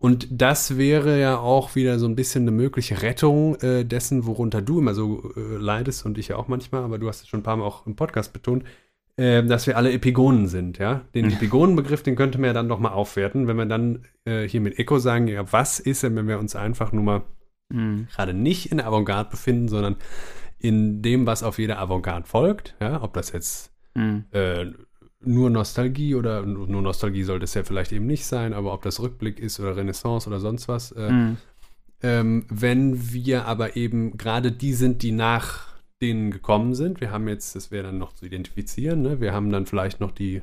und das wäre ja auch wieder so ein bisschen eine mögliche Rettung äh, dessen, worunter du immer so äh, leidest und ich ja auch manchmal, aber du hast es schon ein paar Mal auch im Podcast betont, äh, dass wir alle Epigonen sind, ja. Den Epigonenbegriff, den könnte man ja dann doch mal aufwerten, wenn wir dann äh, hier mit Eco sagen, ja, was ist denn, wenn wir uns einfach nur mal Mhm. gerade nicht in der Avantgarde befinden, sondern in dem, was auf jeder Avantgarde folgt, ja, ob das jetzt Mhm. Nur Nostalgie oder nur Nostalgie sollte es ja vielleicht eben nicht sein, aber ob das Rückblick ist oder Renaissance oder sonst was, äh, Mhm. ähm, wenn wir aber eben gerade die sind, die nach denen gekommen sind, wir haben jetzt, das wäre dann noch zu identifizieren, ne? wir haben dann vielleicht noch die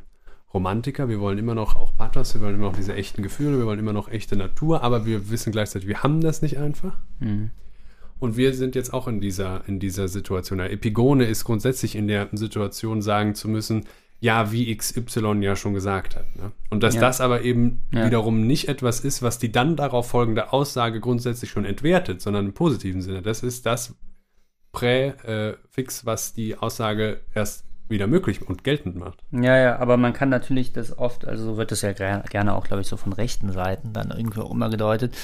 Romantiker, wir wollen immer noch auch Pathos, wir wollen immer noch diese echten Gefühle, wir wollen immer noch echte Natur, aber wir wissen gleichzeitig, wir haben das nicht einfach. Mhm. Und wir sind jetzt auch in dieser, in dieser Situation. Ja, Epigone ist grundsätzlich in der Situation, sagen zu müssen, ja, wie XY ja schon gesagt hat. Ne? Und dass Ja. das aber eben Ja. wiederum nicht etwas ist, was die dann darauf folgende Aussage grundsätzlich schon entwertet, sondern im positiven Sinne. Das ist das Präfix, was die Aussage erst wieder möglich und geltend macht. Ja, ja, aber man kann natürlich das oft, also so wird das ja ger- gerne auch, glaube ich, so von rechten Seiten dann irgendwie auch immer gedeutet,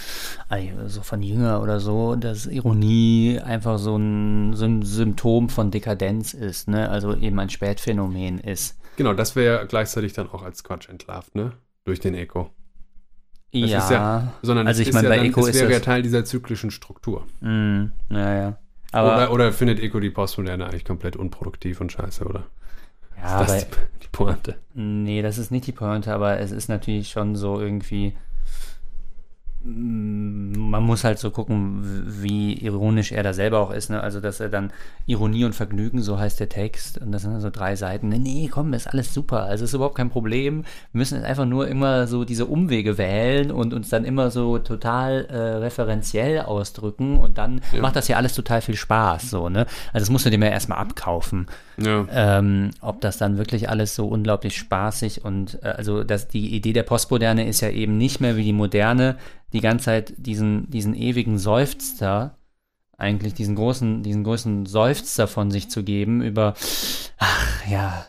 also so von Jünger oder so, dass Ironie einfach so ein, so ein Symptom von Dekadenz ist, ne? Also eben ein Spätphänomen ist. Genau, das wäre gleichzeitig dann auch als Quatsch entlarvt, ne? Durch den Eco. Das ja, ja- Sondern Also es ich meine, ja bei Eco es ist wäre ja das- Teil dieser zyklischen Struktur. mm, ja, ja. Aber, oder, oder findet Eco die Postmoderne eigentlich komplett unproduktiv und scheiße, oder? ja, das ist die, die Pointe. Nee, das ist nicht die Pointe, aber es ist natürlich schon so irgendwie. Mm, Man muss halt so gucken, wie ironisch er da selber auch ist. Ne? Also, dass er dann Ironie und Vergnügen, so heißt der Text, und das sind so drei Seiten. Nee, Nee, komm, ist alles super. Also, ist überhaupt kein Problem. Wir müssen jetzt einfach nur immer so diese Umwege wählen und uns dann immer so total äh, referenziell ausdrücken und dann Ja. macht das ja alles total viel Spaß. So, ne? Also, das musst du dir ja erstmal abkaufen Ja. ähm, ob das dann wirklich alles so unglaublich spaßig und äh, also dass die Idee der Postmoderne ist ja eben nicht mehr wie die Moderne die ganze Zeit diesen, diesen ewigen Seufzer, eigentlich diesen großen, diesen großen Seufzer von sich zu geben über, ach ja,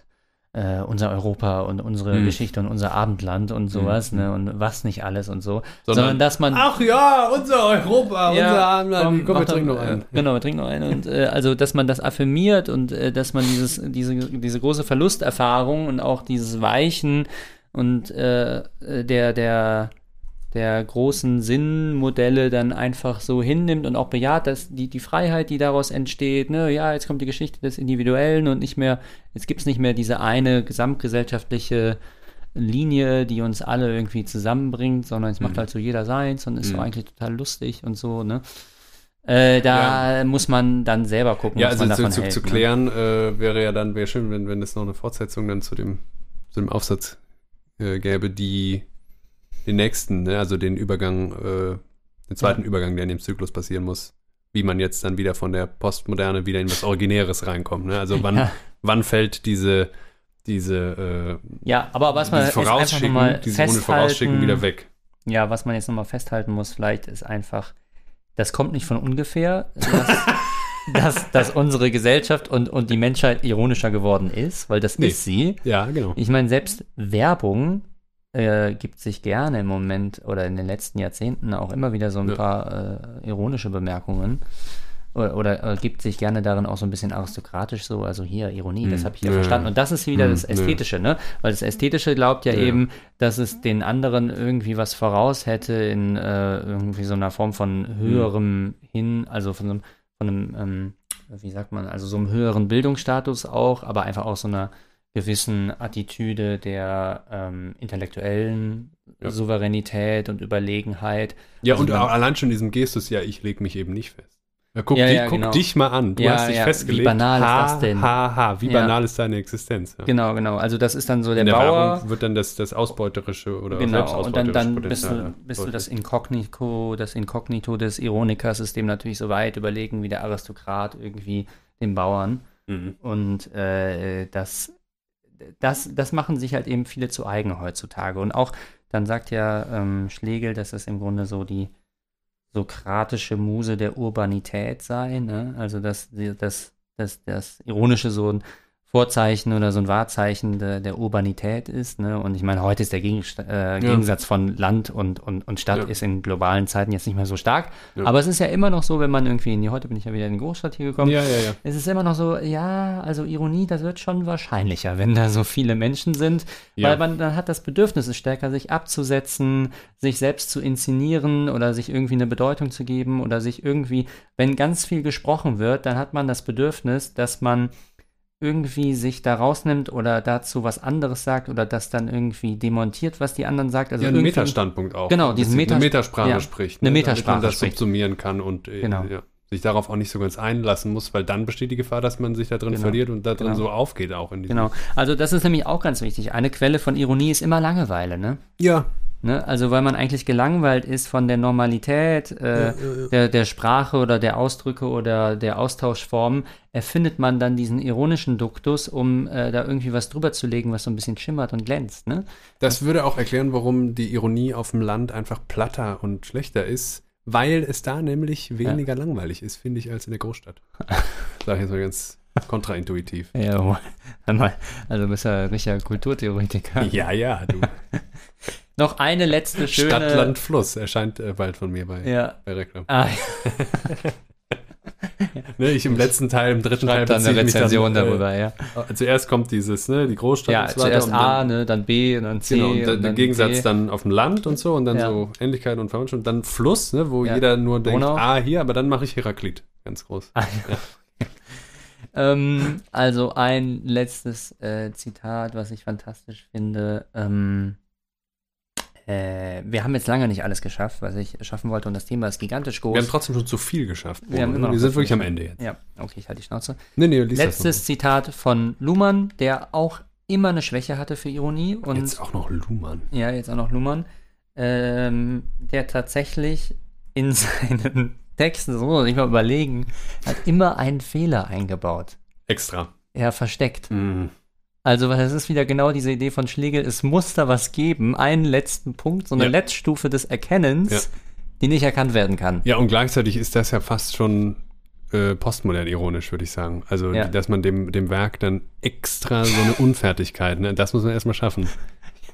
äh, unser Europa und unsere Hm. Geschichte und unser Abendland und sowas, ne, und was nicht alles und so, sondern, Sondern- dass man Ach ja, unser Europa, unser Abendland. Komm, mach wir trinken noch äh, einen. Genau, wir trinken noch einen. Und äh, also, dass man das affirmiert und äh, dass man dieses, diese, diese große Verlusterfahrung und auch dieses Weichen und äh, äh, der, der, der großen Sinnmodelle dann einfach so hinnimmt und auch bejaht, dass die, die Freiheit, die daraus entsteht, ne, ja, jetzt kommt die Geschichte des Individuellen und nicht mehr, jetzt gibt es nicht mehr diese eine gesamtgesellschaftliche Linie, die uns alle irgendwie zusammenbringt, sondern es macht Mhm. halt so jeder seins und ist so Mhm. eigentlich total lustig und so, ne? Äh, da muss man dann selber gucken, Ja, was also man zu, davon zu, hält. zu ne? klären äh, wäre ja dann, wäre schön, wenn, wenn es noch eine Fortsetzung dann zu dem, zu dem Aufsatz äh, gäbe, die den nächsten, ne, also den Übergang, äh, den zweiten Übergang, der in dem Zyklus passieren muss, wie man jetzt dann wieder von der Postmoderne wieder in was Originäres reinkommt. Ne? Also wann, Ja. wann fällt diese, diese, äh, Ja, aber was man Vorausschicken, nochmal dieses ohne Vorausschicken festhalten, wieder weg. ja, was man jetzt nochmal festhalten muss, vielleicht ist einfach, das kommt nicht von ungefähr, dass, dass, dass unsere Gesellschaft und, und die Menschheit ironischer geworden ist, weil das Nee. ist sie. Ja, genau. Ich meine, selbst Werbung äh, gibt sich gerne im Moment oder in den letzten Jahrzehnten auch immer wieder so ein Ja. paar äh, ironische Bemerkungen. Oder, oder äh, gibt sich gerne darin auch so ein bisschen aristokratisch so, also hier Ironie, das Hm. habe ich ja Ja. verstanden. Und das ist wieder Hm, das ja. Ästhetische, ne? Weil das Ästhetische glaubt ja, Ja. eben, dass es den anderen irgendwie was voraus hätte in äh, irgendwie so einer Form von höherem hin, also von so einem, von einem ähm, wie sagt man, also so einem höheren Bildungsstatus auch, aber einfach auch so einer gewissen Attitüde der ähm, intellektuellen Ja. Souveränität und Überlegenheit. Ja, Also und allein schon diesem Gestus, ja, ich lege mich eben nicht fest. Ja, guck, Ja, dich, ja, guck genau. dich mal an. Du hast dich ja, wie festgelegt. banal ist ha, das denn? Ha, ha, wie banal ist deine Existenz? Genau, genau. Also das ist dann so der In der Bauer. Werbung wird dann das, das Ausbeuterische oder Genau, und dann, dann bist, du, bist du das Inkognito, das Inkognito des Ironikers ist dem natürlich so weit überlegen wie der Aristokrat irgendwie dem Bauern. Mhm. Und äh, das, das, das machen sich halt eben viele zu eigen heutzutage. Und auch, dann sagt ja ähm, Schlegel, dass es im Grunde so die sokratische Muse der Urbanität sei. Ne? Also, dass das, das, das Ironische so ein Vorzeichen oder so ein Wahrzeichen der, der Urbanität ist. Ne? Und ich meine, heute ist der Gegenst äh, Gegensatz von Land und, und, und Stadt Ja. ist in globalen Zeiten jetzt nicht mehr so stark. Ja. Aber es ist ja immer noch so, wenn man irgendwie in die, heute bin ich ja wieder in die Großstadt hier gekommen, Ja, ja, ja. es ist immer noch so, ja, also Ironie, das wird schon wahrscheinlicher, wenn da so viele Menschen sind, Ja. weil man dann hat das Bedürfnis es stärker, sich abzusetzen, sich selbst zu inszenieren oder sich irgendwie eine Bedeutung zu geben oder sich irgendwie, wenn ganz viel gesprochen wird, dann hat man das Bedürfnis, dass man irgendwie sich da rausnimmt oder dazu was anderes sagt oder das dann irgendwie demontiert, was die anderen sagt. Also ja, ein irgendwie- Metastandpunkt auch. Genau, diesen Meta- eine Metasprache ja, spricht. eine ne, Metasprache man das spricht. subsumieren kann und äh, Genau. ja, sich darauf auch nicht so ganz einlassen muss, weil dann besteht die Gefahr, dass man sich da drin Genau. verliert und da drin Genau. so aufgeht auch in. Genau. Also das ist nämlich auch ganz wichtig. Eine Quelle von Ironie ist immer Langeweile, ne? Ja. Ne? Also weil man eigentlich gelangweilt ist von der Normalität äh, Der, der Sprache oder der Ausdrücke oder der Austauschformen, erfindet man dann diesen ironischen Duktus, um äh, da irgendwie was drüber zu legen, was so ein bisschen schimmert und glänzt. Ne? Das würde auch erklären, warum die Ironie auf dem Land einfach platter und schlechter ist, weil es da nämlich weniger langweilig ist, finde ich, als in der Großstadt. Sag ich jetzt mal ganz kontraintuitiv. Ja, also du bist ja richtiger Kulturtheoretiker. Ja, ja, du. Noch eine letzte schöne... Stadt, Land, Fluss erscheint äh, bald von mir bei, Ja. bei Reklam. Ah, Ne, ich im letzten Teil, im dritten Teil schreibt dann eine Rezension dann, darüber, ja. Äh, zuerst kommt dieses, ne, die Großstadt Ja, und so weiter zuerst A, dann, ne, dann B und dann C. Genau, und und der, der dann Gegensatz D. dann auf dem Land und so und dann Ja. so Ähnlichkeit und Verwandtschaft und dann Fluss, ne, wo Ja. jeder nur denkt, Donau. ah, hier, aber dann mache ich Heraklit. Ganz groß. Ah, ja. ähm, also ein letztes äh, Zitat, was ich fantastisch finde. Ähm, äh, wir haben jetzt lange nicht alles geschafft, was ich schaffen wollte, und das Thema ist gigantisch groß. Wir haben trotzdem schon zu viel geschafft. Wir haben immer noch wir sind wirklich viel am Ende jetzt. ja, okay, ich halte die Schnauze. Nee, nee, Letztes Zitat von Luhmann, der auch immer eine Schwäche hatte für Ironie und Jetzt auch noch Luhmann. ja, jetzt auch noch Luhmann, ähm, der tatsächlich in seinen Texten, so muss man sich mal überlegen, hat immer einen Fehler eingebaut. Extra. Er versteckt. Mhm. Also, das ist wieder genau diese Idee von Schlegel, es muss da was geben, einen letzten Punkt, so eine Ja. Letztstufe des Erkennens, Ja. die nicht erkannt werden kann. Ja, und gleichzeitig ist das ja fast schon äh, postmodern ironisch, würde ich sagen. Also, Ja. dass man dem, dem Werk dann extra so eine Unfertigkeit, ne, das muss man erstmal schaffen.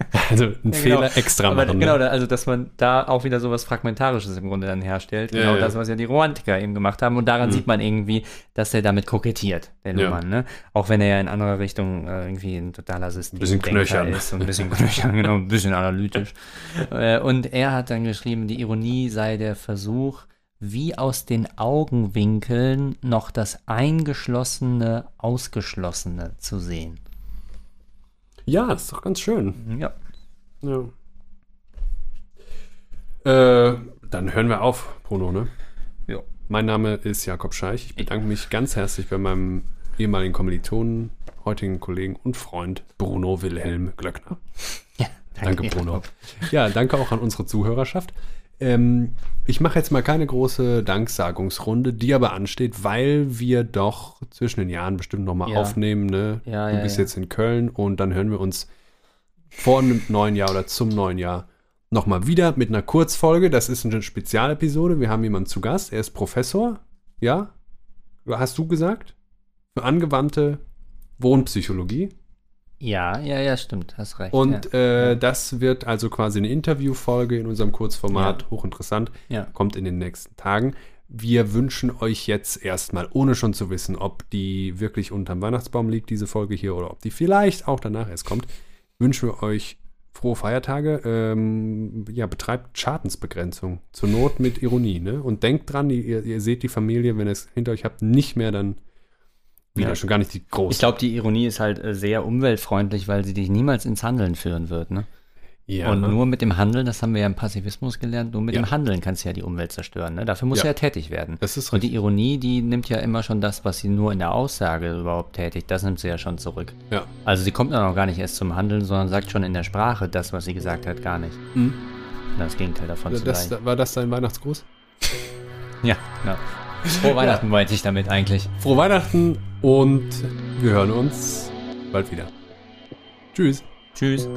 Also einen Ja, genau. Fehler extra Aber machen. genau, ne? da- also dass man da auch wieder so was Fragmentarisches im Grunde dann herstellt. Ja, Genau ja. das, was ja die Romantiker eben gemacht haben. Und daran Mhm. sieht man irgendwie, dass er damit kokettiert, der Ja. Luhmann. Ne? Auch wenn er ja in anderer Richtung äh, irgendwie ein totaler System bisschen knöchern. ist und ein bisschen knöchern, genau, ein bisschen analytisch. Äh, und er hat dann geschrieben, die Ironie sei der Versuch, wie aus den Augenwinkeln noch das Eingeschlossene, Ausgeschlossene zu sehen. Ja, ist doch ganz schön. Ja. Ja. Äh, dann hören wir auf, Bruno, ne? Ja. Mein Name ist Jakob Scheich. Ich bedanke mich ganz herzlich bei meinem ehemaligen Kommilitonen, heutigen Kollegen und Freund Bruno Wilhelm Glöckner. ja Danke, Bruno. Ja, danke auch an unsere Zuhörerschaft. Ähm, ich mache jetzt mal keine große Danksagungsrunde, die aber ansteht, weil wir doch zwischen den Jahren bestimmt nochmal Ja. aufnehmen. Ne? Ja, du bist jetzt in Köln und dann hören wir uns vor einem neuen Jahr oder zum neuen Jahr nochmal wieder mit einer Kurzfolge. Das ist eine Spezialepisode. Wir haben jemanden zu Gast. Er ist Professor. Ja? Hast du gesagt? Für angewandte Wohnpsychologie. Ja, ja, ja, stimmt, hast recht. Und ja. äh, das wird also quasi eine Interviewfolge in unserem Kurzformat, hochinteressant, Ja. kommt in den nächsten Tagen. Wir wünschen euch jetzt erstmal, ohne schon zu wissen, ob die wirklich unterm Weihnachtsbaum liegt, diese Folge hier, oder ob die vielleicht auch danach erst kommt, wünschen wir euch frohe Feiertage. Ähm, ja, betreibt Schadensbegrenzung. Zur Not mit Ironie, ne? Und denkt dran, ihr, ihr seht die Familie, wenn ihr es hinter euch habt, nicht mehr dann wieder, Ja. schon gar nicht die großen. Ich glaube, die Ironie ist halt äh, sehr umweltfreundlich, weil sie dich niemals ins Handeln führen wird. Ne? ja. Und nur mit dem Handeln, das haben wir ja im Passivismus gelernt, nur mit Ja. dem Handeln kannst du ja die Umwelt zerstören. Ne? Dafür musst Ja. du ja tätig werden. das ist Und die Ironie, die nimmt ja immer schon das, was sie nur in der Aussage überhaupt tätigt, das nimmt sie ja schon zurück. Ja. Also sie kommt dann auch gar nicht erst zum Handeln, sondern sagt schon in der Sprache das, was sie gesagt hat, gar nicht. Mhm. Das Gegenteil davon zu Das, sein. war das dein Weihnachtsgruß? Ja, genau. Frohe Weihnachten wollte ich damit eigentlich. Frohe Weihnachten und wir hören uns bald wieder. Tschüss. Tschüss.